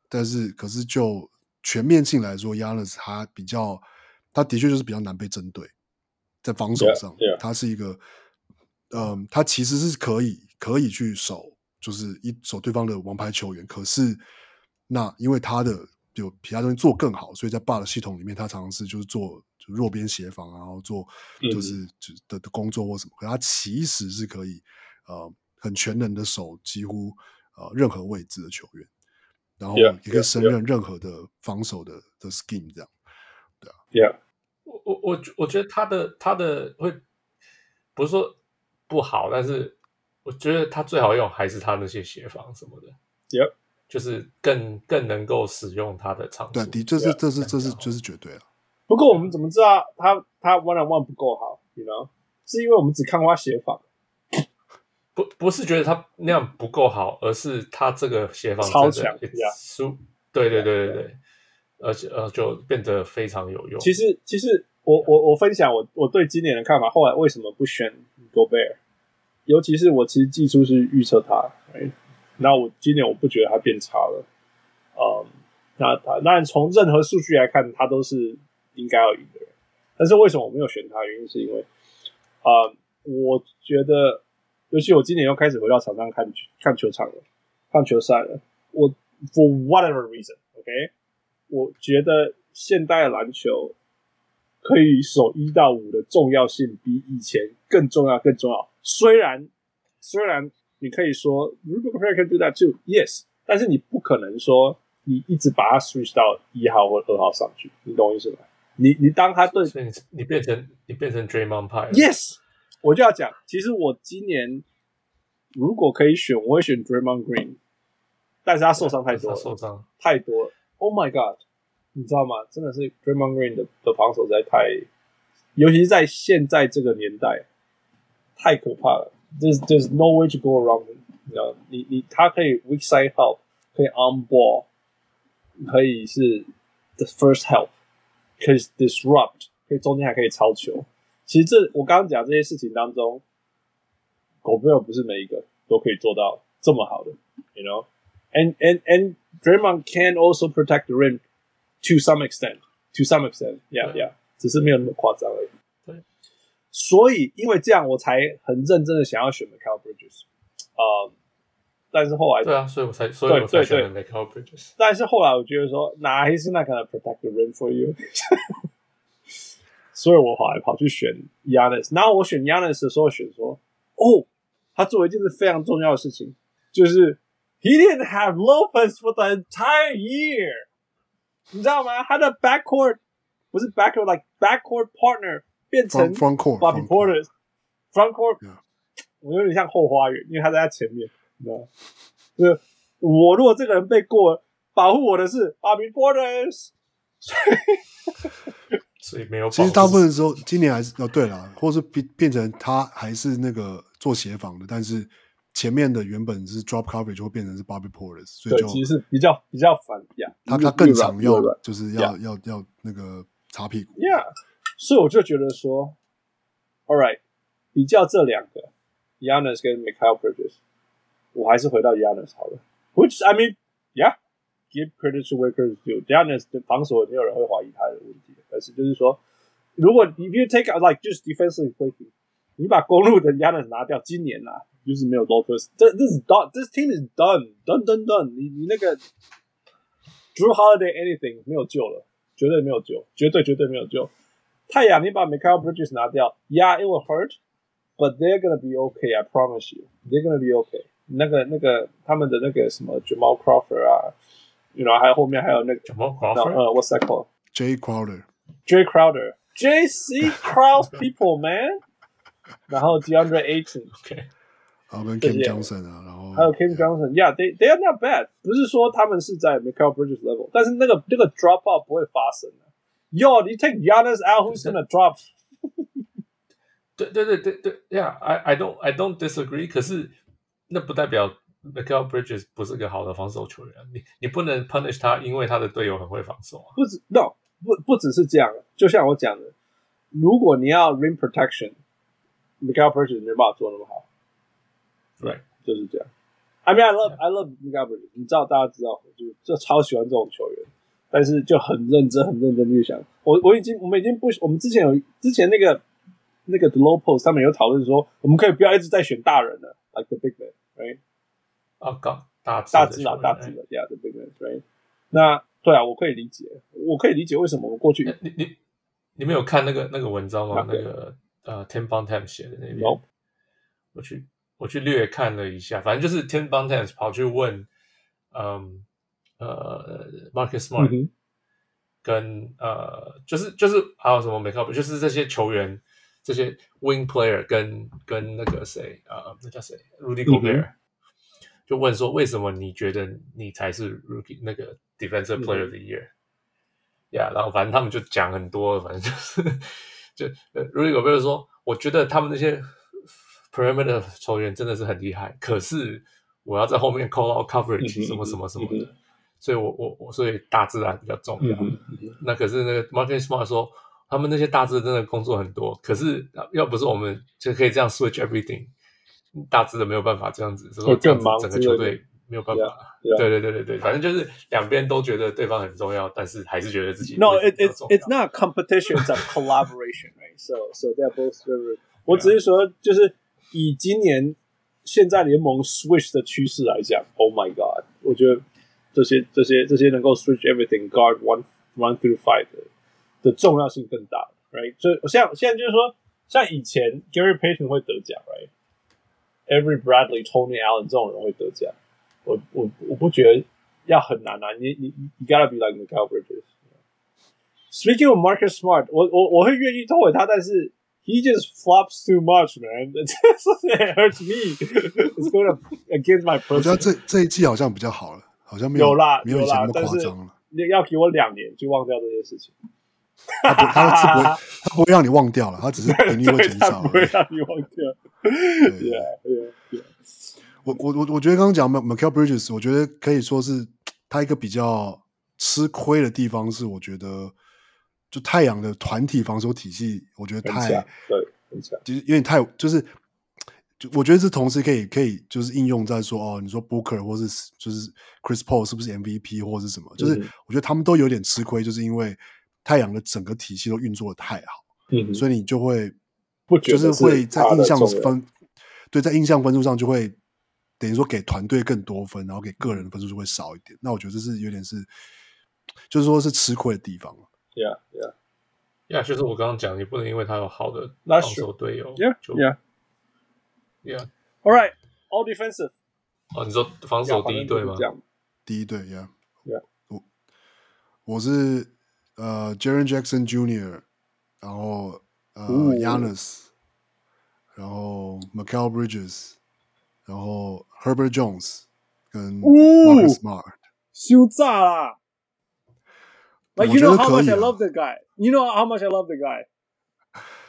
但是可是就全面性来说，Giannis 他比较，他的确就是比较难被针对，在防守上，他是一个嗯，他其实是可以可以去守，就是一守对方的王牌球员。可是那因为他的有其他东西做更好，所以在 BOT 的系统里面，他常常是就是做就弱边协防，然后做就是就的的工作或什么。可他其实是可以呃很全能的守几乎呃任何位置的球员，然后也可以胜任任何的防守的 yeah, yeah. 的 scheme 这样。对啊，Yeah，我我我我觉得他的他的会不是说。不好，但是我觉得他最好用还是他那些协防什么的，Yep. 就是更更能够使用他的长处。对，的，这是这是这是这是绝对了。不过我们怎么知道他他 one on one 不够好？You know，是因为我们只看过他协防，不不是觉得他那样不够好，而是他这个协防超强，输。对对对对对，而且呃就变得非常有用。其实其实我我我分享我我对今年的看法，后来为什么不选 Gobert？尤其是我其实季初是预测他，哎，那我今年我不觉得他变差了，嗯，那他当然从任何数据来看，他都是应该要赢的人。但是为什么我没有选他？原因是因为，啊、嗯，我觉得，尤其我今年又开始回到场上看看球场了，看球赛了。我 for whatever reason，OK，、okay? 我觉得现代篮球可以守一到五的重要性比以前更重要，更重要。虽然虽然你可以说，Rudy Gobert can do that too，yes，但是你不可能说你一直把它 switch 到一号或二号上去，你懂我意思吗？你你当他对，你你变成你变成 Draymond 派，yes，我就要讲，其实我今年如果可以选，我会选 Draymond Green，但是他受伤太多了，受伤太多了，Oh my God，你知道吗？真的是 Draymond Green 的的防守实在太，尤其是在现在这个年代。太可怕了，There's There's no way to go around。你知道，你你他可以 weak side help，可以 on ball，可以是 the first help，可以 disrupt，可以中间还可以抄球。其实这我刚刚讲这些事情当中，狗贝尔不是每一个都可以做到这么好的，you know？And and and Draymond can also protect the rim to some extent，to some extent，yeah yeah，只是没有那么夸张而已。所以，因为这样，我才很认真的想要选 Mikal Bridges，呃，但是后来，对啊，所以我才，所以我才选 Mikal Bridges。但是后来，我觉得说，哪还是那可能 protect the rim for you， 所以我跑来跑去选 Giannis。然后我选 Giannis 的时候，选说，哦，他做了一件事非常重要的事情，就是 He didn't have Lopez for the entire year，你知道吗？他的 backcourt 不是 backcourt，like backcourt partner。变成 Bobby Portis，front court，我有点像后花园，因为他在他前面，你知道吗？就是我如果这个人被过，保护我的是 Bobby Portis，所以没有。其实大部分的时候，今年还是哦，对了，或是变变成他还是那个做协防的，但是前面的原本是 drop coverage 就会变成是 Bobby Portis，所以就其实是比较比较反呀。他他更常用，就是要要要那个擦屁股。Yeah. 所以我就觉得说，All right，比较这两个，Giannis 跟 Michael Bridges，我还是回到 Giannis 好了。Which I mean, yeah, give credit to where credit is due. Giannis 的防守也没有人会怀疑他的问题，但是就是说，如果 if you take out like just defensively speaking，你把公鹿的 Giannis 拿掉，今年啊，就是没有 Lopez，这 this is done, this team is done, done, done, done 你。你你那个 Drew Holiday anything 没有救了，绝对没有救，绝对绝对没有救。太阳，你把 Mikal Bridges 拿掉，Yeah, it will hurt, but they're gonna be okay. I promise you, they're gonna be okay. 那个、那个，他们的那个什么 Jamal Crawford 啊 ，you know，还有后面还有那个 Jamal Crawford，呃，What's that called? Jay Crowder, Jay Crowder, J C Crowd people man. 然后 DeAndre Ayton, OK，然后跟 Cam Johnson 啊，然后还有 Cam Johnson, Yeah, they they are not bad. 不是说他们是在 Mikal Bridges level，但是那个那个 drop off 不会发生的。Yo, you take Giannis out, who's gonna drop? 对对对对对，Yeah, I I don't I don't disagree。可是那不代表 Mikal Bridges 不是个好的防守球员。你你不能 punish 他，因为他的队友很会防守啊。不止，No，不不只是这样。就像我讲的，如果你要 rim protection，Mikal Bridges 没办法做那么好。对，就是这样。I mean, I love I love Mikal Bridges。你知道，大家知道，就就超喜欢这种球员。但是就很认真、很认真去想，我我已经我们已经不，我们之前有之前那个那个 Low Post 上面有讨论说，我们可以不要一直在选大人了，like the big man，right？啊，搞大大只啊，大字的，yeah，the big man，right？那对啊，我可以理解，我可以理解为什么我过去，你你你们有看那个那个文章吗？那个呃，Ten Bontemps 写的那边，我去我去略看了一下，反正就是 Ten Bontemps 跑去问，嗯呃，Marcus Smart。跟呃，就是就是还有什么没靠谱，就是这些球员，这些 wing player 跟跟那个谁啊、呃，那叫谁，Rudy Gobert，、嗯、就问说，为什么你觉得你才是 Rookie 那个 Defensive Player of the Year？呀、嗯，yeah, 然后反正他们就讲很多，反正就是就 Rudy Gobert 说，我觉得他们那些 perimeter 球员真的是很厉害，可是我要在后面 call out coverage、嗯、什么什么什么的。嗯所以我我我所以大自然比较重要。那可是那个 Marcus Smart 说，他们那些大字真的工作很多，可是要不是我们就可以这样 switch everything，大致的没有办法这样子，所以这样子整个球队没有办法。对对对对对，反正就是两边都觉得对方很重要，但是还是觉得自己 No, it it's it's not competition, it's a collaboration, right? So so they're both very. 我只是说，就是以今年现在联盟 switch 的趋势来讲，Oh my God，我觉得。这些这些这些能够 switch everything guard one one through five 的的重要性更大，right？所以像现在就是说，像以前 Gary Payton 会得奖，right？Avery Bradley、Tony Allen 这种人会得奖，我我我不觉得要很难啊，你你你 gotta be like Mikal Bridges。Speaking of Marcus Smart，我我我会愿意投给他，但是 he just flops too much, man. It hurts me. It's going against my person. 我觉得这这一季好像比较好了。好像没有，有啦，没有以前那么夸张了。你要给我两年就忘掉这些事情，他不，他是不会，他不会让你忘掉了，他只是频率会减少，不会让你忘掉。对对对，我我我我觉得刚刚讲 Mikal Bridges，我觉得可以说是他一个比较吃亏的地方是，我觉得就太阳的团体防守体系，我觉得太对，很强，就是有点太就是。就我觉得这同时可以可以就是应用在说哦，你说 Booker 或是就是 Chris Paul 是不是 MVP 或是什么？就是我觉得他们都有点吃亏，就是因为太阳的整个体系都运作的太好，嗯，所以你就会不就是会在印象分对，在印象分数上就会等于说给团队更多分，然后给个人的分数就会少一点。那我觉得这是有点是就是说是吃亏的地方。Yeah, yeah, yeah，就是我刚刚讲，你不能因为他有好的防守队友，Yeah, Yeah。Yeah. All right. All defensive. 哦，你说防守第一队吗？第一队，Yeah. Yeah. 我我是呃 Jaren Jackson Jr.，然后呃 Giannis，然后 Mikal Bridges，然后 Herbert Jones 跟 Marcus Smart。羞炸啦！Like you know how much I love the guy. You know how much I love the guy.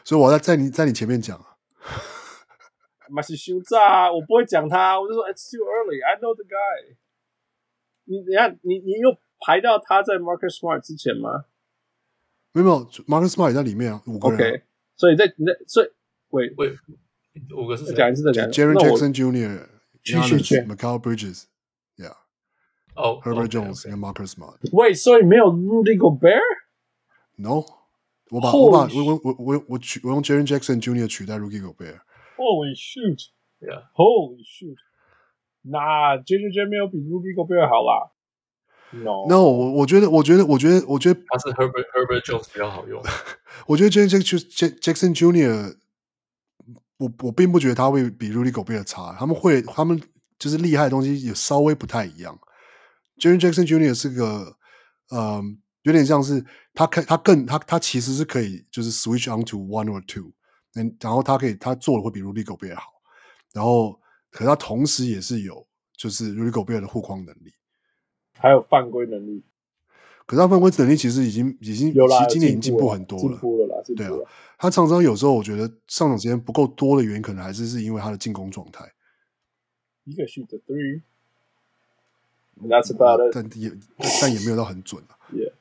所以我在在你在你前面讲啊。马是休炸，我不会讲他，我就说 It's too early. I know the guy 你。你等下，你你又排到他在 Marcus Smart 之前吗？ 没有，没有，Marcus Smart 也在里面啊，五个人、啊。OK，所以在那，所以喂喂，五个是谁？讲一次的讲。Jaren Jackson Jr.、Giannis、Mikal Bridges，Yeah，哦、oh,，Herbert Jones 跟 Marcus Smart。喂，所以没有 Rudy Gobert？No，我把我把我我我我我取我用 Jaren Jackson Jr. 取代 Rudy Gobert。Holy shoot! Yeah. Holy shoot! 那 JJJ 没有比 Rudy Gobert 好啦。No, no，我我觉得，我觉得，我觉得，我觉得他是 Herbert Herbert Jones 比较好用。我觉得 JJ Jackson Junior，我我并不觉得他会比 Rudy Gobert 差。他们会，他们就是厉害的东西也稍微不太一样。JJ Jackson Junior 是个，嗯，有点像是他可他更他他其实是可以就是 switch on to one or two。嗯，然后他可以，他做的会比 Rudy Gobert 好，然后，可是他同时也是有，就是 Rudy Gobert 的护框能力，还有犯规能力。可是他犯规能力其实已经已经有啦，其实今年已经进步很多了，进步了啦，对啊。他常常有时候我觉得上场时间不够多的原因，可能还是是因为他的进攻状态。一个 shoot three，that's about it，但也但也没有到很准啊。Yeah，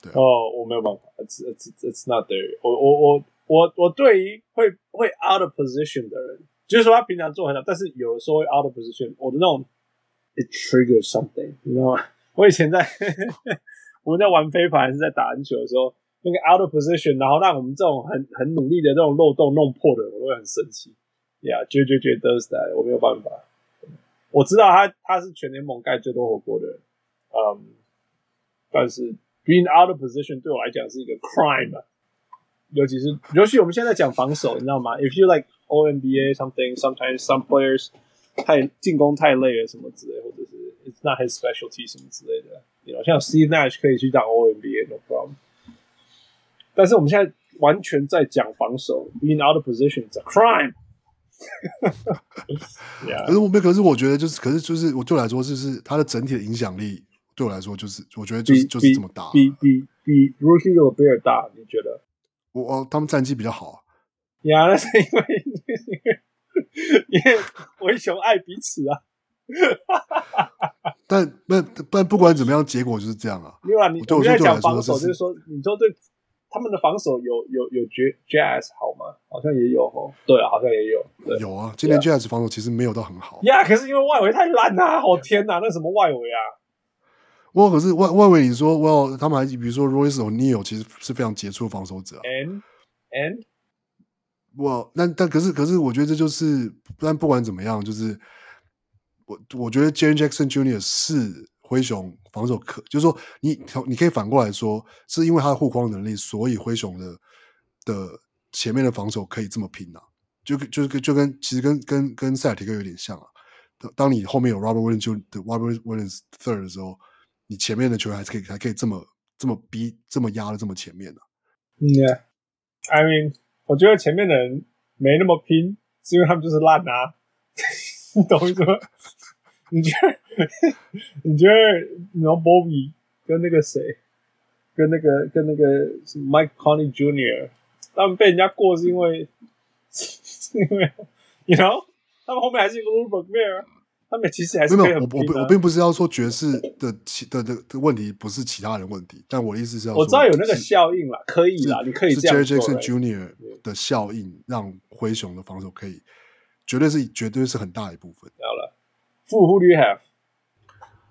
对哦，oh, 我没有办法，it's it's it's not there 我。我我我。我我对于会会 out of position 的人，就是说他平常做很好，但是有的时候会 out of position，我的那种 it triggers something，你知道吗？我以前在我们在玩飞盘还是在打篮球的时候， 那个 out of position，然后让我们这种很很努力的这种漏洞弄破的人，我都会很生气。Yeah，JJJ does that，我没有办法。我知道他他是全联盟盖最多火锅的人，嗯，但是 being out of position 对我来讲是一个 crime 啊，尤其是尤其我们现在讲防守，你知道吗？If you like All NBA something, sometimes some players 太进攻太累了什么之类，或者是 it's not his specialty 什么之类的，像 Steve Nash 可以去打 NBA no problem。但是我们现在完全在讲防守，being out of position is a crime。yeah. 可是我没，可是我觉得就是，可是就是我对我来说，就是他的整体的影响力对我来说，就是我觉得就是就是这么大，比比比 Rudy Gobert 大，你觉得？我哦他们战绩比较好呀，那是因为 因为灰熊爱彼此啊。但但但不管怎么样，结果就是这样啊。另外，你我现在讲防守，就是说，你说对。他们的防守有有有 Jazz 好吗？好像也有哦。对啊，好像也有。有啊，今年 Jazz 防守其实没有到很好。呀，可是因为外围太烂呐！好天哪，那什么外围啊？哇，可是外外围，你说哇，他们还比如说 Royce O'Neal 其实是非常杰出的防守者。And and 哇，那但可是可是，我觉得这就是，但不管怎么样，就是我我觉得 Jaren Jackson Jr. 是。灰熊防守可，就是说你你可以反过来说，是因为他的护框能力，所以灰熊的的前面的防守可以这么拼啊，就就是就跟其实跟跟跟塞尔提克有点像啊。当你后面有 Robert Williams 就 Robert Williams third 的时候，你前面的球员还是可以还可以这么这么逼这么压的这么前面的。嗯，Yeah，I mean，我觉得前面的人没那么拼，是因为他们就是烂啊，你 懂我意思吗？你觉得？你觉得？然后 Bobby 跟那个谁，跟那个跟那个 Mike Conley Jr. 他们被人家过是因为 是因为，you know，他们后面还是一个 Ruben Gobert，他们其实还是没有。我我我并不是要说爵士的其的的的问题不是其他人问题，但我的意思是要说，我知道有那个效应啦，可以啦，你可以这样说。Jaren Jackson Jr. 的效应让灰熊的防守可以，绝对是绝对是很大一部分。好了。Who, who do you have?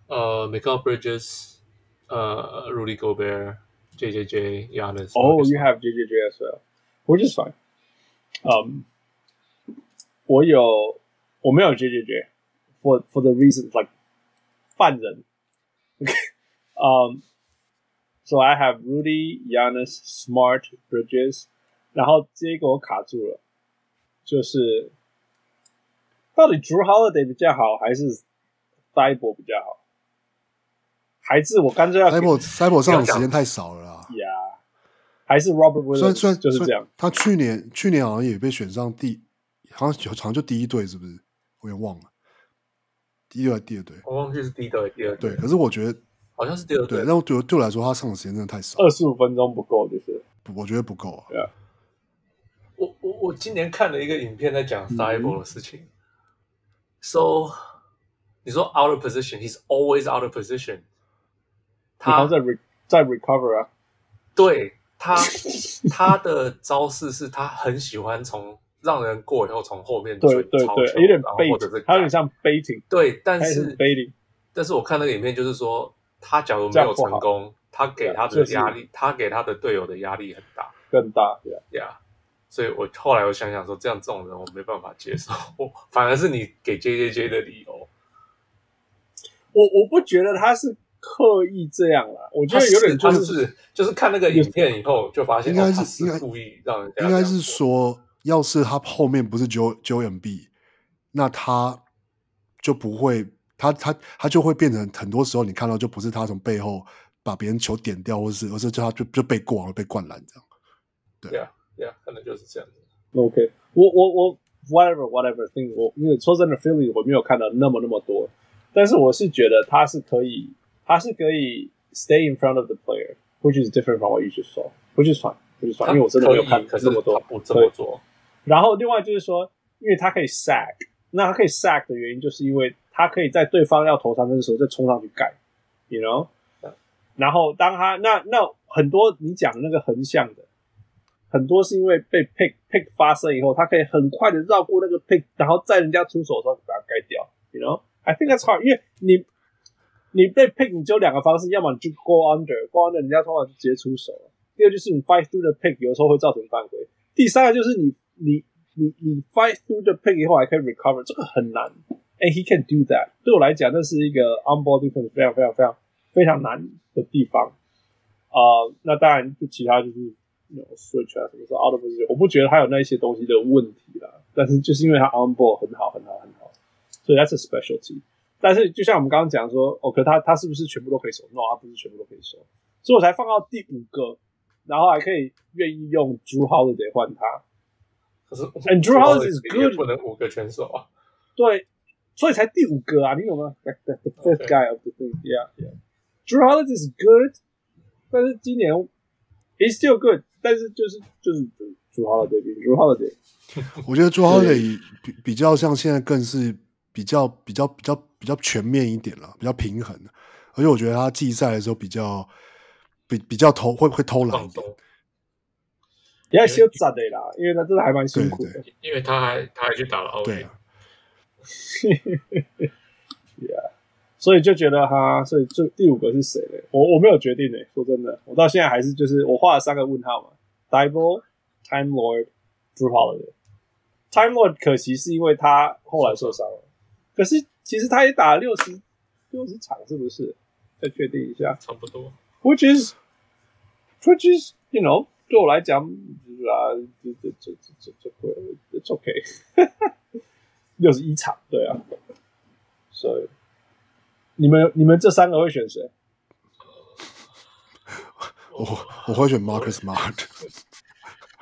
呃、uh,，Michael Bridges，呃、uh,，Rudy Gobert，JJJ，Giannis。Oh, you have JJJ as well, which is fine. Um, 我有，我没有 JJJ for for the reasons like 犯人。OK，um，so I have Rudy, Giannis, Smart, Bridges，然后这个我卡住了，就是。到底 Drew Holiday 比较好，还是 Thybulle 比较好？还是我干脆要 Thybulle Thybulle 上的时间太少了啦。呀，yeah, 还是 Robert Williams？虽然就是这样。他去年去年好像也被选上第，好像好像就第一队，是不是？我也忘了，第一队还是第二队？我忘记是第一队第二队。对，可是我觉得好像是第二队。对，但对对我来说，他上的时间真的太少，二十五分钟不够，就是我觉得不够啊。对啊。我我我今年看了一个影片，在讲 Thybulle 的事情。嗯 So，你说 out of position，he's always out of position。他在 re 在 recover 啊。对他，他的招式是他很喜欢从让人过以后从后面对对对，有点 bait，他有点像 baiting。对，但是，是 baiting。但是我看那个影片，就是说他假如没有成功，他给他的压力，他给他的队友的压力很大，更大，对啊，对啊。所以我后来我想想说，这样这种人我没办法接受。我反而是你给 J J J 的理由，我我不觉得他是刻意这样啦。我觉得有点就是是就是看那个影片以后就发现，应该是应该故意让人家应该是说，要是他后面不是 Joel Joel Embiid，那他就不会，他他他就会变成很多时候你看到就不是他从背后把别人球点掉，或是而是叫他就就被过了被灌篮这样，对啊。对啊，可能就是这样子。OK，我我我 whatever whatever thing，我因为说真的，Philly 我没有看到那么那么多，但是我是觉得他是可以，他是可以 stay in front of the player，which is different from what you just saw，which is fine，which is fine，因为我真的没有看那么多，不这么做。然后另外就是说，因为他可以 sack，那他可以 sack 的原因就是因为他可以在对方要投三分的时候再冲上去盖，you know？然后当他那那很多你讲的那个横向的。很多是因为被 pick pick 发生以后，他可以很快的绕过那个 pick，然后在人家出手的时候把它盖掉。You know, I think that's hard，因为你你被 pick，你只有两个方式，要么你就 go under，go under，人家通常就直接出手了。第二就是你 fight through the pick 有时候会造成犯规。第三个就是你你你你 fight through the pick 以后还可以 recover，这个很难。And he can do that。对我来讲，那是一个 on ball defense 非常非常非常非常难的地方。啊、那当然就其他就是有 switch 啊，什么时候 out of position，我不觉得他有那些东西的问题啦。但是就是因为他 on ball 很好很好很好，所以 that's a specialty。但是就像我们刚刚讲说，哦，可他他是不是全部都可以守？No，他不是全部都可以守，所以我才放到第五个。然后还可以愿意用 Jrue Holiday 换他，可是 And Drew Holiday is good，不能五个全守啊。对，所以才第五个啊，你懂吗？Like the, the fifth guy of the thing，yeah，yeah，Jrue Holiday is good，但是今年 he's still good，但是就是就是 Jrue Holiday，Jrue Holiday，我觉得 Jrue Holiday 比比较像现在更是比较比较比较比较全面一点了，比较平衡，而且我觉得他季赛的时候比较。比比较偷会会偷懒一点，也要修杂的啦，因为他真的还蛮辛苦的，对对对，因为他还他还去打了奥运，对啊，所以就觉得哈，所以就第五个是谁嘞？我我没有决定嘞，说真的，我到现在还是就是我画了三个问号嘛，Thybulle Time Lord Holiday Time Lord 可惜是因为他后来受伤了，可是其实他也打了六十六十场，是不是？再确定一下，差不多。Which is, which is, you know，对我来讲，啊，这这这这这这，It's OK，六十一场，对啊，所以你们你们这三个会选谁？我我会选 Marcus Smart。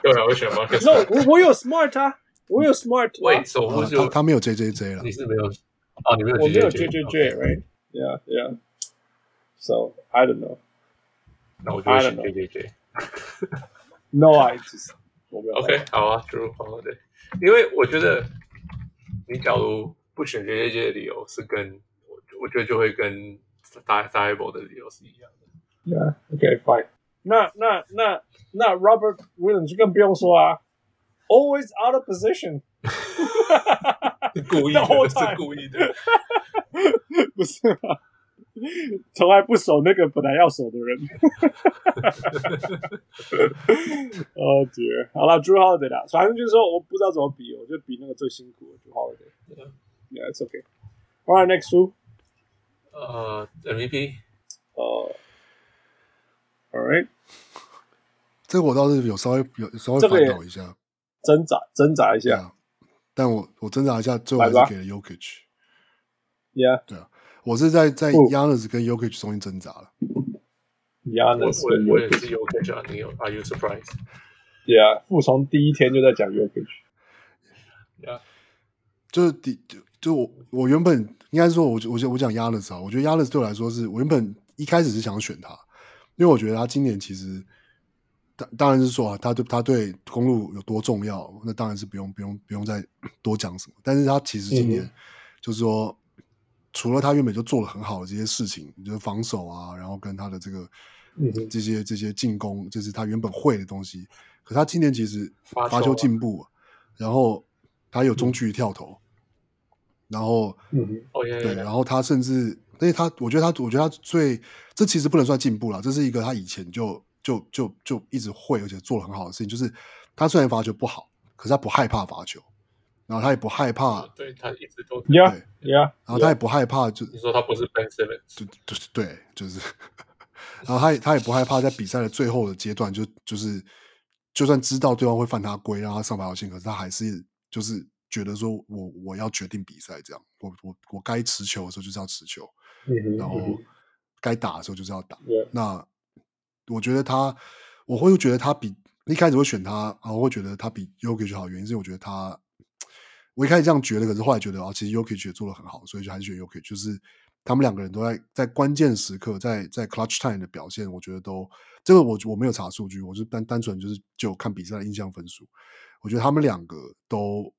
对啊，我会选 Marcus。No，我我有 Smart 啊，我有 Smart。喂，所以我就他没有 JJJ 了。你是没有啊？你没有 JJJ？我没有 JJJ，right？Yeah，yeah。So I don't know。那我就选 J J J。No, I just OK，好啊，Jrue，好的。因为我觉得你假如不选 J J J 的理由是跟我，我觉得就会跟 Thybulle 的理由是一样的。Yeah，OK，fine。那那那那 Robert Williams 就更不用说啊，Always out of position。故意的，是故意的，不是吗？ 从来不守那个本来要守的人，哦姐，好了，Jrue Holiday 啦，反正就是说我不知道怎么比，我就比那个最辛苦的 Jrue Holiday。Yeah，it's okay。All right，next two。呃，MVP。呃，All right。这个我倒是有稍微有稍微烦恼一下，挣扎挣扎一下，但我我挣扎一下，最后还是给了 Yokich。Yeah，对啊。我是在在 Giannis 跟 Jokic 中间挣扎了。Giannis，我我也是 Jokic 啊，你有？Are you surprised？Yeah，复从第一天就在讲 Jokic。Yeah，就是第就就我我原本应该是说我，我我我讲 Giannis 啊，我觉得 Giannis 对我来说是我原本一开始是想选他，因为我觉得他今年其实当当然是说啊，他对他对公路有多重要，那当然是不用不用不用再 多讲什么。但是他其实今年就是说。嗯除了他原本就做了很好的这些事情，就是防守啊，然后跟他的这个、嗯、这些这些进攻，就是他原本会的东西。可他今年其实罚球进步，然后他有中距离跳投，嗯、然后、嗯、对，然后他甚至，因为他我觉得他，我觉得他最这其实不能算进步了，这是一个他以前就就就就一直会而且做了很好的事情，就是他虽然罚球不好，可是他不害怕罚球。然后他也不害怕，对他一直都对，yeah, yeah, 然后他也不害怕，就你说他不是 Ben Simmons，就就是对，就是，然后他也他也不害怕在比赛的最后的阶段，就就是就算知道对方会犯他规，让他上罚球线，可是他还是就是觉得说我我要决定比赛，这样，我我我该持球的时候就是要持球，然后该打的时候就是要打。那我觉得他，我会觉得他比一开始会选他，然后会觉得他比 Yogi 好，原因是我觉得他。我一开始这样觉得，可是后来觉得啊，其实 Yuki 也做的很好，所以就还是选 Jokic。就是他们两个人都在在关键时刻，在在 clutch time 的表现，我觉得都这个我我没有查数据，我就单单纯就是就看比赛的印象分数。我觉得他们两个都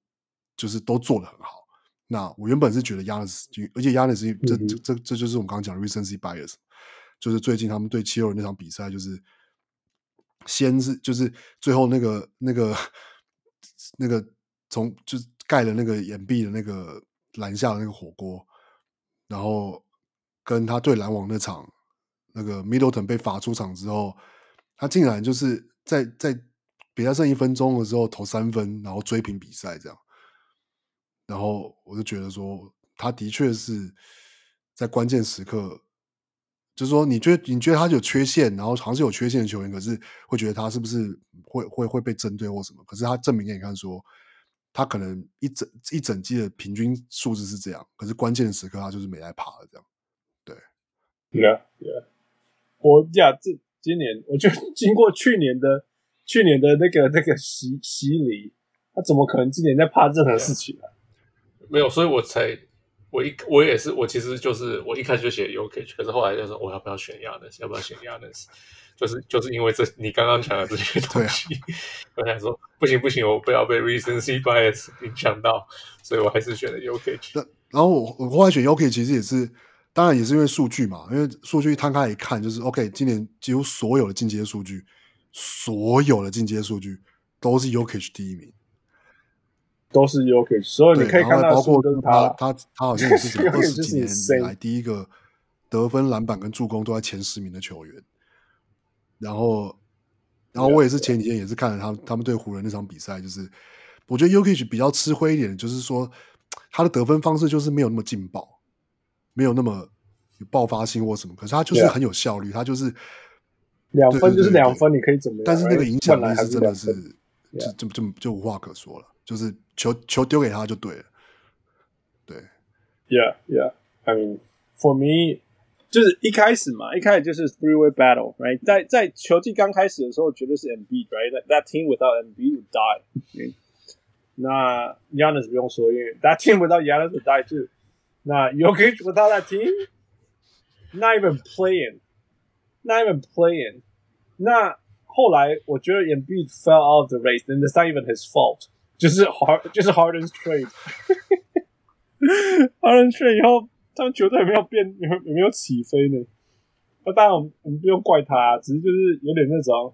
就是都做的很好。那我原本是觉得 Giannis，而且 Giannis 这这这这就是我们刚刚讲的 recency bias，就是最近他们对七六人那场比赛，就是先是就是最后那个那个 那个从就是。盖了那个掩蔽的那个篮下的那个火锅，然后跟他对篮网那场，那个 Middleton 被罚出场之后，他竟然就是在在比赛剩一分钟的时候投三分，然后追平比赛这样。然后我就觉得说，他的确是在关键时刻，就是说，你觉得你觉得他有缺陷，然后好像是有缺陷的球员，可是会觉得他是不是会会会被针对或什么？可是他证明给你看说，他可能一整一整季的平均数字是这样，可是关键的时刻他就是没来爬了这样。对，Yeah, yeah. 我呀，这今年我觉得 经过去年的去年的那个那个洗洗礼，他怎么可能今年在怕任何事情呢、啊？没有，所以我才我一我也是我其实就是我一开始就写 Jokic，可是后来就说我要不要选 Giannis，要不要选 Giannis，就是就是因为这你刚刚讲的这些东西，啊、我想说不行不行，我不要被 recency bias 影响到，所以我还是选了。那然后我我后来选 Jokic 其实也是。当然也是因为数据嘛，因为数据摊开一看，就是 OK。今年几乎所有的进阶数据，所有的进阶数据都是 Jokic 第一名，都是 Jokic。所以你可以看到，包括他，他他好像也是 二十几年以来第一个得分、篮板跟助攻都在前十名的球员。然后，然后我也是前几天也是看了他他们对湖人那场比赛，就是我觉得 Jokic 比较吃灰一点，就是说他的得分方式就是没有那么劲爆。没有那么有爆发性或什么，可是他就是很有效率.他就是两分就是两分，你可以怎么样？但是那个影响力是真的是就就就就无话可说了，就是球球丢给他就对了。对，Yeah, yeah. I mean, for me，就是一开始嘛，一开始就是 three way battle，right？在在球季刚开始的时候，绝对是 Embiid，right？That that team without Embiid would die。那 Yanis 不用说，因为 that team without yannis would die too。那 Jokic without that team, not even playing, not even playing. 那后来我觉得 Embiid fell out of the race, and it's not even his fault. 就是 Hard 就是 Harden's trade. Harden's trade 以后，他们球队有没有变，有没有起飞呢。那当然，我们我们不用怪他，只是就是有点那种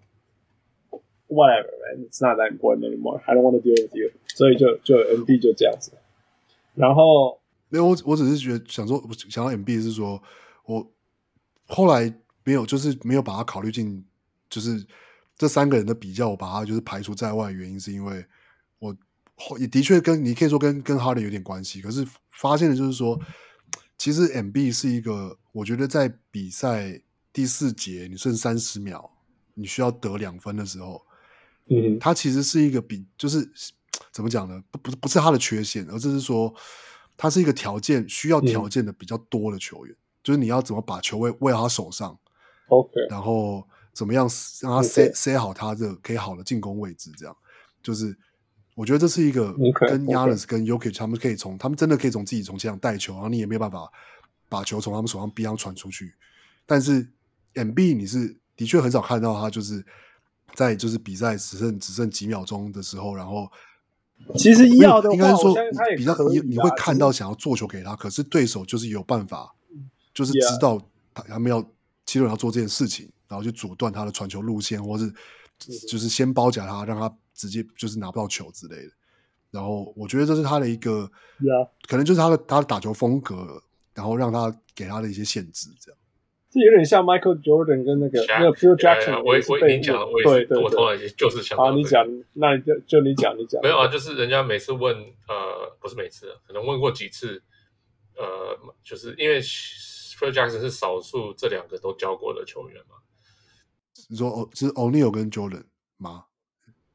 whatever, man. It's not that important anymore. I don't want to deal with you. 所以就就 Embiid 就这样子，然后。没有，我我只是觉得想说，我想到 MB 是说，我后来没有，就是没有把它考虑进，就是这三个人的比较，我把它就是排除在外。原因是因为我也的确跟你可以说跟跟哈登有点关系，可是发现的就是说，其实 MB 是一个，我觉得在比赛第四节你剩三十秒，你需要得两分的时候，嗯，他其实是一个比就是怎么讲呢？不不不是他的缺陷，而这是说。他是一个条件需要条件的比较多的球员，嗯、就是你要怎么把球位喂到他手上，OK，然后怎么样让他塞、塞好他的可以好的进攻位置，这样就是我觉得这是一个跟 Giannis 跟 Jokic 他们可以从、他们真的可以从自己从前场带球，然后你也没有办法把球从他们手上逼上传出去。但是 Embiid 你是的确很少看到他就是在就是比赛只剩只剩几秒钟的时候，然后。其实要的，应该说比较你你会看到想要做球给他，可是对手就是有办法，就是知道他他们要七六人要做这件事情，然后就阻断他的传球路线，或是就是先包夹他，让他直接就是拿不到球之类的。然后我觉得这是他的一个，可能就是他的他的打球风格，然后让他给他的一些限制，这样。这有点像 Michael Jordan 跟那个那个 Phil Jackson，我我已经讲了，我对对，我突然就是想好，你讲，那你就就你讲，你讲。没有啊，就是人家每次问，呃，不是每次，可能问过几次，呃，就是因为 Phil Jackson 是少数这两个都教过的球员嘛。你说哦，是 O'Neal 跟 Jordan 吗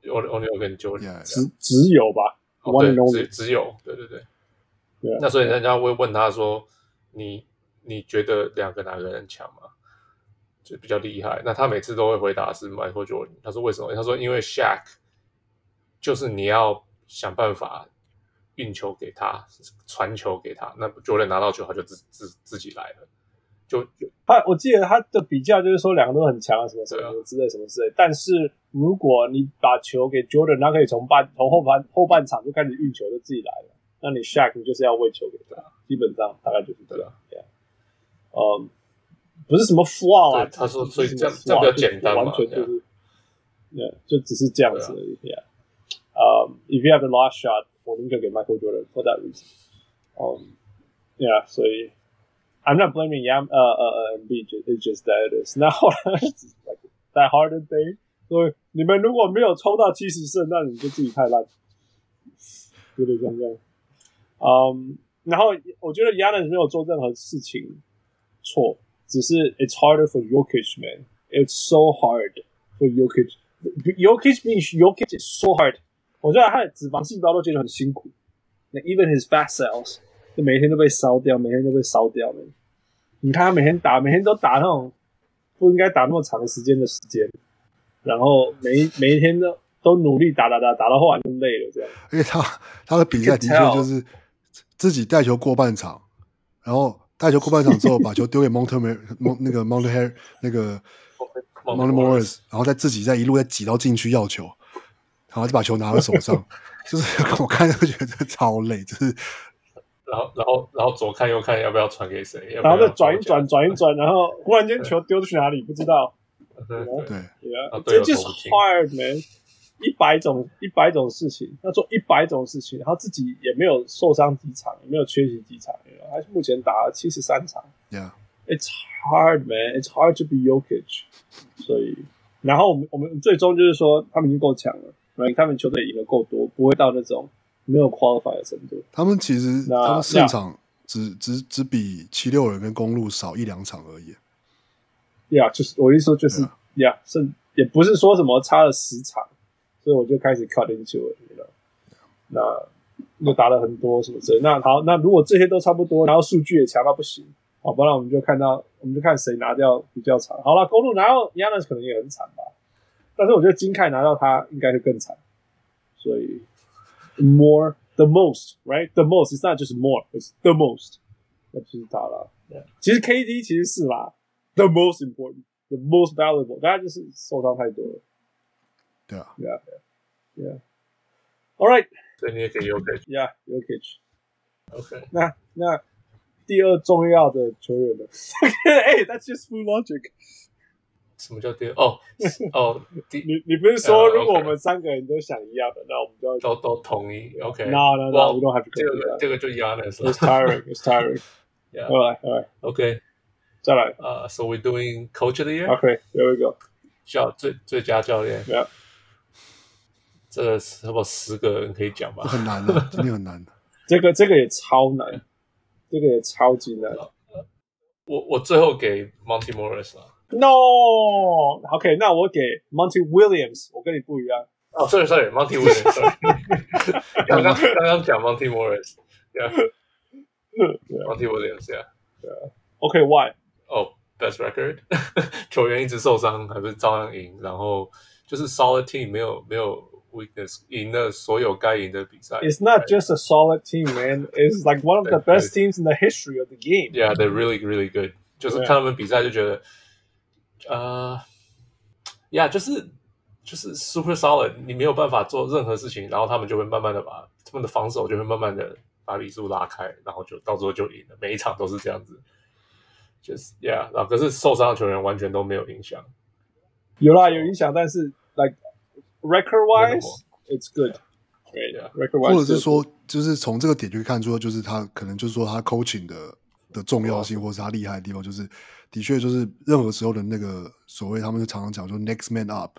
？O'Neal 跟 Jordan，只只有吧？哦，对，只只有，对对对。那所以人家会问他说，你。你觉得两个哪个人强吗？就比较厉害。那他每次都会回答是 Michael Jordan。他说为什么？他说因为 Shaq 就是你要想办法运球给他，传球给他。那 Jordan 拿到球他就自自自己来了。就就他，我记得他的比较就是说两个都很强啊，什么什么之类什么之类。但是如果你把球给 Jordan，他可以从半从后半后半场就开始运球，就自己来了。那你 Shaq 就是要喂球给他，基本上大概就是这样。嗯，不是什么 flaw 啊，他说，所以这样这样比较简单嘛，完全就是，对，就只是这样子而已。Yeah. Um, if you have last shot，我宁可给 Michael Jordan for that reason。Um, yeah，所以 I'm not blaming Yam，呃呃呃，Embiid，it's just that it is。那后来 that hard day。所以你们如果没有冲到七十胜，那你就自己太烂，有点像这样。嗯、um,，然后我觉得 Giannis 没有做任何事情错，只是 It's harder for Jokic man. It's so hard for Jokic. Jokic being Jokic is so hard. 我觉得他的脂肪细胞都觉得很辛苦。那 even his fat cells 就每天都被烧掉，每天都被烧掉了。你看他每天打，每天都打那种不应该打那么长时间的时间，然后每一每一天都都努力打打打，打到后来就累了这样。因为他他的比赛的确就是自己带球过半场，然后带球过半场之后把球丢给 Monte 蒙 那个 Monte 那个 Monte Morris，然后再自己再一路再挤到禁区要球，然后就把球拿到手上，就是我看就觉得超累，就是。然后，然后，然后左看右看，要不要传给谁？然后再转一转，转一转，然后 忽然间球丢去哪里不知道。对对，Yeah，这就是 hard man，一百种一百种事情，要做一百种事情，然后自己也没有受伤几场，也没有缺席几场，还是目前打了七十三场。Yeah，it's hard man，it's hard to be Jokic。所以，然后我们我们最终就是说，他们已经够强了，他们球队赢的够多，不会到那种。没有 qualify 的程度，他们其实他们胜场只只只比七六人跟公路少一两场而已。呀、yeah,，就是我一说就是呀，胜、yeah, 也不是说什么差了十场，所以我就开始 cut into 了?那又打了很多什么之类。那好，那如果这些都差不多，然后数据也强到不行，好，不然我们就看到，我们就看谁拿掉比较惨。好了，公路拿到 Giannis 可能也很惨吧，但是我觉得金凯拿到他应该会更惨，所以。More, the most, right? The most. It's not just more. It's the most. 那就是他了。Yeah. 其实 KD 其实是啦，the most important, the most valuable。大家就是受伤太多了。对啊。Yeah, yeah, yeah. All right. 所以你也可以 Jokic. Yeah, Jokic. OK. 那那第二重要的球员呢？哎、hey, That's just full logic. 什么叫对哦哦，你你不是说如果我们三个人都想一样的，那我们就要都都同意，OK？那那那我们都还不这个这个就一样的了。It's tiring, it's tiring. Yeah, alright, alright, OK. 再来啊，So we doing coaching here. OK, there we go. 教最最佳教练，这个差不多十个人可以讲吧？很难的，真的很难的。这个这个也超难，这个也超级难。我我最后给 Monty Morris 了。No，OK，、okay, 那我给 Monty Williams，我跟你不一样。哦、oh,，sorry，sorry，Monty Williams。刚刚刚刚讲 Monty Morris，yeah，Monty Williams，yeah，yeah。OK，Why？哦，Best record，球员一直受伤，还不是照样赢。然后就是 solid team，没有没有 weakness，赢了所有该赢的比赛。It's not just a solid team, man. It's like one of the best teams in the history of the game. Yeah, they're really, really good. 就是看他们比赛就觉得。 呃，呀，就是就是 super solid，你没有办法做任何事情，然后他们就会慢慢的把他们的防守就会慢慢的把比数拉开，然后就到最后就赢了，每一场都是这样子。就是呀，然后可是受伤的球员完全都没有影响。有啦，有影响，但是 like record wise，it's good。对的，record wise，或者是说，就是从这个点就可以看出，就是他可能就是说他 coaching 的的重要性，或是他厉害的地方，就是。的确，就是任何时候的那个所谓，他们就常常讲说 “next man up”，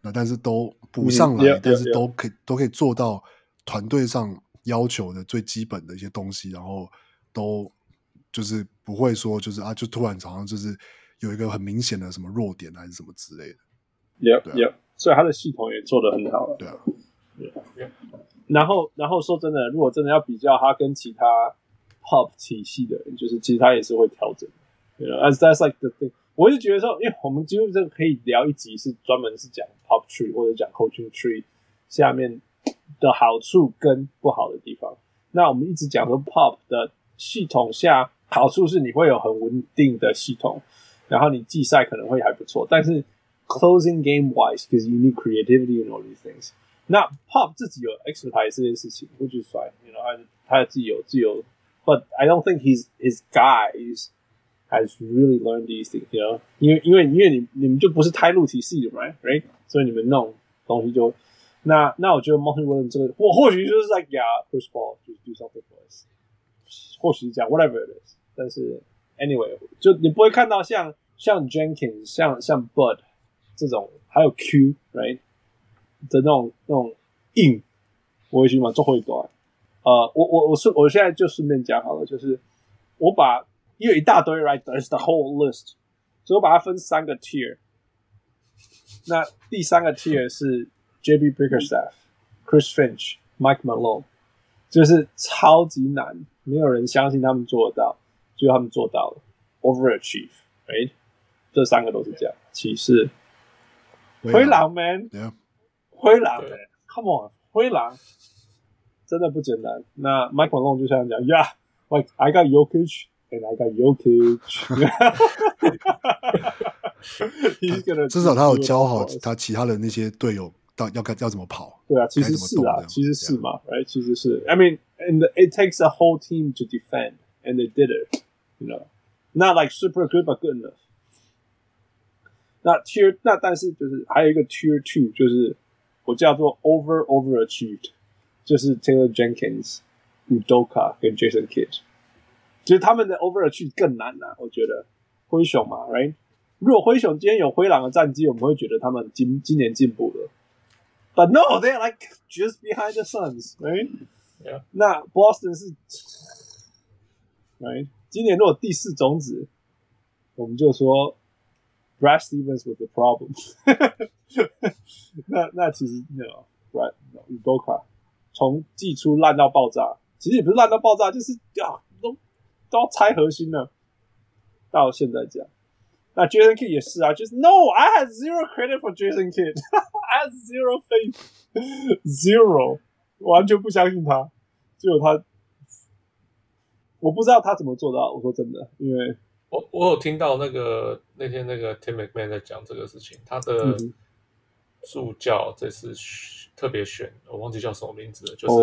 那但是都补上来，嗯、yeah, 但是都可以 yeah, yeah. 都可以做到团队上要求的最基本的一些东西，然后都就是不会说就是啊，就突然好像就是有一个很明显的什么弱点还是什么之类的。所以他的系统也做得很好了。对啊。然后，然后说真的，如果真的要比较他跟其他 Pop 体系的人，就是其实他也是会调整。对，as that's like the thing。我就觉得说，因为我们几乎这个可以聊一集，是专门是讲 pop tree 或者讲 coaching tree 下面的好处跟不好的地方。那我们一直讲说 pop 的系统下，好处是你会有很稳定的系统，然后你季赛可能会还不错。但是 closing game wise，because you need creativity and all these things。那 pop 自己有 expertise 这件事情，我觉得帅，you know，他他自己有自己有 ，but I don't think he's his guys。Has really learned these things, you know？因为因为因为你你们就不是胎路体系的嘛，right？所以你们弄东西就那那我觉得 Monty Williams 这个或或许就是 like yeah，first of all 就是 do something for us，或许是这样，whatever it is。但是 anyway，就你不会看到像像 Jenkins 像像 Bud 这种还有 Q，right 的那种那种硬，我会喜欢做会短。 呃，我我我顺我现在就顺便讲好了，就是我把因为一大堆，right，there's the whole list，所以我把它分三个 tier。那第三个 tier 是 JB Bickerstaff、Chris Finch、Mike Malone，就是超级难，没有人相信他们做得到，最后他们做到了，overachieve，right？这三个都是这样。骑士、灰狼，man，灰狼，man，come on，灰狼真的不简单。那 Mike Malone 就像讲，Yeah，like I got Jokic and I got Jokic。至少他有教好他其他的那些队友，到要该要怎么跑。对啊，其实是啊，其实是嘛，right？其实是。I mean, and it takes a whole team to defend, and they did it. You know, not like super good, but good enough. 那 tier 那但是就是还有一个 tier two，就是我叫做 over overachieved，就是 Taylor Jenkins、Udoka 跟 Jason Kidd，其实他们的 overachieve 更难呐、啊，我觉得灰熊嘛，right？如果灰熊今天有灰狼的战绩，我们会觉得他们今今年进步了。But no, they're like just behind the Suns, right? Yeah. 那 Boston 是，right？今年如果第四种子，我们就说 Brad Stevens was the problem 那。那那其实那个 Brad Udoka 从季初烂到爆炸，其实也不是烂到爆炸，就是呀都都要拆核心了。到现在这样。那 Jason Kidd 也是啊，就是 No，I had zero credit for Jason Kidd，I had zero faith，zero，完全不相信他，结果他，我不知道他怎么做到。我说真的，因为我我有听到那个那天那个 Tim McMahon 在讲这个事情，他的助教这次特别选，我忘记叫什么名字了，就是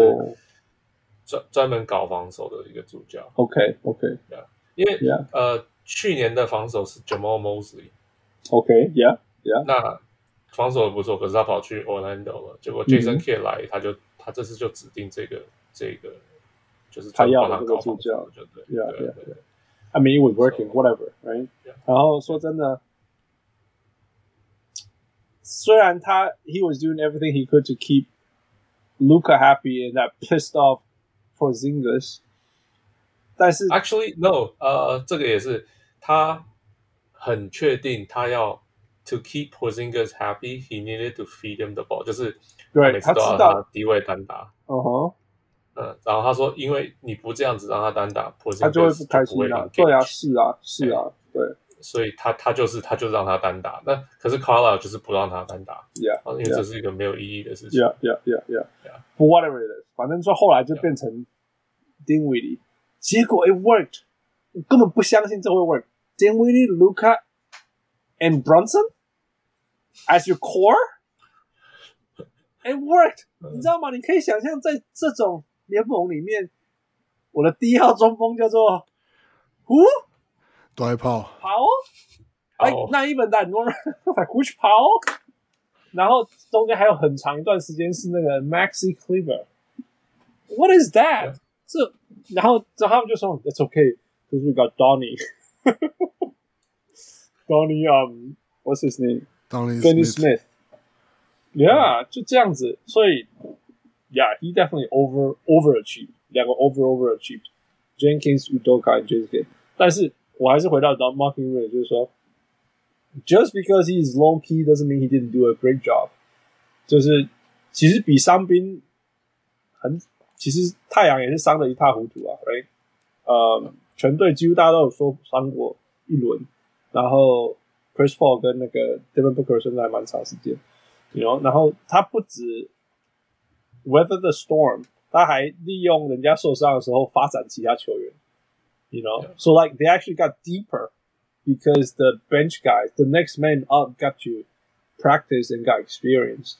专专门搞防守的一个助教。OK OK，对，因为 Yeah. 呃。去年的防守是 Jamal Mosley，OK，Yeah，Yeah，那防守不错，可是他跑去 Orlando 了，结果 Jason Kidd 来，他就他这次就指定这个这个，就是他要的这个助教，就对，Yeah，Yeah，I mean it was working，whatever，right？然后说真的，虽然他 he was doing everything he could to keep Luka happy and that pissed off Porzingis，但是 actually no，呃，这个也是。他很确定，他要 to keep Porzingis happy, he needed to feed him the ball，就是每次都要他低位单打。嗯哼，嗯，然后他说，因为你不这样子让他单打，Porzingis 他就会不开心啊。对啊，是啊，是啊，对。 所以他他就是他就让他单打，那可是 Carlisle 就是不让他单打，Yeah，因为这是一个没有意义的事情。Yeah，Yeah，Yeah，Yeah，不 whatever it is，反正说后来就变成 Dinwiddie，结果 it worked。根本不相信这会 work。Dinwiddie, Luka, and Brunson as your core, it worked。你知道吗？你可以想象，在这种联盟里面，我的第一号中锋叫做 Who？多爱炮。Powell？哎，那一本单 Norman，like which Powell？然后中间还有很长一段时间是那个 Maxi Kleber。What is that？这，然后然后他们就说 It's okay。就是 we got Donnie，Donnie um what's his name？Donnie Smith。Yeah，就这样子，所以 Yeah，he definitely over overachieved，两个 over overachieved。Jenkins、Udoka、Jason，但是 我还是回到到 Marking Ray，就是说，just because he is low key doesn't mean he didn't do a great job。就是其实比伤兵很，其实太阳也是伤的一塌糊涂啊，right？呃、全队几乎大家都有说伤过一轮，然后 Chris Paul 跟那个 Devin Booker 现在还蛮长时间，you know，然后他不止 weather the storm，他还利用人家受伤的时候发展其他球员 ，you know，so like they actually got deeper because the bench guys, the next man up got to practice and got experience，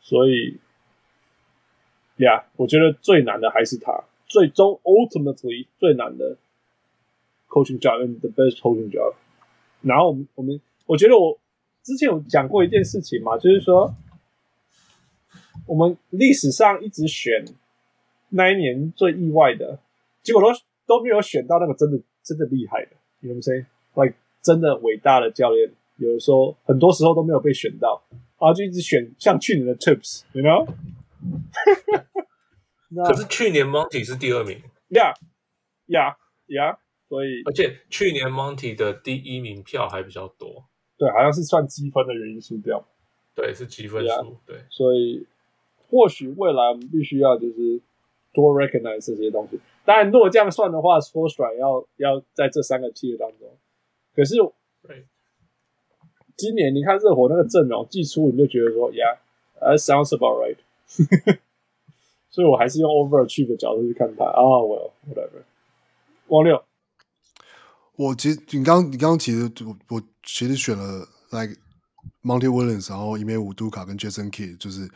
所以，yeah，我觉得最难的还是他。最终，ultimately 最难的 coaching job，the best coaching job。然后我们，我们，我觉得我之前有讲过一件事情嘛，就是说，我们历史上一直选那一年最意外的，结果都 都没有选到那个真的真的厉害的。Know what I'm saying？like 真的伟大的教练有的时候很多时候都没有被选到，然后就一直选像去年的 Tips，you know？可是去年 Monty 是第二名。呀呀呀，所以而且去年 Monty 的第一名票还比较多，对，好像是算积分的原因输掉，对，是积分数，yeah, 对，所以或许未来我们必须要就是多 recognize 这些东西。当然，如果这样算的话，Spoelstra 要要在这三个 tier 当中，可是对今年你看热火那个阵容，季初你就觉得说，Yeah，that sounds about right。所以我还是用 overachieve 的角度去看他啊，我、oh, well, whatever。王六，我其实你刚你刚刚其实我我其实选了 like Monty Williams，然后伊梅乌杜卡跟 Jason Kidd，就是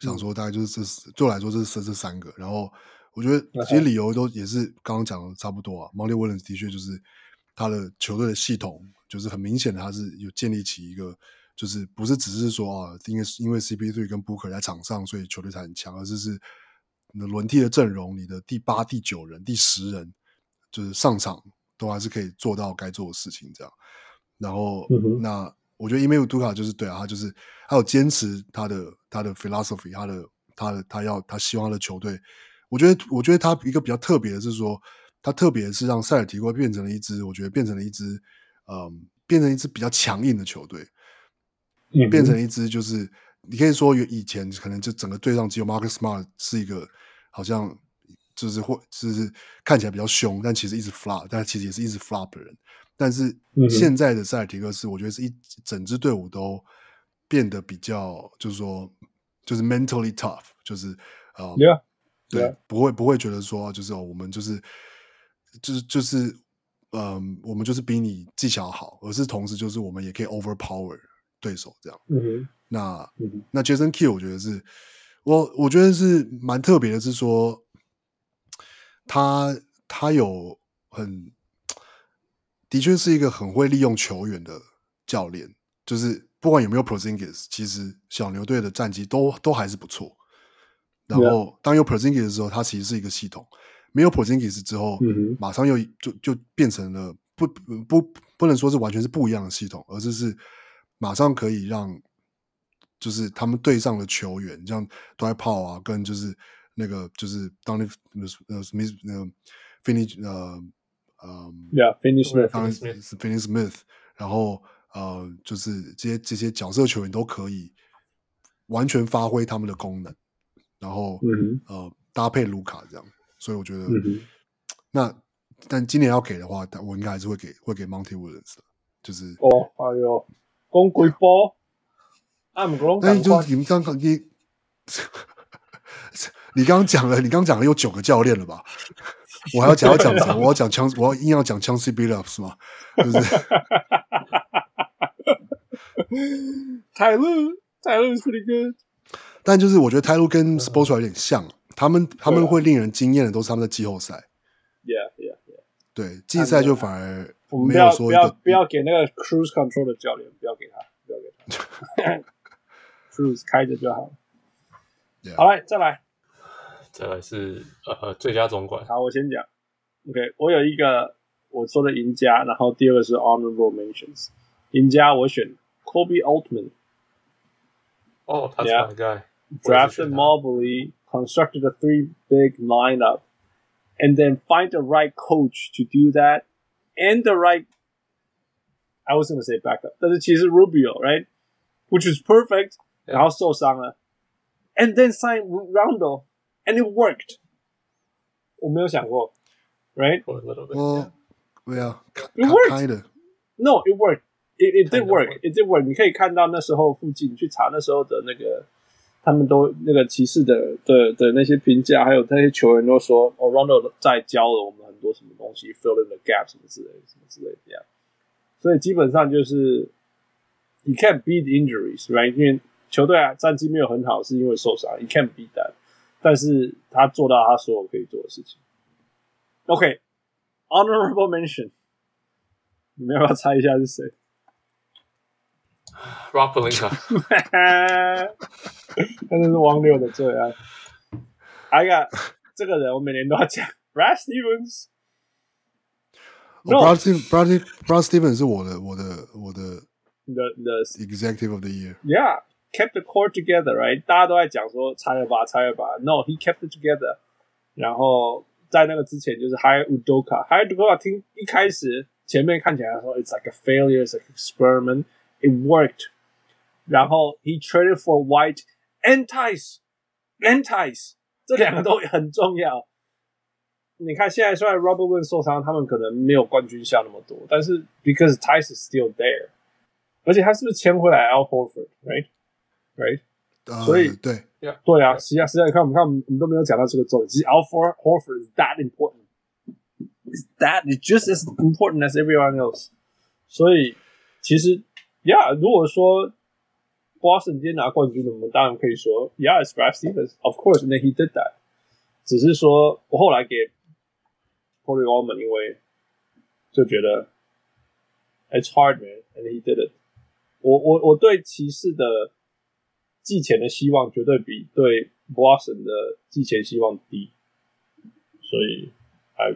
想说大概就是这、嗯、对我来说这是这三个。然后我觉得其实理由都也是刚刚讲的差不多啊。Monty Williams 的确就是他的球队的系统，就是很明显的他是有建立起一个。就是不是只是说啊，因为因为 CP3 跟 Booker 在场上，所以球队才很强，而是是你的轮替的阵容，你的第八、第九人、第十人，就是上场都还是可以做到该做的事情，这样。然后，嗯、那我觉得伊梅乌杜卡就是对啊，他就是他有坚持他的他的 philosophy，他的他的他要他希望他的球队。我觉得，我觉得他一个比较特别的是说，他特别是让塞尔提克变成了一支，我觉得变成了一支，嗯，变成一支比较强硬的球队。变成一支就是，你可以说以前可能就整个队上只有 Marcus Smart 是一个好像就是或就是看起来比较凶，但其实一直 flop，但其实也是一直 flop 的人。但是现在的塞尔提克斯，我觉得是一整支队伍都变得比较，就是说就是 mentally tough，就是呃，yeah, 对，yeah. 不会不会觉得说就是哦，我们就是就是就是嗯、呃，我们就是比你技巧好，而是同时就是我们也可以 overpower。对手这样，嗯哼，那嗯那 Jason Kidd 我觉得是，我我觉得是蛮特别的，是说他他有很的确是一个很会利用球员的教练，就是不管有没有 Porzingis，其实小牛队的战绩都都还是不错。然后当有 Porzingis 的时候，他其实是一个系统；没有 Porzingis 之后，嗯，马上又就就变成了不不不能说是完全是不一样的系统，而是是。马上可以让，就是他们队上的球员，像 Powell 啊，跟就是那个就是 Donny 呃 Smith 那个 Finney 呃呃，Yeah Finney Smith，然后呃就是这些这些角色球员都可以完全发挥他们的功能，然后、嗯、呃搭配卢卡这样，所以我觉得、嗯、那但今年要给的话，我应该还是会给会给 Monty Williams，就是哦，哎呦。公鬼波，按不那你就你们刚刚你，你刚刚讲了，你刚刚讲了有九个教练了吧？我还要讲要讲什么？我要讲枪，我要硬要讲枪 C B L 是吗？就是 泰路，泰路是 pretty good，但就是我觉得泰路跟 Spoelstra 有点像，他们他们会令人惊艳的都是他们的季后赛。Yeah, yeah, yeah。对，季赛就反而。我们不要不要不要给那个 cruise control 的教练，不要给他，不要给他，cruise 开着就好.好来，再来，再来是呃最佳总管。好，我先讲。OK，我有一个我说的赢家，然后第二个是 honorable mentions。赢家我选 Koby Altman。哦，他是哪个？Drafted Mobley, constructed a three big lineup, and then find the right coach to do that. And the right, I was gonna say backup，但是其实 Rubio，right，which is perfect，然后受伤了，and then sign Rondo，and it worked。我没有想过，right？哦，yeah，it worked。No, it worked. It it did work. It did work. 你可以看到那时候附近，你去查那时候的那个，他们都那个骑士的的的那些评价，还有那些球员都说，哦，Rondo 在教了我们。多什么东西 fill in the gap 什么之类的，什么之类的这样，所以基本上就是 you can't beat injuries，right？因为球队啊战绩没有很好，是因为受伤，you can't beat that。 但是他做到他所有可以做的事情。OK，honorable mention，你们要不要猜一下是谁？Rob Pelinka，那是王六的最爱。I got 这个人，我每年都要讲。Brad Stevens，哦，Brad Stevens，Brad Stevens 是我的，我的，我的 the the executive of the year. Yeah, kept the core together, right？大家都在讲说拆了吧，拆了吧。No，he kept it together。然后在那个之前就是 hire Udoka，hire Udoka 听一开始前面看起来说 it's like a failure, it's like an experiment. It worked。然后 he traded for White and Theis，and Theis 这两个都很重要。你看现在虽然 Robert Williams 受伤，他们可能没有冠军下那么多，但是 because Theis is still there，而且他是不是签回来 Al Horford，right？right？、呃、所以对，yeah, 对啊，实际上实际上你看，我们看我们都没有讲到这个重点，其实 Al Horford is that important，is that is just as important as everyone else。所以其实，yeah，如果说 Boston 今天拿冠军的，我们当然可以说，yeah，it's Brad Stevens，of course，and he did that。只是说我后来给。Kobe Allman 因为就觉得 It's hard man and he did it 我。我我我对骑士的 季前的希望绝对比对 Boston 的季前希望低，所以 I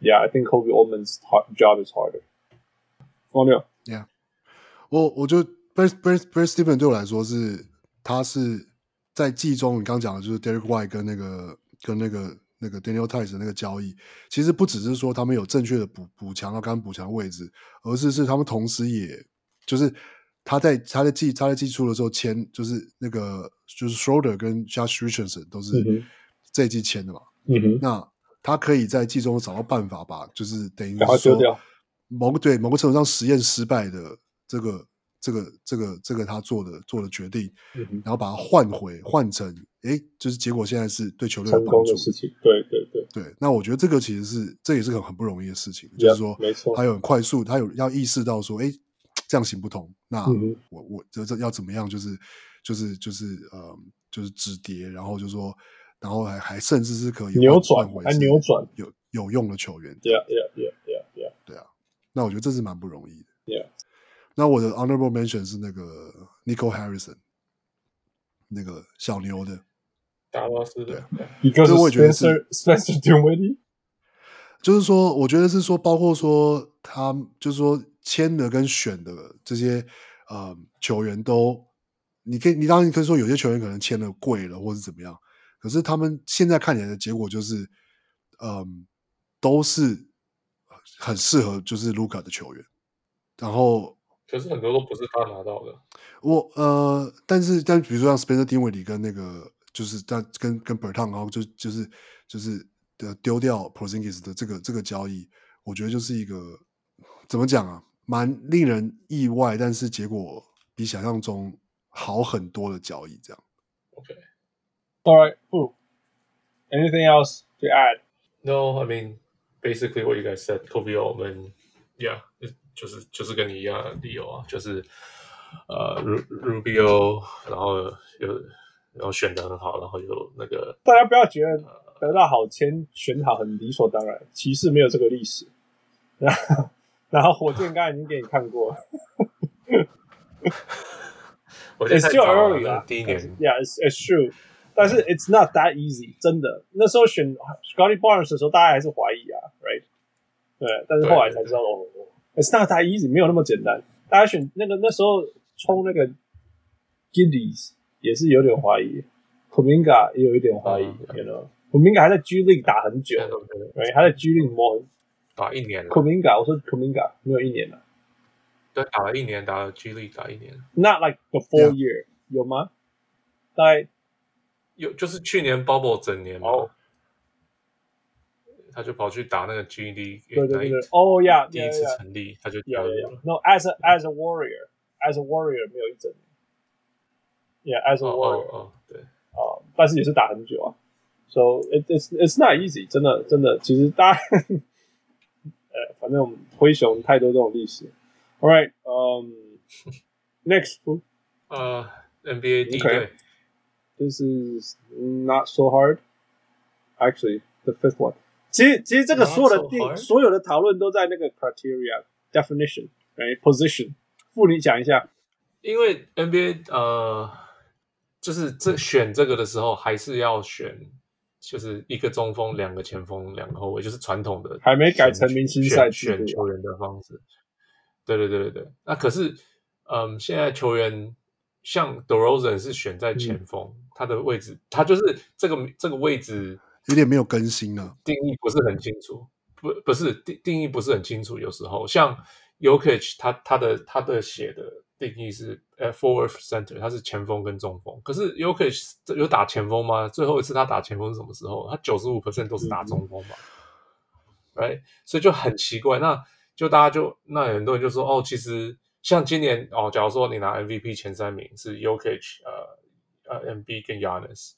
Yeah I think Kobe Allman's job is harder。王六，Yeah，我我就 Brad Brad Brad Stevens 对我来说是他是在季中你刚讲的就是 Derek White 跟那个跟那个。那个 Daniel Theis 的那个交易，其实不只是说他们有正确的补补强到刚补强的位置，而是是他们同时也就是他在他在季他在季初的时候签，就是那个就是 Schroeder 跟 Josh Richardson 都是这一季签的嘛。嗯哼，那他可以在季中找到办法把，就是等于说某个对某个程度上实验失败的这个。这个这个这个他做的做的决定，嗯、然后把它换回换成，哎，就是结果现在是对球队有帮助的事情，对对对对。那我觉得这个其实是这也是个很不容易的事情，yeah, 就是说，没错，他有很快速，他有要意识到说，哎，这样行不通。那嗯、我我这这要怎么样？就是就是就是呃，就是止跌，然后就是说，然后还还甚至是可以扭转，还扭转有有用的球员。Yeah yeah yeah yeah yeah。对啊，那我觉得这是蛮不容易的。Yeah。那我的 honorable mention 是那个 Nico Harrison，那个小牛的达拉斯的，就是我也觉得是 Spencer Dinwiddie，就是说，我觉得是说，包括说他，就是说签的跟选的这些呃球员都，你可以，你当然可以说有些球员可能签的贵了，或是怎么样，可是他们现在看起来的结果就是，嗯、呃，都是很适合就是 Luka 的球员，然后。可是很多都不是他拿到的。我呃，但是但比如说像 Spencer Dinwiddie 跟那个就是但跟跟 Bertan 然后就就是就是的丢掉 Porzingis 的这个这个交易，我觉得就是一个怎么讲啊，蛮令人意外，但是结果比想象中好很多的交易，这样。OK，All right, cool. Anything else to add? No, I mean basically what you guys said. Kobe Altman, yeah. 就是就是跟你一样的理由啊，就是呃，Rubio，然后有然后选的很好，然后有那个大家不要觉得得到好签选好很理所当然，骑士没有这个历史。然后火箭刚才已经给你看过了，我觉得 It's still early 啦，第一年，Yeah，it's it's true，但是 it's not that easy，真的。那时候选 Scottie Barnes 的时候，大家还是怀疑啊，Right？对，但是后来才知道哦。It's not that easy，没有那么简单。大家选那个那时候冲那个 Giddies 也是有点怀疑，Kuminga 也有一点怀疑。You know，Kuminga 还在 G League 打很久，对，还在 G League 摸打一年了。Kuminga，我说 Kuminga 没有一年了，对，打了一年，打了 G League 打一年。Not like the full year，有吗？大概有，就是去年 Bubble 整年嘛。他就跑去打那个 G D，对对对，哦呀，第一次成立他就。No，as a as a warrior，as a warrior 没有一整年。Yeah，as a warrior，哦对，啊，但是也是打很久啊。So it it's it's not easy，真的真的，其实大家，呃，反正我们灰熊太多这种历史。All right，嗯，next，呃，NBA 第一队，This is not so hard，actually the fifth one。其实，其实这个所有的定，所有的讨论都在那个 criteria definition，哎，position。副，你讲一下。因为 NBA 呃，就是这选这个的时候，还是要选，就是一个中锋，两个前锋，两个后卫，就是传统的，还没改成明星赛选，球员的方式。对对对对对。那可是嗯，现在球员像 DeRozan 是选在前锋，嗯、他的位置，他就是这个这个位置有点没有更新了，定义不是很清楚，不不是定定义不是很清楚，有时候。像 Yokich，他他的他的写的定义是呃 forward center，他是前锋跟中锋，可是 Jokic 有打前锋吗？最后一次他打前锋是什么时候？他九十五 percent 都是打中锋嘛，哎、嗯，所以就很奇怪，那就大家就那很多人就说哦，其实。像今年哦，假如说你拿 MVP 前三名是 Jokic 呃呃，MB 跟 Yanis，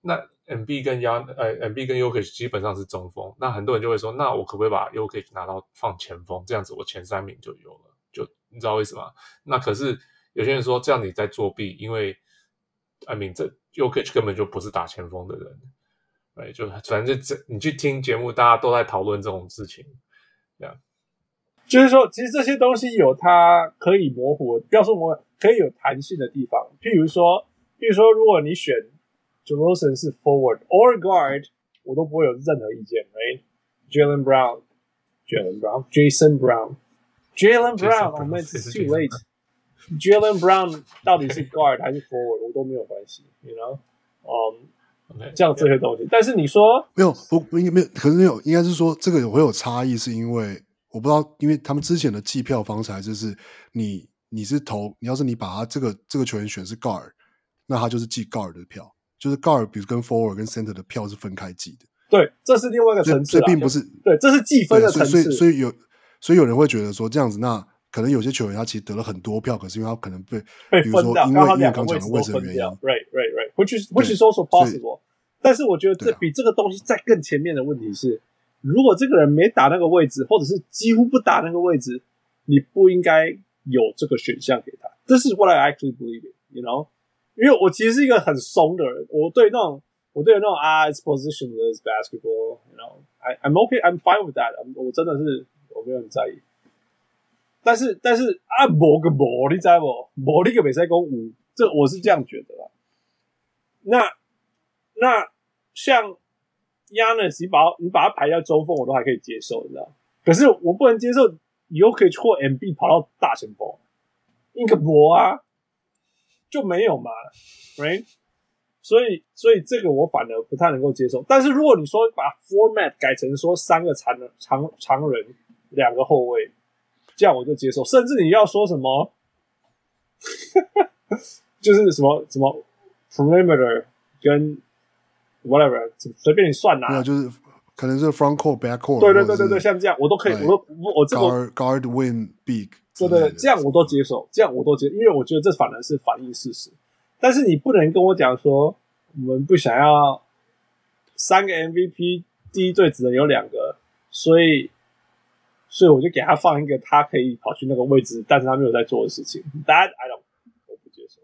那 MB 跟 Yan 呃 MB 跟 Jokic 基本上是中锋，那很多人就会说，那我可不可以把 Jokic 拿到放前锋，这样子我前三名就有了，就你知道为什么？那可是有些人说这样你在作弊，因为 I mean 这 Jokic 根本就不是打前锋的人，对，就反正就这你去听节目，大家都在讨论这种事情，这样。就是说，其实这些东西有它可以模糊，不要说模糊，可以有弹性的地方。譬如说，譬如说，如果你选 DeRozan 是 forward or guard，我都不会有任何意见。哎，Jalen Brown，Jalen Brown，Jason Brown Brown，Jaylen Brown，我 too late。Jaylen Brown 到底是 guard 还是 forward，我都没有关系，you know，嗯，这样这些东西。但是你说没有，不，不应该没有，可是没有，应该是说这个有会有差异，是因为。我不知道，因为他们之前的计票方式还是是你你是投，你要是你把他这个这个球员选是 guard，那他就是计 guard 的票，就是 guard 比如跟 forward 跟 center 的票是分开计的。对，这是另外一个层次，这并不是对，这是计分的层次。所以所以有所以有人会觉得说这样子，那可能有些球员他其实得了很多票，可是因为他可能被 被比如说因为因为刚讲的位置的原因，right right right，which is which is also possible。但是我觉得这比这个东西在更前面的问题是。如果这个人没打那个位置，或者是几乎不打那个位置，你不应该有这个选项给他。这是 what I actually believe in，you know？因为我其实是一个很松的人，我对那种我对那种啊，it's positionless basketball，you know？I I'm okay, I'm fine with that。我真的是我没有很在意。但是但是啊，某个某你知不？某一个比赛公五，这我是这样觉得啦。那那像。Giannis 你把你把他排在中锋，我都还可以接受，你知道？可是我不能接受，Jokic 或 Embiid 跑到大前锋，应该不啊，就没有嘛，right？所以所以这个我反而不太能够接受。但是如果你说把 format 改成说三个长长长人，两个后卫，这样我就接受。甚至你要说什么，就是什么什么 perimeter 跟。whatever，随便你算呐。没有，就是可能是 front court back court。对对对对对，像这样我都可以，我都我这个 guard guard win big。对对，这样我都接受，这样我都接受，因为我觉得这反而是反映事实。但是你不能跟我讲说，我们不想要三个 MVP，第一队只能有两个，所以所以我就给他放一个他可以跑去那个位置，但是他没有在做的事情。That I don't，我不接受。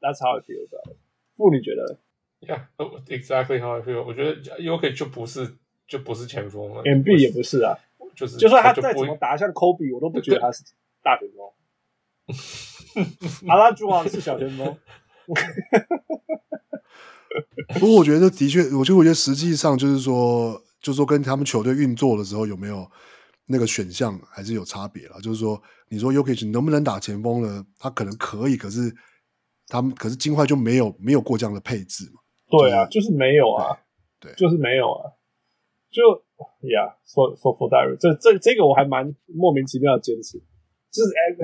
That's how I feel about it。妇女觉得。Yeah, exactly how I feel。我觉得 Jokic 就不是就不是前锋了，Embiid 也不是啊，就是就算他再怎么打像 Kobe，我都不觉得他是大前锋。阿拉朱旺是小前锋。不过我觉得的确，我就我觉得实际上就是说，就是说跟他们球队运作的时候有没有那个选项还是有差别了。就是说，你说 Jokic 能不能打前锋呢？他可能可以，可是他们可是金块就没有没有过这样的配置嘛。对啊，就是没有啊，对，就是没有啊，就呀说说 for for that，这这这个我还蛮莫名其妙的坚持，就是哎，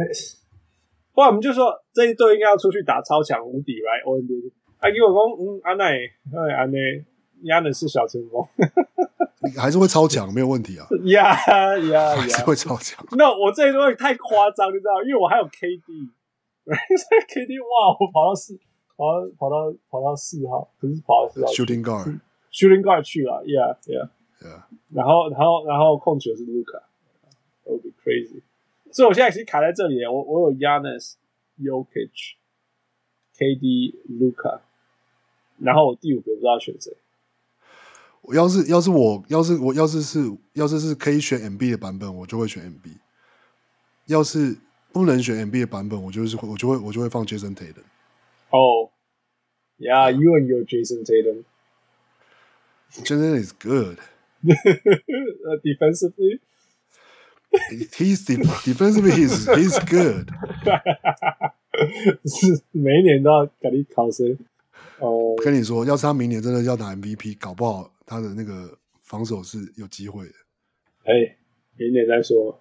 不然我们就说这一队应该要出去打超强无敌，right？哎，给我说，嗯，安奈，哎，安奈，亚能是小前锋，还是会超强，没有问题啊，呀呀，还是会超强。那我这一队太夸张，你知道，因为我还有 KD，KD，哇，我跑到四。跑到跑到跑到四号，可是跑到四号。Shooting guard，Shooting guard 去了，Yeah，Yeah，Yeah。然后然后然后控球是 Luka，That would be crazy。所以我现在其实卡在这里，我我有 Giannis、Jokic、KD、Luka，然后我第五个不知道选谁。我要是要是我要是我要是是要是是可以选 Embiid 的版本，我就会选 Embiid。要是不能选 Embiid 的版本，我就是我就会我就会放 Jason Tatum。Oh, yeah, you and your Jason Tatum. Jason is good. Defensively. He's defensively he's he's good。是每一年都要给你考试。哦，跟你说，要是他明年真的要拿 MVP，搞不好他的那个防守是有机会的。哎、明年再说。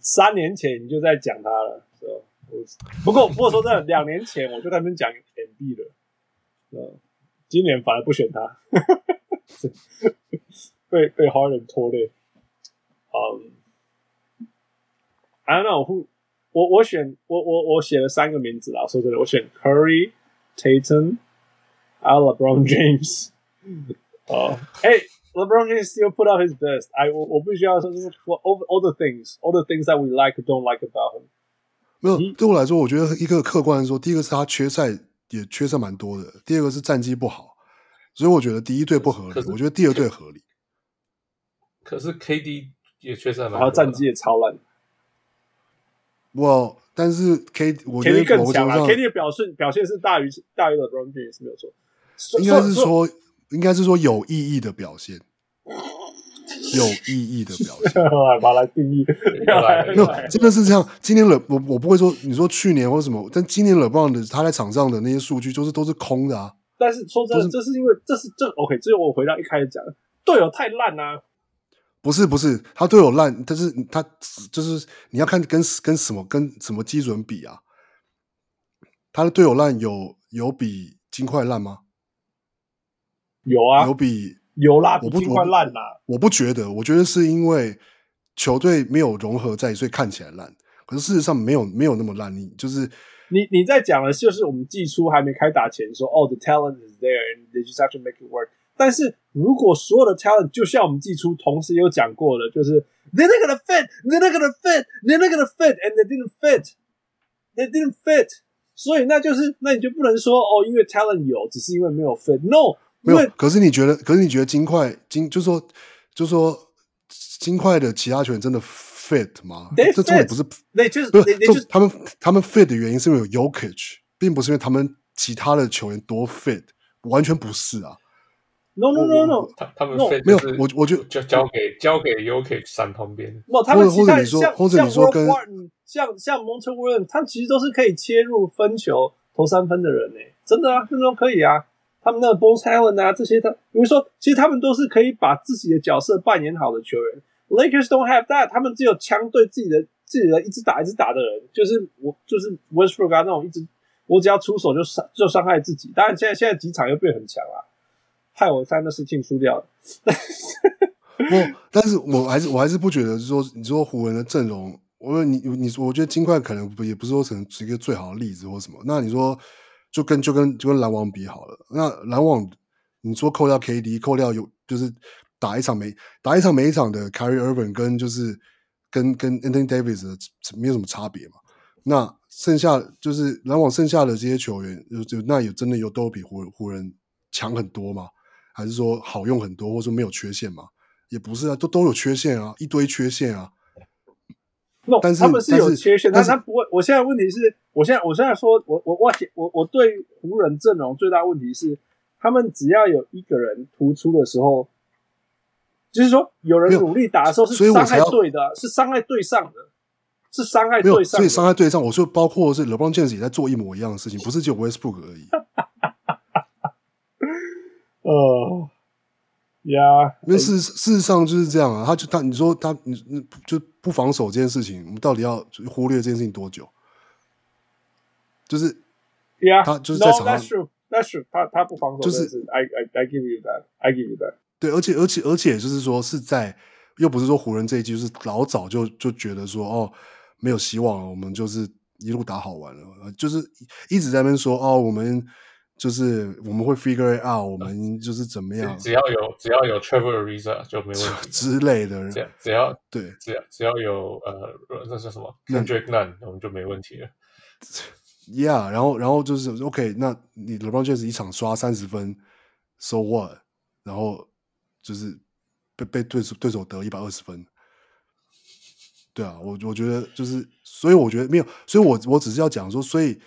三年前你就在讲他了，是吧？不过不过说真的，两年前我就在那边讲 MB 了。嗯，今年反而不选他，被被 Harden 拖累。嗯、，I don't know who，我我选我我我写了三个名字啦。说真的，我选 Curry、Tatum，还有 LeBron James。哦，哎，LeBron James still put out his best。哎，我我必须要说，就是 all all the things，all the things that we like or don't like about him。没有，对我来说，我觉得一个客观的说，第一个是他缺赛也缺赛蛮多的，第二个是战绩不好，所以我觉得第一队不合理。我觉得第二队合理。可是 KD。也缺赛蛮，然后战绩也超烂。哇！但是 K，我觉得更强啊。KD 的表现表现是大于大于 LeBron James 没有错。应该是说，应该是说有意义的表现，有意义的表现。把它定义。没有，真的是这样。今年 Le 我我不会说你说去年或什么，但今年 LeBron 的他在场上的那些数据，就是都是空的啊。但是说真的，这是因为这是这 OK，这我回到一开始讲的，队友太烂啊。不是不是，他队友烂，但是他就是你要看跟跟什么跟什么基准比啊？他的队友烂有有比金块烂吗？有啊，有比有啦，比金块烂啦。我不觉得，我觉得是因为球队没有融合在一起，所以看起来烂。可是事实上没有没有那么烂，你就是你你在讲的就是我们季初还没开打前说，哦，the talent is there and they just have to make it work。但是如果所有的 talent 就像我们季初同时有讲过的，就是 they're not gonna fit，they're not gonna fit，they're not gonna fit，and they didn't fit，they didn't fit，所以那就是那你就不能说哦，因为 talent 有，只是因为没有 fit，no，没有。可是你觉得，可是你觉得金块金就是说就是说金块的其他球员真的 fit 吗？They fit. 这重点不是，那就是不是就他们他们 fit 的原因是因为有 Yokic，并不是因为他们其他的球员多 fit，完全不是啊。No no no no，他他们没有我我就交交给交给 UK 闪旁边。不，他们其他像像 Warren 像像 Monte Williams，他们其实都是可以切入分球投三分的人诶，真的啊，真的都可以啊。他们那个 Bones Hyland 啊，这些他比如说，其实他们都是可以把自己的角色扮演好的球员。Lakers don't have that，他们只有枪对自己的自己的一直打一直打的人，就是我就是 Westbrook 啊那种一直我只要出手就伤就伤害自己。当然现在现在几场又变很强了。害我三个事情输掉了。不，但是我还是我还是不觉得，是说，你说湖人的阵容，我说你你，我觉得金块可能不也不是说成是一个最好的例子或什么。那你说，就跟就跟就跟篮网比好了。那篮网，你说扣掉 KD，扣掉有就是打一场没打一场每一场的 Carry Irving 跟就是跟跟 Anthony Davis 的没有什么差别嘛？那剩下就是篮网剩下的这些球员，就就那有真的有都比湖湖人强很多吗？还是说好用很多，或者说没有缺陷吗？也不是啊，都都有缺陷啊，一堆缺陷啊。No, 但是他们是有缺陷，但是，但他不会。我现在问题是，我现在我现在说，我我我我我对湖人阵容最大问题是，他们只要有一个人突出的时候，就是说有人努力打的时候是伤害对的，是伤害对上的，是伤害对上的，所以伤害对上。我说包括是 LeBron James 也在做一模一样的事情，不是只有 Westbrook 而已。呃，呀，因为事事实上就是这样啊，他就他你说他你你就不防守这件事情，我们到底要忽略这件事情多久？就是呀，他就是在场上，That's true，That's true，他他不防守，就是 I I I give you that，I give you that。对，而且而且而且就是说是在又不是说湖人这一季就是老早就就觉得说哦没有希望了，我们就是一路打好玩了，就是一直在那边说哦我们。就是我们会 figure it out，我们就是怎么样？只要有只要有 Trevor Ariza 就没问题之类的。只要只要对，只要只要有呃，那是什么 Kendrick Nunn，我们就没问题了。Yeah，然后然后就是 OK，那你 LeBron James 一场刷三十分，So what？然后就是被被对手对手得一百二十分。对啊，我我觉得就是，所以我觉得没有，所以我我只是要讲说，所以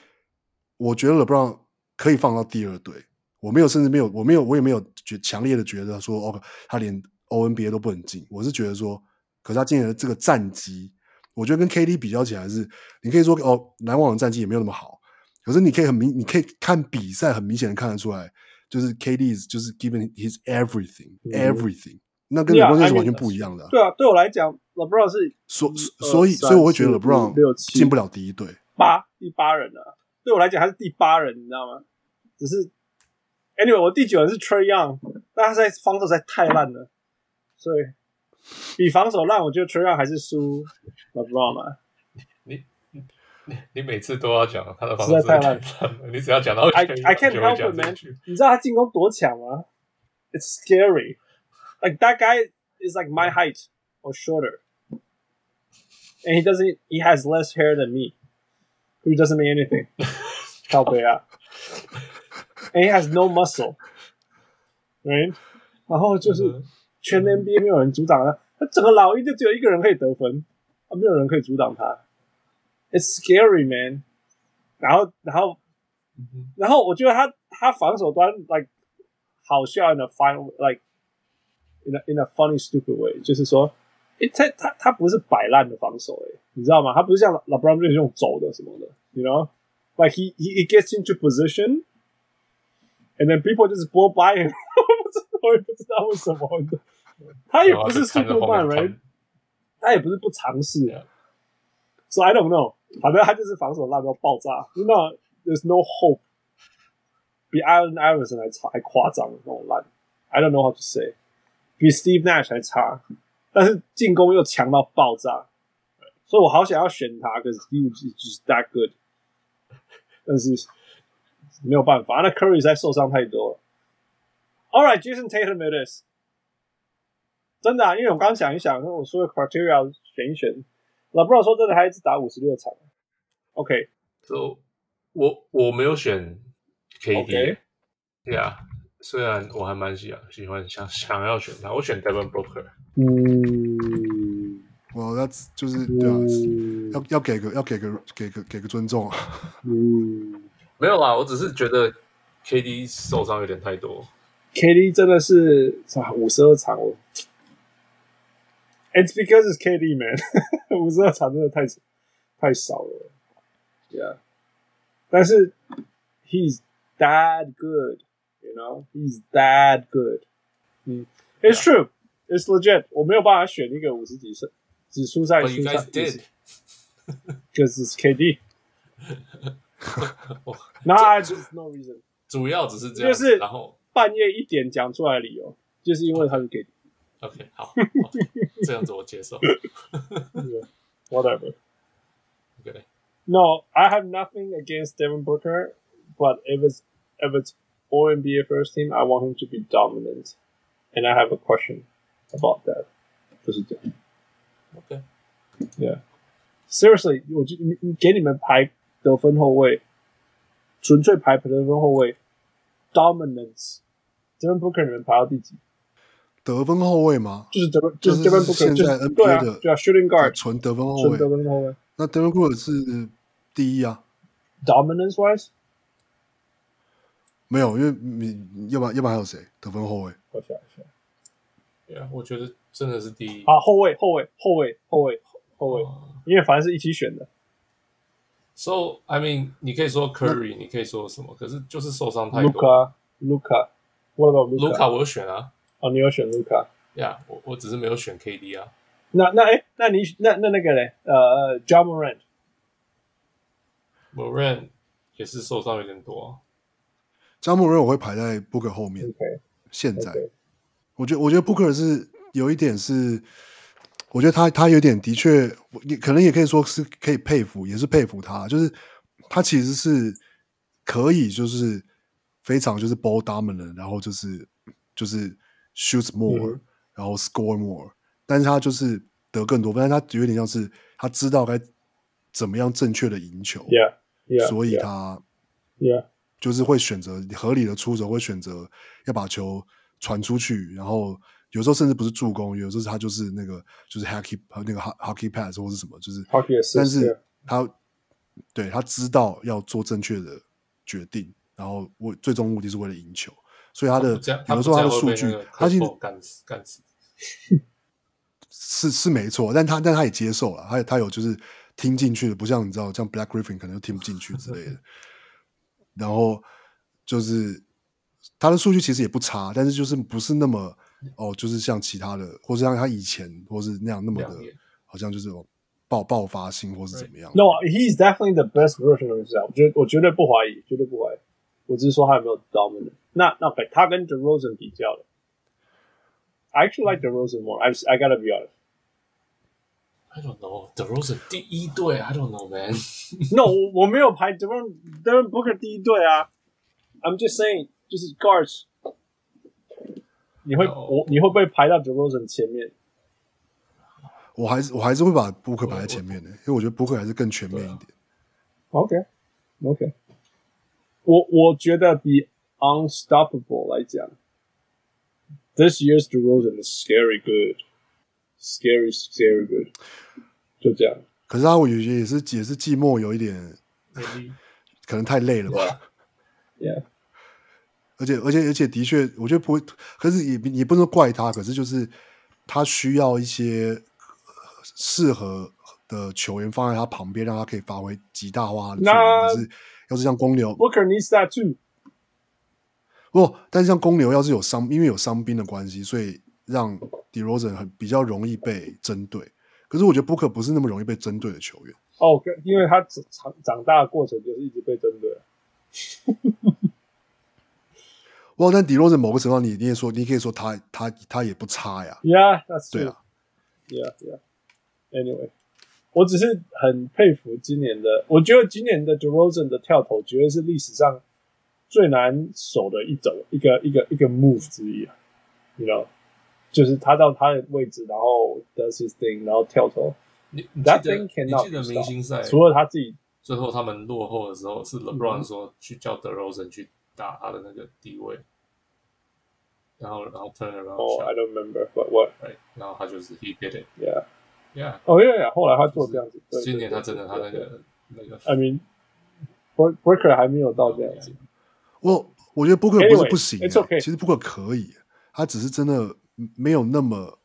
我觉得 LeBron。可以放到第二队，我没有，甚至没有，我没有，我也没有觉强烈的觉得说，哦，他连 O N B A 都不能进。我是觉得说可是他今年的这个战绩，我觉得跟 KD 比较起来是，你可以说哦，篮网的战绩也没有那么好，可是你可以很明，你可以看比赛，很明显的看得出来，就是 KD 就是 given his everything，everything，、嗯、那跟 LeBron 是完全不一样的、啊。对啊，对我来讲，LeBron 是所所以所以我会觉得 LeBron 进不了第一队，八第八人啊，对我来讲他是第八人，你知道吗？只是 anyway，我第九人是 Trae Young，但他在防守实在太烂了，所以。比防守烂，我觉得 Trae Young 还是输 LeBron 嘛。你你你每次都要讲他的防守实在太烂，你只要讲到 I I can't help it, man。你知道他进攻多强吗？It's scary. Like that guy is like my height or shorter, and he doesn't. He has less hair than me, who doesn't mean anything. 靠北啊！And he has no muscle, right？然后就是。Mm -hmm. 全 NBA 没有人阻挡他，他整个老鹰就只有一个人可以得分，啊，没有人可以阻挡他。It's scary, man。然后，然后，然后，我觉得他他防守端 like 好笑 in a fun like in a in a funny stupid way，就是说， 诶，他他他不是摆烂的防守，诶，你知道吗？他不是像 LeBron 就是用走的什么的，you know，like he he he gets into position and then people just blow by him，我也不知道为什么。他也不是速度慢人，他也不是不尝试啊。So I don't know，反正他就是防守烂到爆炸。You know, there's no hope，比 Allen Iverson 还差还夸张那种烂。I don't know how to say，比 Steve Nash 还差， 但是进攻又强到爆炸。所以我好想要选他，可是 he is just that good。但是没有办法，那 Curry 实在受伤太多了。All right, Jason Tatum it is。真的啊，因为我刚想一想，我说的 criteria 选一选，LeBron 说真的，还一直打五十六场。OK，so、我我没有选 KD，对、okay. 啊，虽然我还蛮喜欢喜欢想想要选他，我选 Devin Booker。嗯，我那就是对啊，嗯、要要给个要给个给个给个尊重啊。嗯，没有啦，我只是觉得 KD 受伤有点太多。KD 真的是五十二场我。It's because it's KD, man. 五十二场真的太太少了，Yeah. 但是 he's that good, you know. He's that good. 嗯，It's true. It's legit. 我没有办法选一个五十几胜只输在输在 Because it's KD. Nah, there's no reason. 主要只是这样，就是然后半夜一点讲出来的理由，就是因为他是 KD。OK，好，好，这样子我接受。 yeah, whatever. Okay. No, I have nothing against Devin Booker, but if it's if it's All NBA first team, I want him to be dominant, and I have a question about that 就是这样。Ok yeah seriously 我就你你给你们排得分后卫纯粹排得分后卫 dominance 这边不你们排到第几？得分后卫吗？就是得就是这边不可能就是 nba 的就要 shootingguard 纯得分后卫。纯得分后卫。那得分后卫是第一啊。Dominancewise 没有因为你要不然要不然还有谁？得分后卫。我想一下。对啊，我觉得真的是第一啊，后卫，后卫，后卫，后卫，后卫，因为反正是一起选的。So I mean，你可以说 Curry，你可以说什么？可是就是受伤太多。Luka，Luka，What about Luka？我有选啊。哦，你有选卢卡？呀、yeah，我我只是没有选 KD 啊。那那哎，那你那那那个嘞？呃，Ja Morant，Morant 也是受伤有点多。啊 Ja Morant 我会排在 Booker 后面。Okay. 现在，okay. 我觉得我觉得 Booker 是有一点是，我觉得他他有点的确，也可能也可以说是可以佩服，也是佩服他，就是他其实是可以就是非常就是 ball dominant，然后就是就是。Shoots more，、嗯、然后 score more，但是他就是得更多分，但是他有点像是他知道该怎么样正确的赢球，yeah, yeah, 所以他，yeah，就是会选择合理的出手，会选择要把球传出去，然后有时候甚至不是助攻，有时候他就是那个就是 hockey 那个 hockey pass 或是什么，就是，hockey 但是他、yeah. 对他知道要做正确的决定，然后为最终目的是为了赢球。所以他的，比如说他的数据，他现在干死干死，是是没错，但他但他也接受了，他他有就是听进去的，不像你知道，像 Black Griffin 可能就听不进去之类的。然后就是他的数据其实也不差，但是就是不是那么哦，就是像其他的，或是像他以前或是那样那么的，好像就是爆爆发性或是怎么样。No, he's definitely the best version of himself. 我觉得我绝对不怀疑，绝对不怀疑。我只是说他有没有 dominant。那那他跟 DeRozan 比较的。I actually like DeRozan more. I I gotta be honest. I don't know DeRozan 第一队，I don't know man. No，我我没有排 Devin Devin Booker 第一队啊。I'm just saying，就是 guards，你会.我你会不会排到 DeRozan 前面？我还是我还是会把 Booker 摆在前面的，因为我觉得 Booker 还是更全面一点。OK OK，我我觉得比 Unstoppable 来讲。This year's DeRozan is scary good, scary scary good，就这样。可是他我觉得也是也是寂寞有一点，可能太累了吧。Yeah，而且而且而且的确，我觉得不会，可是也也不能怪他，可是就是他需要一些适合的球员放在他旁边，让他可以发挥极大化的作可是要是像公牛 Booker needs that too。不，但是像公牛要是有伤，因为有伤兵的关系，所以让 DeRozan 很比较容易被针对。可是我觉得 Booker 不是那么容易被针对的球员。哦，因为他长长大的过程就是一直被针对。哇，但 DeRozan 某个程度，你你也说，你可以说他他他也不差呀。Yeah，that's true。对啊。Yeah, yeah. Anyway，我只是很佩服今年的，我觉得今年的 DeRozan 的跳投绝对是历史上。最难守的一种一个一个一个 move 之一啊，you know，就是他到他的位置，然后 does his thing，然后跳投。你你记得 thing 你记得明星赛，除了他自己，最后他们落后的时候，是 LeBron 说去叫 DeRozan 去打他的那个地位，然后然后 turn around。哦，I don't remember what what。然后他就是 he did it。Yeah。Yeah。哦，yeah yeah。后来他做这样子。今年他真的他那个那个，I mean，Booker 还没有到这样子。我我觉得 Booker 不是不行，Anyway, okay. 其实 Booker 可以，他只是真的没有那么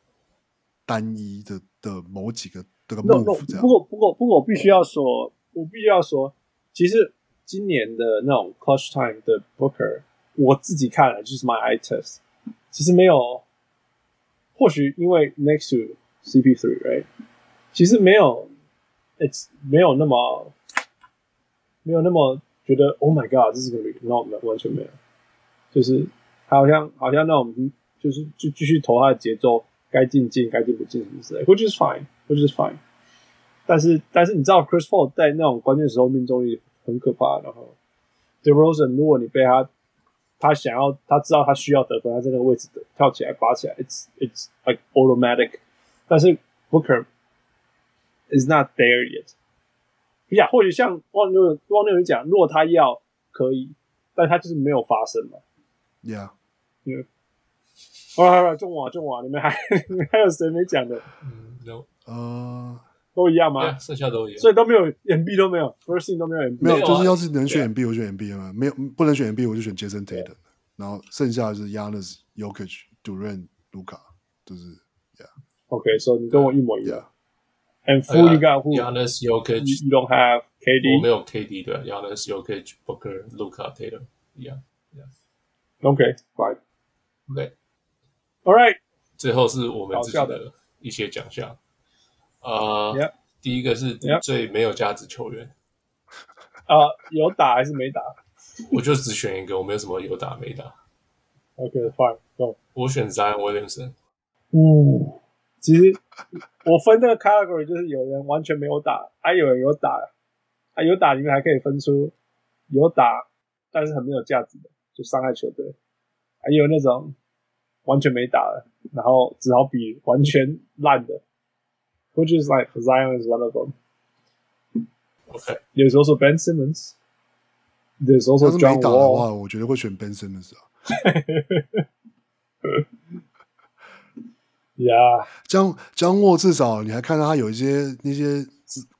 单一的的某几个这个 move 这样。不过不过不过我必须要说，我必须要说，其实今年的那种 clutch time 的 Booker，我自己看了就是 my eye test，其实没有，或许因为 next to CP3，right，其实没有，it's 没有那么没有那么。觉得 Oh my God，这是个 r e n o m 完全没有，就是他好像好像那种，就是就继续投他的节奏，该进进，该进不进什么之类，which is fine，which is fine。但是但是你知道 Chris Paul 在那种关键时候命中率很可怕，然后 DeRozan 如果你被他他想要他知道他需要得分，他在那个位置跳起来拔起来，it's it's like automatic。但是 Booker is not there yet。呀，或许像汪六汪六有讲，如果他要可以，但他就是没有发生嘛。Yeah，嗯、yeah. 哦，好了，中网中网，你们还 你们还有谁没讲的？嗯，no，呃，都一样吗剩下都一样，所以都没有 MB 都没有，First Thing 都没有 MB，没有，没有啊、就是要是能选 MB，、啊、我选 MB 嘛，没有不能选 MB，我就选 Jason Tatum，然后剩下的是 Giannis、Jokic、Durant、就是 Yeah，OK，所以你跟我一模一样。Yeah. And who you got? Who? Yanis, Yokich. You don't have KD. 我没有 KD 的，Yanis, Yokich, Booker, Luka, Tatum. Yeah, yeah. Okay, fine. Okay. All right. 最后是我们自己的一些奖项。呃，Yep. 第一个是最没有价值球员。啊、uh,，有打还是没打？我就只选一个，我没有什么有打没打。Okay, fine. Go. 我选 Zion Williamson。嗯。其实我分这个 category 就是有人完全没有打，还、啊、有人有打，啊有打里面还可以分出有打但是很没有价值的，就伤害球队，还有那种完全没打的，然后只好比完全烂的，which is like Zion is one of them. OK，有时候说 Ben Simmons，有时候说 John Wall 的话，我觉得会选 Ben Simmons yeah.，江江沃至少你还看到他有一些那些，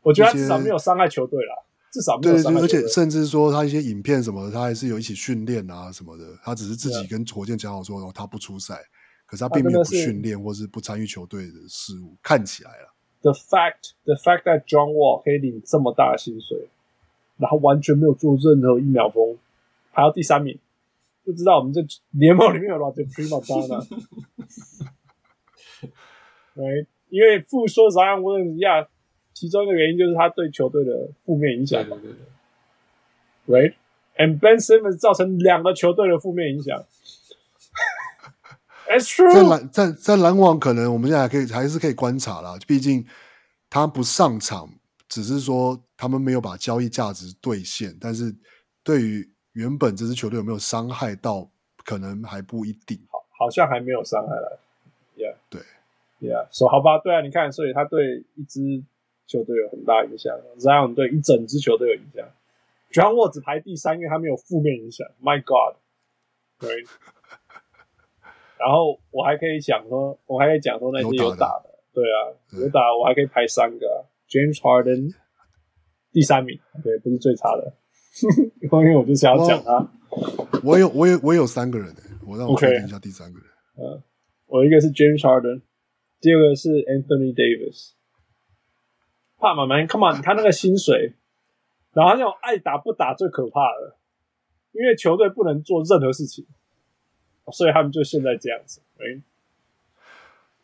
我觉得他至少没有伤害球队啦，至少没有伤害球队。对，而且甚至说他一些影片什么的，他还是有一起训练啊什么的。他只是自己跟火箭讲好说，哦，他不出赛，可是他并没有不训练或是不参与球队的事务，看起来了。The fact, the fact that John Wall 可以领这么大的薪水，然后完全没有做任何一秒钟，排到第三名，不知道我们这联盟里面有多少 prima donna。对，因为复说 Zion Williams 呀，其中一个原因就是他对球队的负面影响嘛。对对对。Right，and Ben Simmons 造成两个球队的负面影响。在篮在在篮网，可能我们现在还可以还是可以观察啦。毕竟他不上场，只是说他们没有把交易价值兑现，但是对于原本这支球队有没有伤害到，可能还不一定。好，好像还没有伤害来。Yeah，对，Yeah，说、so, 好吧，对啊，你看，所以他对一支球队有很大影响，Zion 对一整支球队有影响。John Wall 只排第三，因为他没有负面影响。My God，对。然后我还可以讲说，我还可以讲说那些有打的，对啊，有打，我还可以排三个、啊、James Harden 第三名，对，不是最差的，因为我就想要讲他。我有，我有，我有三个人，我让我确定一下第三个人。嗯、okay. 呃，我一个是 James Harden，第二个是 Anthony Davis。怕嘛，man come on，他那个薪水，然后那种爱打不打最可怕的，因为球队不能做任何事情。所以他们就现在这样子，哎，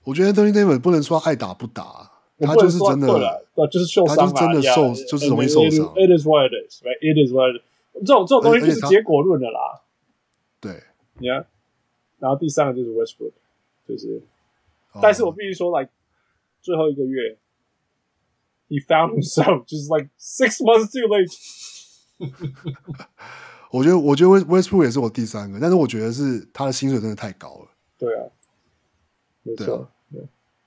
我觉得 Anthony Davis 不能说爱打不打，他就是真的，对，就是受伤，他就是真的受，yeah, 就是容易受伤。It is what it is, right? It is what it is. 这种这种东西就是结果论的啦。对，你看，然后第三个就是 Westbrook，就是，oh. 但是我必须说，like 最后一个月，he found himself just like six months too late。我觉得，我觉得 Westbrook 也是我第三个，但是我觉得是他的薪水真的太高了。对啊，没错，对啊，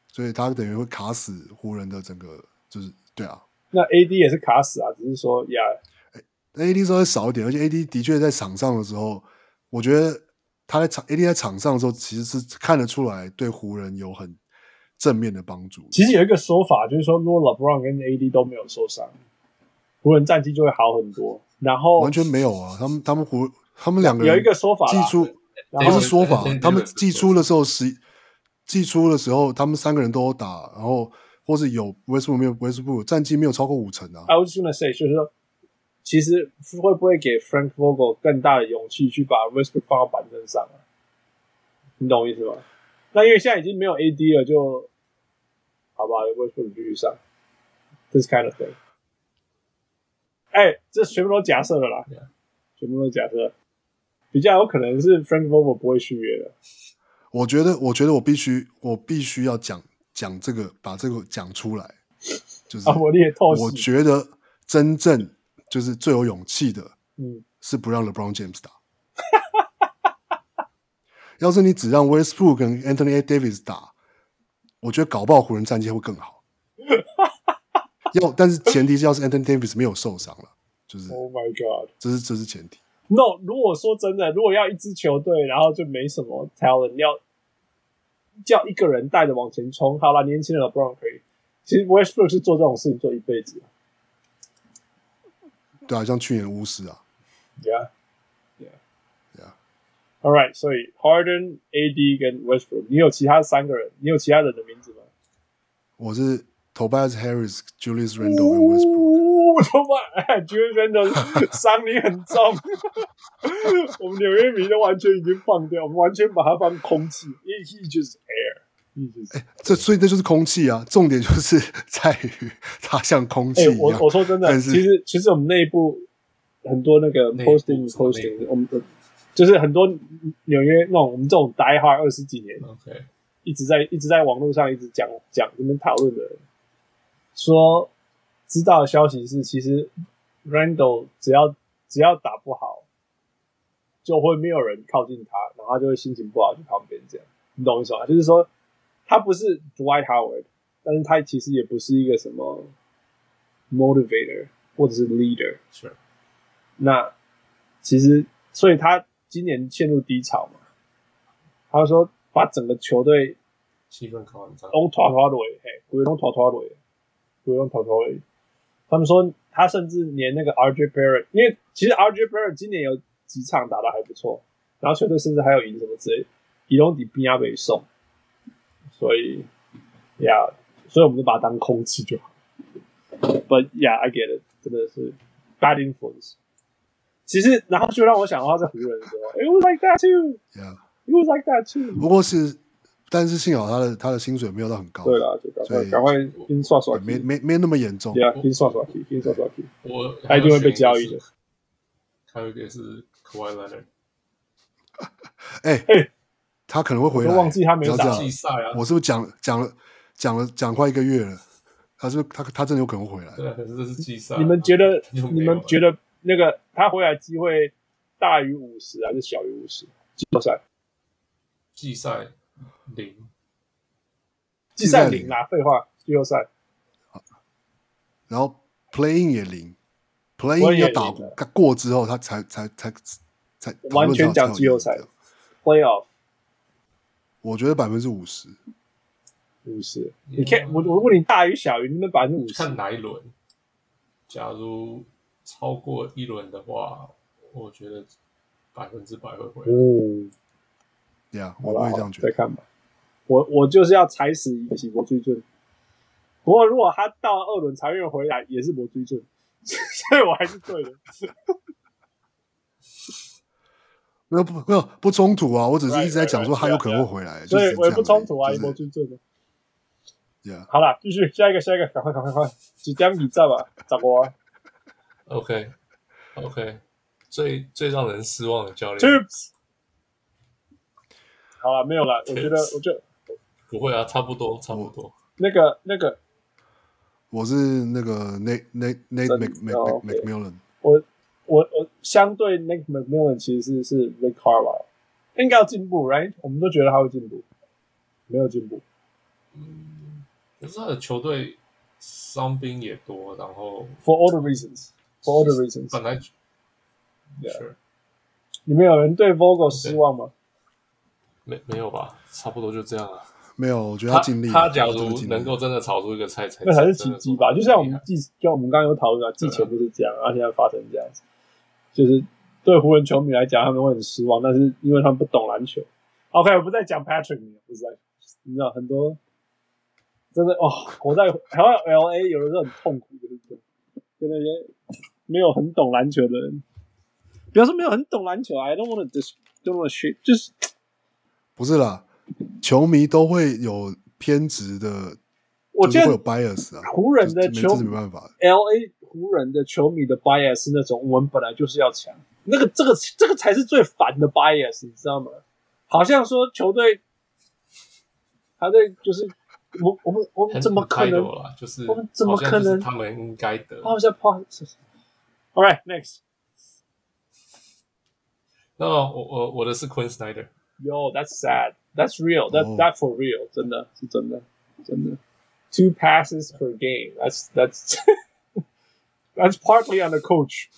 所以他等于会卡死湖人的整个，就是对啊。那 AD 也是卡死啊，只是说呀，AD 稍微少一点，而且 AD 的确在场上的时候，我觉得他在场 AD 在场上的时候，其实是看得出来对湖人有很正面的帮助。其实有一个说法，就是说，如果 LeBron 跟 AD 都没有受伤，湖人战绩就会好很多。然后完全没有啊，他们他们胡他们两个人有一个说法，季初不是说法，他们季初的时候十季初的时候，他们三个人都有打，然后或是有 Westbrook 没有 Westbrook 战绩没有超过五成啊。I was gonna say 就是说，其实会不会给 Frank Vogel 更大的勇气去把 Westbrook 放到板凳上啊？你懂我意思吗？那因为现在已经没有 AD 了，就好吧，Westbrook 继续上，this kind of thing。哎、欸，这全部都假设的啦.全部都假设，比较有可能是 Frank Vogel 不会续约的。我觉得，我觉得我必须，我必须要讲讲这个，把这个讲出来。就是，啊、我也透我觉得真正就是最有勇气的，嗯，是不让 LeBron James 打。要是你只让 Westbrook 跟 Anthony Davis 打，我觉得搞不好湖人战绩会更好。要，但是前提是要是 Anthony Davis 没有受伤了，就是，Oh my God，这是这是前提。No，如果说真的，如果要一支球队，然后就没什么 talent，要叫一个人带着往前冲，好了，年轻的 LeBron 可以。其实 Westbrook 是做这种事情做一辈子。对啊，像去年巫师啊。Yeah，Yeah，Yeah。All right，所以 Harden、AD 跟 Westbrook，你有其他三个人？你有其他人的名字吗？我是。Tobias Harris、Julius Randle 跟 Westbrook。Tobias，Julius Randle 伤你很重。我们纽约迷都完全已经放掉，我们完全把它当空气。He just air。哎、欸，这所以这就是空气啊！重点就是在于它像空气一样。欸、我我说真的，其实其实我们内部很多那个 posting posting，我们的就是很多纽约那种我们这种 die hard 二十几年，OK，一直在一直在网络上一直讲讲你们讨论的人。说知道的消息是，其实 Randall 只要只要打不好，就会没有人靠近他，然后他就会心情不好去旁边这样，你懂我意思吗？就是说他不是 Dwight Howard，但是他其实也不是一个什么 motivator 或者是 leader。是。那其实，所以他今年陷入低潮嘛。他说把整个球队气氛搞很差，都拖拖累，嘿，规都拖拖累。不用偷偷而已。他们说他甚至连那个 RJ Barrett，因为其实 RJ Barrett 今年有几场打的还不错，然后球队甚至还有赢什么之类，伊隆迪比亚被送，所以，Yeah，所以我们就把它当空气就好。But yeah，I get it，真的是 bad influence。其实，然后就让我想到他在湖人的时候，It was like that too，Yeah，It was like that too。不过是，但是幸好他的他的薪水没有到很高。对啦，就赶快赶快先刷刷，没没没那么严重。Yeah，先刷刷，先刷刷。我他一定会被交易的。还有一个是 Kawhi Leonard。哎哎，他可能会回来。忘记他没打季赛啊！我是不是讲讲了讲了讲快一个月了？他是他他真的有可能会回来。对，可是这是季赛。你们觉得？你们觉得？那个他回来机会大于五十还是小于五十？季赛，季赛零，季赛零啊！废话，季后赛。然后 playing 也零，playing 要打过之后，他才才才才完全讲季后赛。Playoff，我觉得百分之五十，五十。你看，我我问你大于小于，你们百分之五十？看哪一轮？假如。超过一轮的话，我觉得百分之百会回来。哦，呀，我会这样觉得。再看吧，我我就是要踩死一个是没水准。不过如果他到二轮才愿回来，也是我追罪，所以我还是对的。没有不没有不冲突啊，我只是一直在讲说他有可能会回来，所以我也不冲突啊，没追罪的。Yeah. 好了，继续下一个，下一个，赶快，赶快，快，几点比赛吧，咋过？OK，OK，最最让人失望的教练。Tips，好了，没有了。我觉得，我就不会啊，差不多，差不多。那个，那个，我是那个 Nate Nate Nate Mc Mc McMillan。我我我相对 Nate McMillan 其实是是 Rick Carlisle，应该要进步，right？我们都觉得他会进步，没有进步。嗯，可是他的球队伤兵也多，然后 For all the reasons。For all the reasons，本来，Yeah，你们有人对 Vogel 失望吗？没没有吧，差不多就这样啊。没有，我觉得他尽力。他假如能够真的炒出一个菜，才那才是奇迹吧。就像我们季，就我们刚刚有讨论啊，季前就是这样，而现在发生这样子，就是对湖人球迷来讲，他们会很失望，但是因为他们不懂篮球。OK，我不再讲 Patrick，不是在，你知道很多真的哦，我在台湾 LA 有的时候很痛苦，就是跟那些。没有很懂篮球的人，比方说没有很懂篮球，I don't want to just don't want to shit，就是不是啦，球迷都会有偏执的，我觉得会有 bias 啊。湖人的球没办法，LA 湖人的球迷的 bias 是那种我们本来就是要强，那个这个这个才是最烦的 bias，你知道吗？好像说球队，他在就是。我我们我们怎么可能？就是我们怎么可能？他们应该的。好像怕。All right, next. 那我我我的是 Quinn Snyder。Yo, that's sad. That's real. That that for real. 真的是真的真的。Two passes per game. That's that's that's partly on the coach.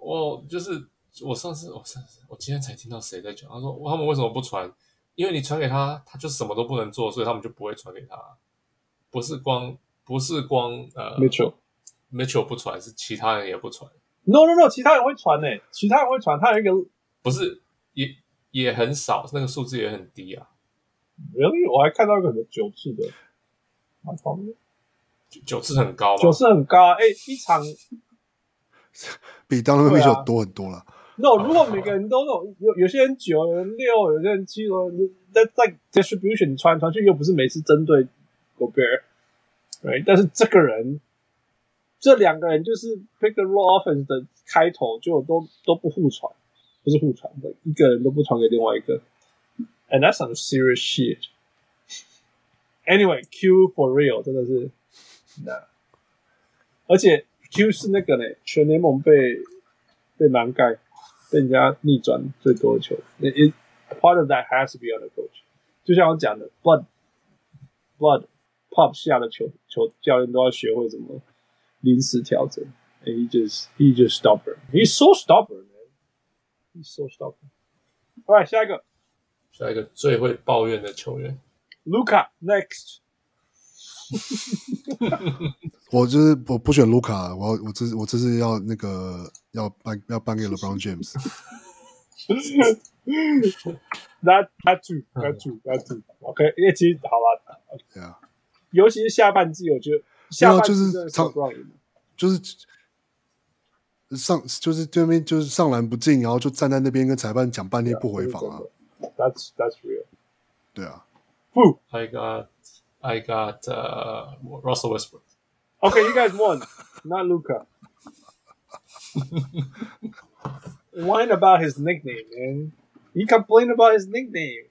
我就是我上次我上次我今天才听到谁在讲，他说他们为什么不传？因为你传给他，他就什么都不能做，所以他们就不会传给他。不是光不是光呃，Mitchell，Mitchell 不传，是其他人也不传。No No No，其他人会传呢，其他人会传。他有一个不是也也很少，那个数字也很低啊。因为我还看到一个什么九次的，蛮方便。九次很高吗？九次很高啊！哎，一场 比当初 Mitchell 多很多了。no，如果每个人都那种有有些人九，有人六，有些人七，在在 distribution 传传去又不是每次针对 Gobert，right？但是这个人，这两个人就是 pick and roll offense 的开头就都都不互传，不是互传的，一个人都不传给另外一个，and that's some serious shit。Anyway，Q for real 真的是那，而且 Q 是那个呢，全联盟被被盲盖。被人家逆转最多的球，it part of that has to be on the coach。就像我讲的，Bud Bud Pop 下的球球教练都要学会怎么临时调整。And he just he just stubborn. He's so stubborn, He's so stubborn. Alright，下一个，下一个最会抱怨的球员，Luka next。我就是我不选卢卡，我我这我这是要那个要颁要颁给 LeBron James。That that too, that too, that too。OK，因为其实好吧，对啊，尤其是下半季，我觉得下半季就是真的长不让赢就是 上就是对面就是上篮不进，然后就站在那边跟裁判讲半天不回防啊。 That's that's real。对啊， Who? I got I got uh, Russell Westbrook. Okay, you guys won, not Luca. Whine about his nickname, man. He complained about his nickname.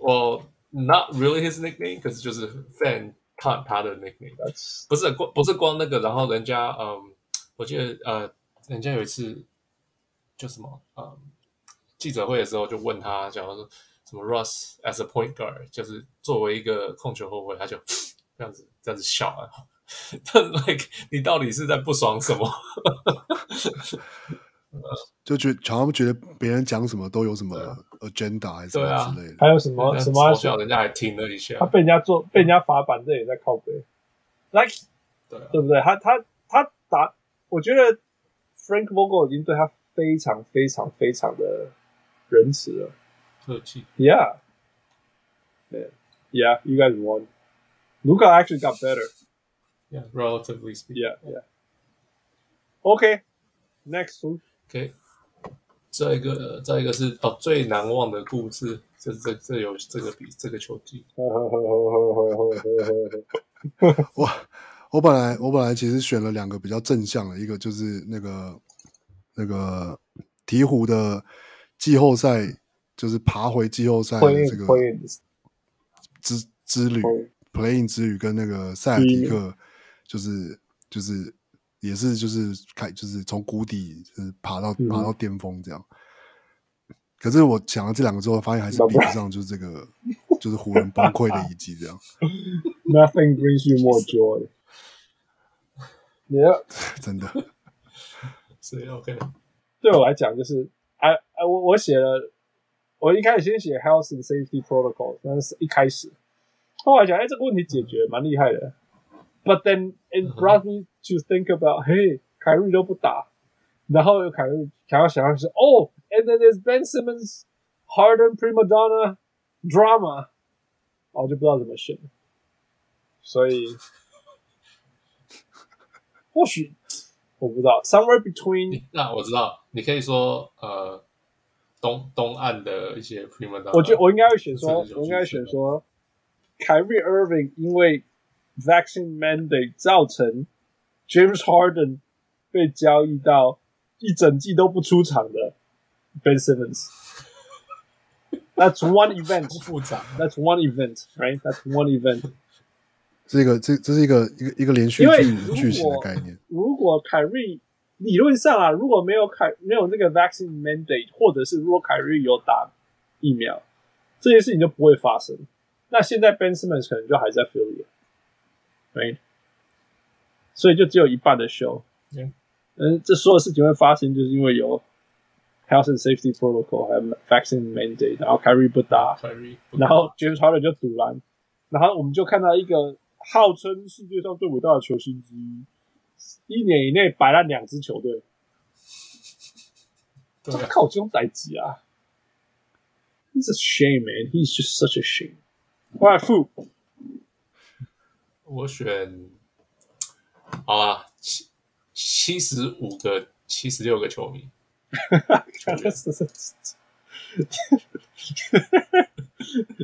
Well, not really his nickname，可是就是 fan 看他的 nickname。 That's 不是光不是光那个，然后人家嗯， 我记得呃，人家有一次就什么呃，记者会的时候就问他，假如说什么 Russ as a point guard，就是作为一个控球后卫，他就这样子这样子笑啊。但 like 你到底是在不爽什么？就觉得好像觉得别人讲什么都有什么 agenda 还是之类的。还有什么什么嘲笑人家还听了一下他，被人家做被人家罚板，这也在靠背。Like 对啊，对不对？他他他打，我觉得 Frank Vogel 已经对他非常非常非常的仁慈了。客气。Yeah. Yeah. Yeah, you guys won. Luca actually got better. Yeah, relatively speaking. Yeah, yeah. Okay. Next one. OK，再一个，再一个是哦最难忘的故事，这这这有这个比这个球季，我我本来我本来其实选了两个比较正向的，一个就是那个那个鹈鹕的季后赛，就是爬回季后赛的这个之之旅 Play-in，play in 之旅跟那个塞尔提克，就是就是也是就是开就是从谷底就是爬到嗯。爬到巅峰这样。可是我想了这两个之后，发现还是比不上，就是这个就是湖人崩溃的一季这样，Nothing brings you more joy. Yeah. 真的。所以 OK，对我来讲，就是哎哎，我我写了，我一开始先写 health and safety protocol，但是一开始，后来讲，哎，这个问题解决蛮厉害的。But then it brought me to think about，嘿，凯瑞都不打，然后凯瑞，然后想要是哦，and then there's Ben Simmons Harden prima donna drama，我就不知道怎么选，所以 或许我不知道，somewhere between。那我知道，你可以说呃东东岸的一些 prima donna，我觉得我应该会选说，这个就我应该选说，Kyrie Irving 因为 vaccine mandate 造成 James Harden 被交易到一整季都不出场的 Ben Simmons。That's one event. 不复杂， That's one event, right? That's one event. 这个这这是一个一个一个连续因为剧如剧情的果概念。如果凯瑞理论上啊，如果没有凯没有那个 vaccine mandate，或者是如果凯瑞有打疫苗，这件事情就不会发生。那现在 Ben Simmons 可能就还在 Philly，right？所以就只有一半的 show。嗯，嗯，这所有事情会发生，就是因为有 health and safety protocol，还有 vaccine mandate，然后凯瑞不打，凯瑞，然后 James Harden 就赌篮，然后我们就看到一个号称世界上最伟大的球星之一，一年以内摆烂两支球队，对啊这靠这种代志啊！He's a shame, man. He's just such a shame. All right, Fu. 我选好啊，七七十五个七十六个球迷，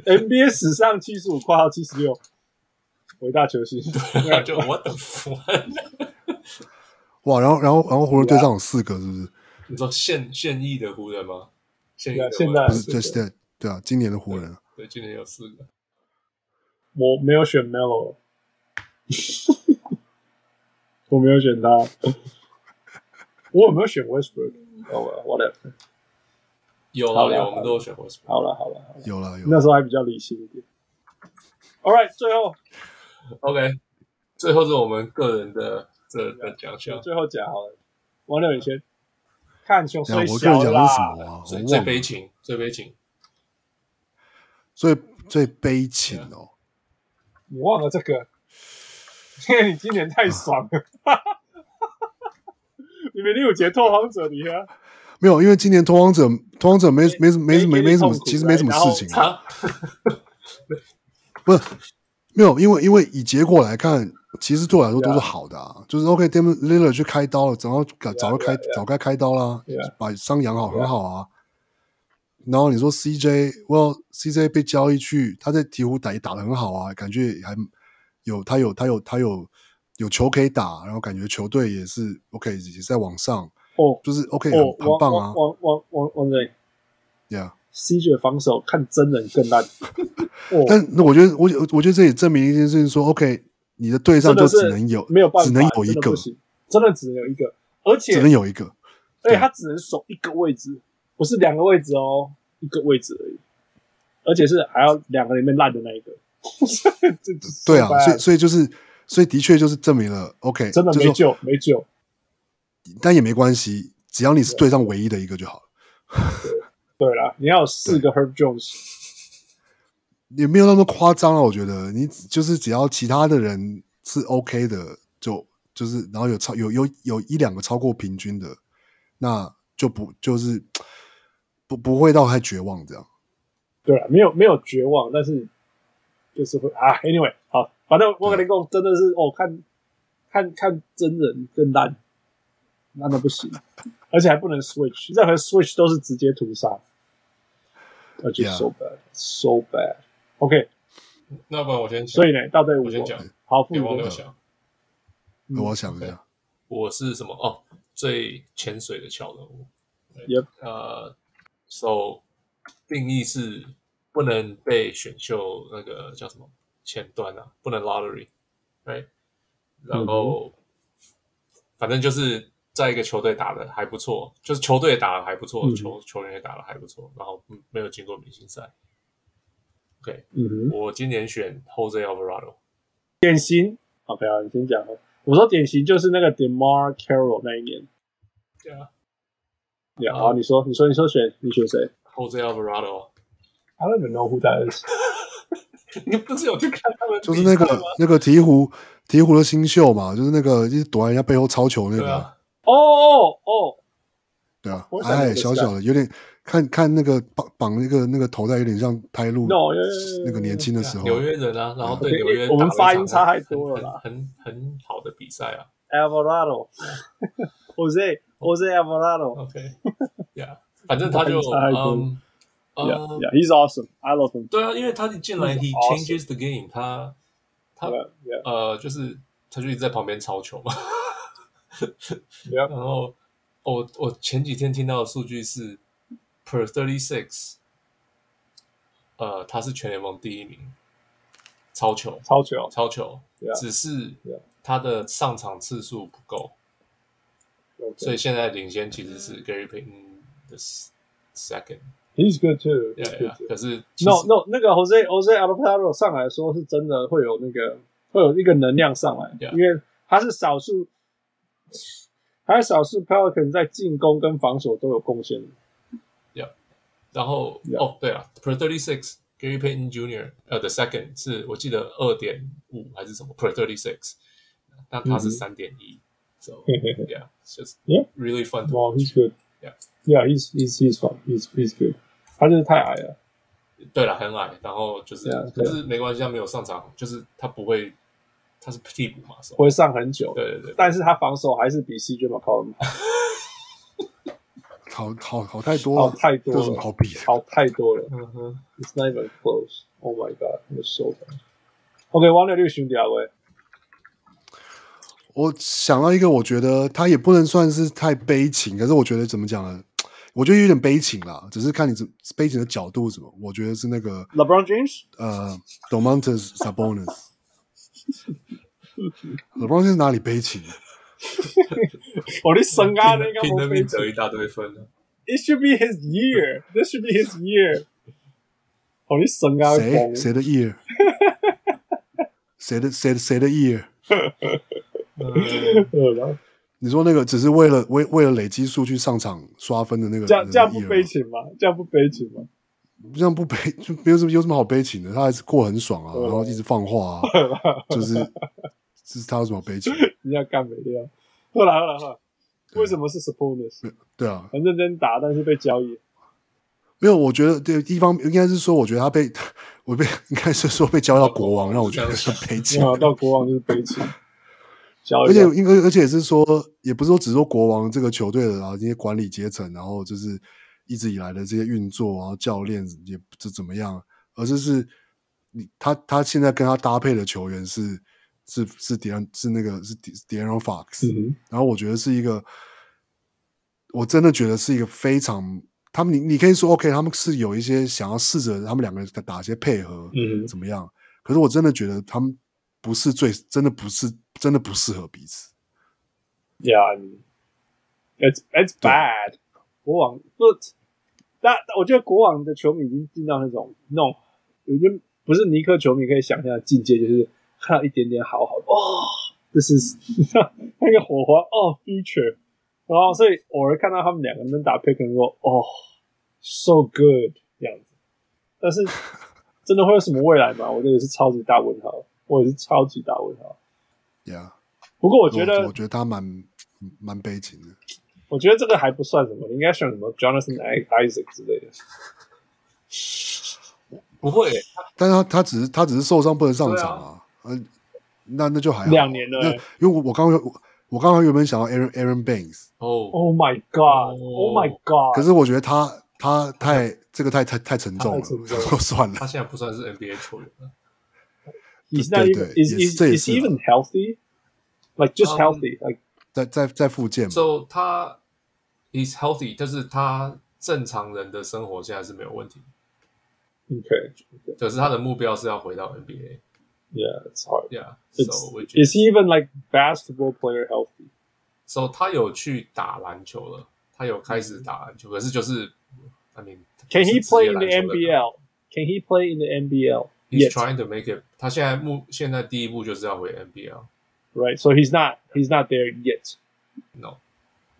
NBA 史上七十五括号七十六伟大球星，就 what the fuck？哇，然后然后然后湖人队上有四个，是不是？你说现现役的湖人吗？现现在不是湖人 just that 对啊，今年的湖人对，今年有四个。我没有选 Melo，我没有选他，我有没有选 Westbrook？哦、oh,，whatever。有好了了有，我们都有选 Westbrook。好了好了，好了有了有那时候还比较理性一点。All right，最后 OK，最后是我们个人的这的奖项，最后讲好了，王六你先看球然最小后我个人讲的是什啦，么啊？最最悲情，最悲情。最最悲情哦。你忘了这个，因 为你今年太爽了。你明天有节拓荒者，你啊，没有，因为今年拓荒者拓荒者没没没没没没什么，其实没什么事情啊。不是没有，因为因为以结果来看，其实对我来说都是好的啊。就是 OK，Damian Lillard 去开刀了，早早早就开早该开刀啦，把伤养好很好啊。然后你说 CJ，Well CJ 被交易去，他在鹈鹕打也打得很好啊，感觉还有他有他有他有有球可以打，然后感觉球队也是 OK，也在往上。哦，就是 OK，很很棒啊。王王王王瑞，Yeah，CJ 的防守看真人更烂。但那我觉得，我我觉得这也证明一件事情，说 OK，你的队上就只能有没有办法，只能有一个，真的只能有一个，而且只能有一个，而且他只能守一个位置。不是两个位置哦，一个位置而已，而且是还要两个里面烂的那一个。对啊，所以所以就是，所以的确就是证明了，OK，真的没救，没救。但也没关系，只要你是队上唯一的一个就好了。对啦，你要有四个 Herb Jones，也没有那么夸张了。我觉得你就是只要其他的人是 OK 的，就就是然后有超有有有一两个超过平均的，那就不就是。不不会到太绝望这样，对啊，没有没有绝望，但是就是会啊。Anyway，好，反正我跟你讲，真的是哦，看看看真人更烂，烂的不行，而且还不能 switch，任何 switch 都是直接屠杀，而且 so bad，so bad。OK，那不然我先，所以呢，到队我先讲，好，副我没有想，我想一下，我是什么？哦，最潜水的小人物，也呃。So，定义是不能被选秀那个叫什么前端啊，不能 lottery，right？然后、嗯、反正就是在一个球队打的还不错，就是球队打的还不错，嗯、球球员也打的还不错，然后没有经过明星赛。OK，嗯，我今年选 Jose Alvarado，典型。OK 啊，你先讲。我说典型就是那个 DeMarre Carroll 那一年。对啊。Yeah, 好，你说，你说，你说选，你选谁？Jose Alvarado。I don't even know who that is。你不是有去看他们？就是那个那个鹈鹕鹈鹕的新秀嘛，就是那个一直躲在人家背后抄球那个。哦哦哦。对啊，矮矮小小的，有点看看那个绑绑那个那个头带，有点像泰路。No，那个年轻的时候。纽约人啊，然后对纽约，我们发音差太多了啦。很很好的比赛啊。Alvarado。Jose。Jose Alvarado OK，Yeah，反正他就嗯，Yeah，He's awesome，I love him。对啊，因为他一进来，He changes the game。他他呃，就是他就一直在旁边抄球嘛。然后我我前几天听到的数据是 Per thirty six，呃，他是全联盟第一名，超球，超球，超球，只是他的上场次数不够。所以现在领先其实是 Gary Payton 的 second。He's good too. Yeah, 可是 No No 那个 Jose Jose Alvarado 上来说是真的会有那个会有一个能量上来，因为他是少数，还有少数 Pelican 在进攻跟防守都有贡献的。Yeah，然后哦对啊，Per thirty six Gary Payton Jr. 呃 the second 是我记得二点五还是什么 Per thirty six，但他是三点一。So yeah, just yeah, really fun. Wow, he's good. Yeah, yeah, he's he's he's fun. He's he's good. 他就是太矮了。对了，很矮，然后就是，可是没关系，他没有上场，就是他不会，他是替补嘛，不会上很久。对对对，但是他防守还是比 CJ McCollum 好。好好好太多了，好太多了，好比的？好太多了。嗯哼，It's not even close. Oh my god, it's so bad. OK，王六六兄弟啊，喂。我想到一个，我觉得他也不能算是太悲情，可是我觉得怎么讲呢？我觉得有点悲情啦，只是看你怎悲情的角度怎么。我觉得是那个 LeBron James，呃，Domantas Sabonis。LeBron James 哪里悲情？我的身高那个拼了命得一大堆分了。It should be his year. This should be his year. 我的身高谁谁的 year？谁的谁的谁的 year？你说那个只是为了为为了累积数据上场刷分的那个，这样这样不悲情吗？这样不悲情吗？这样不悲 就没有什么有什么好悲情的，他还是过很爽啊，然后一直放话啊，就是这是他有什么悲情？你要干没掉？后来后来后来为什么是 s u p p o n e r s 对啊，很认真打，但是被交易。没有，我觉得对地方应该是说，我觉得他被 我被应该是说被交到国王，让我觉得是悲情。到国王就是悲情。而且，应该而且是说，也不是说只说国王这个球队的啊，这些管理阶层，然后就是一直以来的这些运作，然后教练也不知怎么样，而是是你他他现在跟他搭配的球员是是是点是那个是 De'Aaron Fox，嗯，然后我觉得是一个，我真的觉得是一个非常他们你你可以说 OK，他们是有一些想要试着他们两个人打一些配合，嗯，怎么样？可是我真的觉得他们不是最真的不是。真的不适合彼此。Yeah, it's it's bad. 国王不，但我觉得国王的球迷已经进到那种那种，已经不是尼克球迷可以想象的境界，就是看到一点点好好的哦，这是那个火花哦，feature，然后所以偶尔看到他们两个人打 pick and roll，哦，so good 这样子，但是真的会有什么未来吗？我觉得是超级大问号，我也是超级大问号。Yeah，不过我觉得我，我觉得他蛮蛮悲情的。我觉得这个还不算什么，应该算什么 Jonathan Isaac 之类的。不会，但是他他只是他只是受伤不能上场啊。嗯、啊，那那就还好。两年了，因为我我刚刚我刚刚原本想要 Aaron Aaron Banks。哦、oh,，Oh my God，Oh、oh、my God。可是我觉得他他太这个太太太沉重了，就算了。他现在不算是 NBA 球员了。He's not even is is is even healthy, like just healthy, like 在在在复健嘛。So 他 he's healthy，就是他正常人的生活现在是没有问题。Okay，可是他的目标是要回到 NBA。Yeah, it's hard. Yeah, so is he even like basketball player healthy? So 他有去打篮球了，他有开始打篮球，可是就是，I mean, can he play in the NBL? Can he play in the NBL? He's trying to make it. 他现在目现在第一步就是要回 NBL, right? So he's not he's not there yet. No.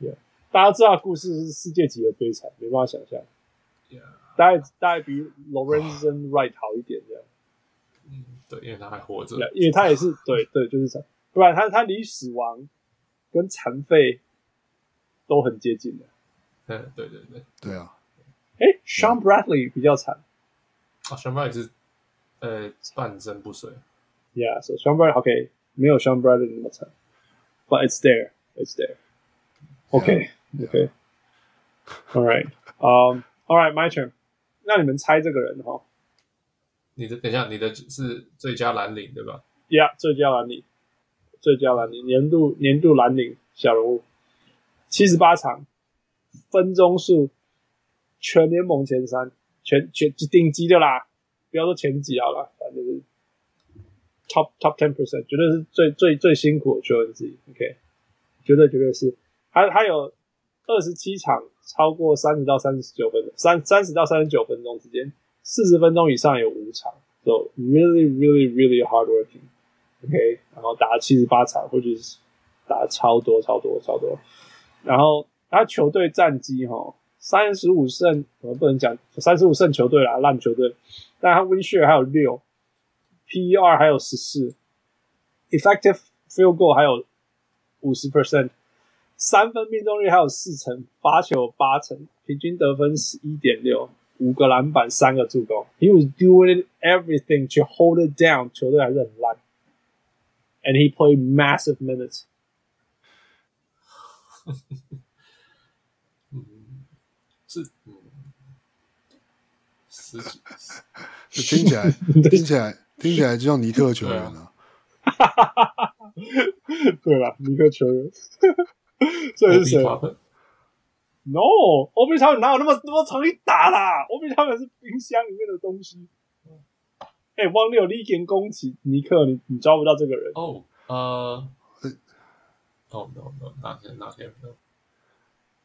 Yeah. 大家知道故事是世界级的悲惨，没办法想象。Yeah. 大概大概比 Lorenzen Wright 好一点这样。嗯，对，因为他还活着。Yeah, 因为他也是对对，就是这样。不然他他离死亡跟残废都很接近的。嗯，对对对，对啊。哎，Sean Bradley 比较惨。啊，Sean Bradley 是。呃，半身不遂。Yeah, so Sean Bradley, OK，没有 Sean Bradley 那么惨，But it's there, it's there. OK, OK. All right, um, all right, my turn. 那你们猜这个人哈？你的等一下，你的是最佳蓝领对吧？Yeah，最佳蓝领，最佳蓝领，年度年度蓝领小人物，七十八场，分钟数全联盟前三，全全顶级的啦。不要说前几好了，反正就是 top top ten percent，绝对是最最最辛苦的球员之一。OK，绝对绝对是。他他有二十七场超过三十到三十九分钟，三三十到三十九分钟之间，四十分钟以上有五场，so really really really hard working。OK，然后打了七十八场，或者是打了超多超多超多。然后他球队战绩哈，三十五胜，我不能讲三十五胜球队啦，烂球队。但他 win share 还有六，PER 还有十四，effective field goal 还有五十 percent，三分命中率还有四成，罚球八成，平均得分十一点六，五个篮板，三个助攻。He was doing everything to hold it down，球队还是很烂。And he played massive minutes。嗯，是，嗯。听起来，听起来， 听起来就像尼克球员啊！对 了，尼克球员，这是谁？No，Obi Toppin 哪有那么那么常去打啦？Obi Toppin 是冰箱里面的东西。哎、欸，汪六，你点攻击尼克，你你抓不到这个人哦？呃，哦，no no，哪天哪天没有，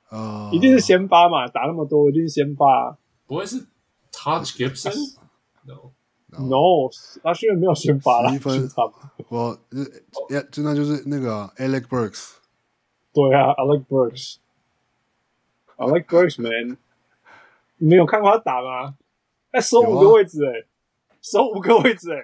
啊，一定是先发嘛，打那么多，一定是先发、啊，不会是。Taj Gibson？No，No，他现在没有先发了。一分，我呃，真的就是那个 Alec Burks。对啊，Alec Burks，Alec Burks，man，你没有看过他打吗？哎，守五个位置，哎，守五个位置，哎，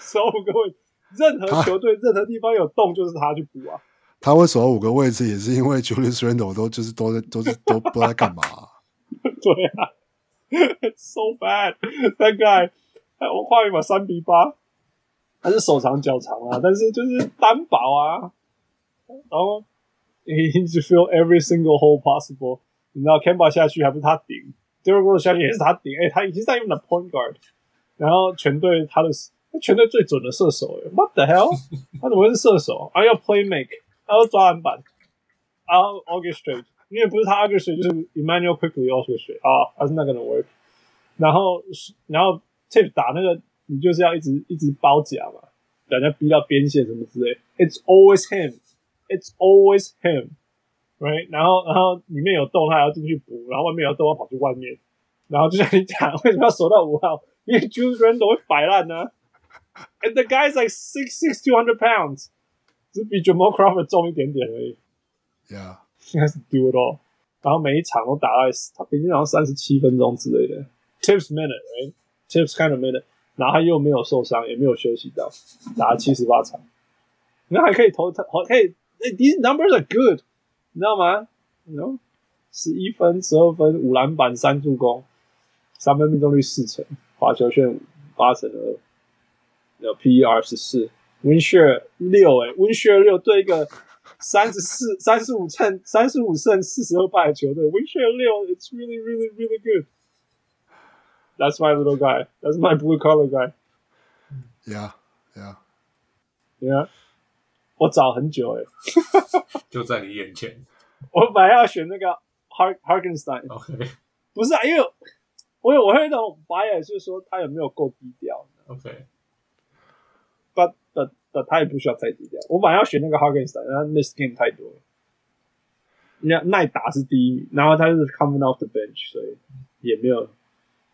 守五个位置，任何球队任何地方有洞就是他去补啊。他会守五个位置，也是因为 Julius Randle 都就是都在都是都不知道在干嘛、啊。对啊，so bad that guy。我画一把三比八，他是手长脚长啊，但是就是单薄啊。然后 he needs to fill every single hole possible。你知道 Kemba 下去还不是他顶，Derrick Rose 下去也是他顶。哎、他已经在用的 point guard。然后全队他的全队最准的射手，，What the hell？他怎么会是射手？还要 play make，还要抓篮板，然后 orchestrate。因为不是他 orchestrate，就是 Immanuel quickly orchestrate 啊，还是那个 work。然后然后 Tip 打那个，你就是要一直一直包夹嘛，把人家逼到边线什么之类。It's always him，It's always him，right？然后然后里面有洞，他还要进去补，然后外面有洞，要跑去外面。然后就像你讲，为什么要守到五号？因为 Julius Randle 会摆烂呢。And the guy's like six six two hundred pounds，只比 Jamal Crawford 重一点点而已。Yeah，应该是 do it all。然后每一场都打到他平均好像三十七分钟之类的。Tips Tips kind of minute。然后他又没有受伤，也没有休息到，打了七十八场。那还可以投，他可以。These numbers are good，你知道吗？你知道？十一分、十二分、五篮板、三助攻，三分命中率四成。罚球线八成二，有 PER 十四，Win Share 六诶，Win Share 六对一个三十四、三十五胜、三十五胜四十二败的球队，Win Share 六，It's really really really good. That's my little guy. That's my blue collar guy. Yeah, yeah, yeah. 我找很久诶，就在你眼前。我本来要选那个 Hark Hartenstein。OK，不是啊，因为。我有我会那种 bias，就是说他有没有够低调？OK，but but but 他也不需要太低调。我本来要选那个 Hartenstein，然后 miss game 太多了。人家耐打是第一名，然后他就是 coming off the bench，所以也没有，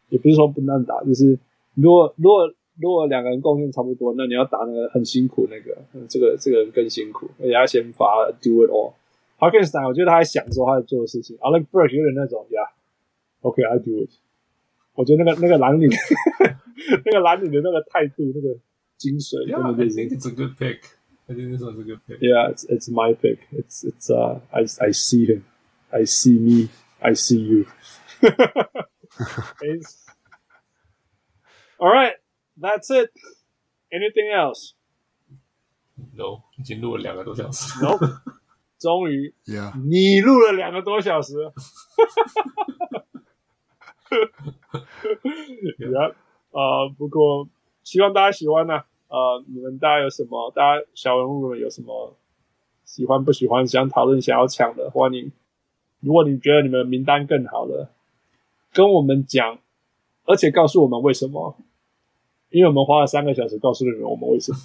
也不是说不能打，就是如果如果如果两个人贡献差不多，那你要打那个很辛苦那个，这个这个人更辛苦，而且他先发 do it all。h a r k i n s t e i n 我觉得他在享受他在做的事情。Alec Burks 有点那种呀、yeah,，OK，I、okay, do it。我觉得那个那个蓝领，那个蓝领的那个态度，那个精髓真的就是。I think it's a good pick. I think this one's a good pick. Yeah, it's it's my pick. It's it's uh I I see him, I see me, I see you. All right, that's it. Anything else? No，已经录了两个多小时。No，终于，Yeah，你录了两个多小时。yeah, 呃，不过希望大家喜欢呢、啊。呃，你们大家有什么？大家小人物们有什么喜欢不喜欢？想讨论、想要抢的，欢迎。如果你觉得你们名单更好了，跟我们讲，而且告诉我们为什么？因为我们花了三个小时告诉你们我们为什么。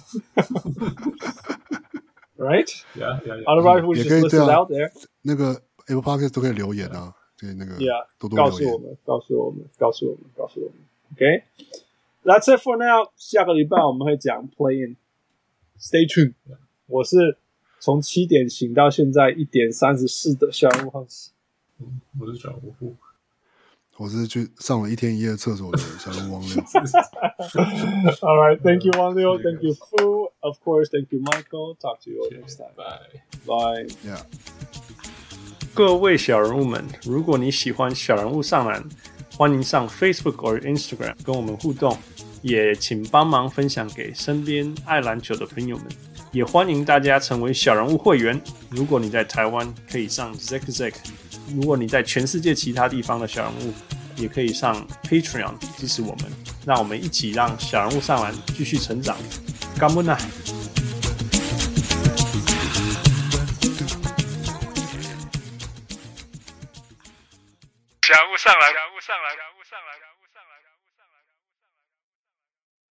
right? Yeah, yeah, yeah. Otherwise, we just list it out there. 那个 Apple Podcast 都可以留言啊。对，那个，Yeah，多多，告诉我们，告诉我们，告诉我们，告诉我们。OK，That's it for now。下个礼拜我们会讲 Playing. Stay tuned。我是从七点醒到现在一点三十四的小人物浩斯。嗯，我是小人物。我是去上了一天一夜厕所的小人物王六。All right, thank you, Wang Liu. Thank you, Fu. Of course, thank you, Michael. Talk to you all next time. Bye. Bye. Yeah. 各位小人物们，如果你喜欢小人物上篮，欢迎上 Facebook 或 Instagram 跟我们互动，也请帮忙分享给身边爱篮球的朋友们。也欢迎大家成为小人物会员。如果你在台湾，可以上 Zack Zack；如果你在全世界其他地方的小人物，也可以上 Patreon 支持我们。让我们一起让小人物上篮继续成长。干不呢？小人物上来，小人物上来，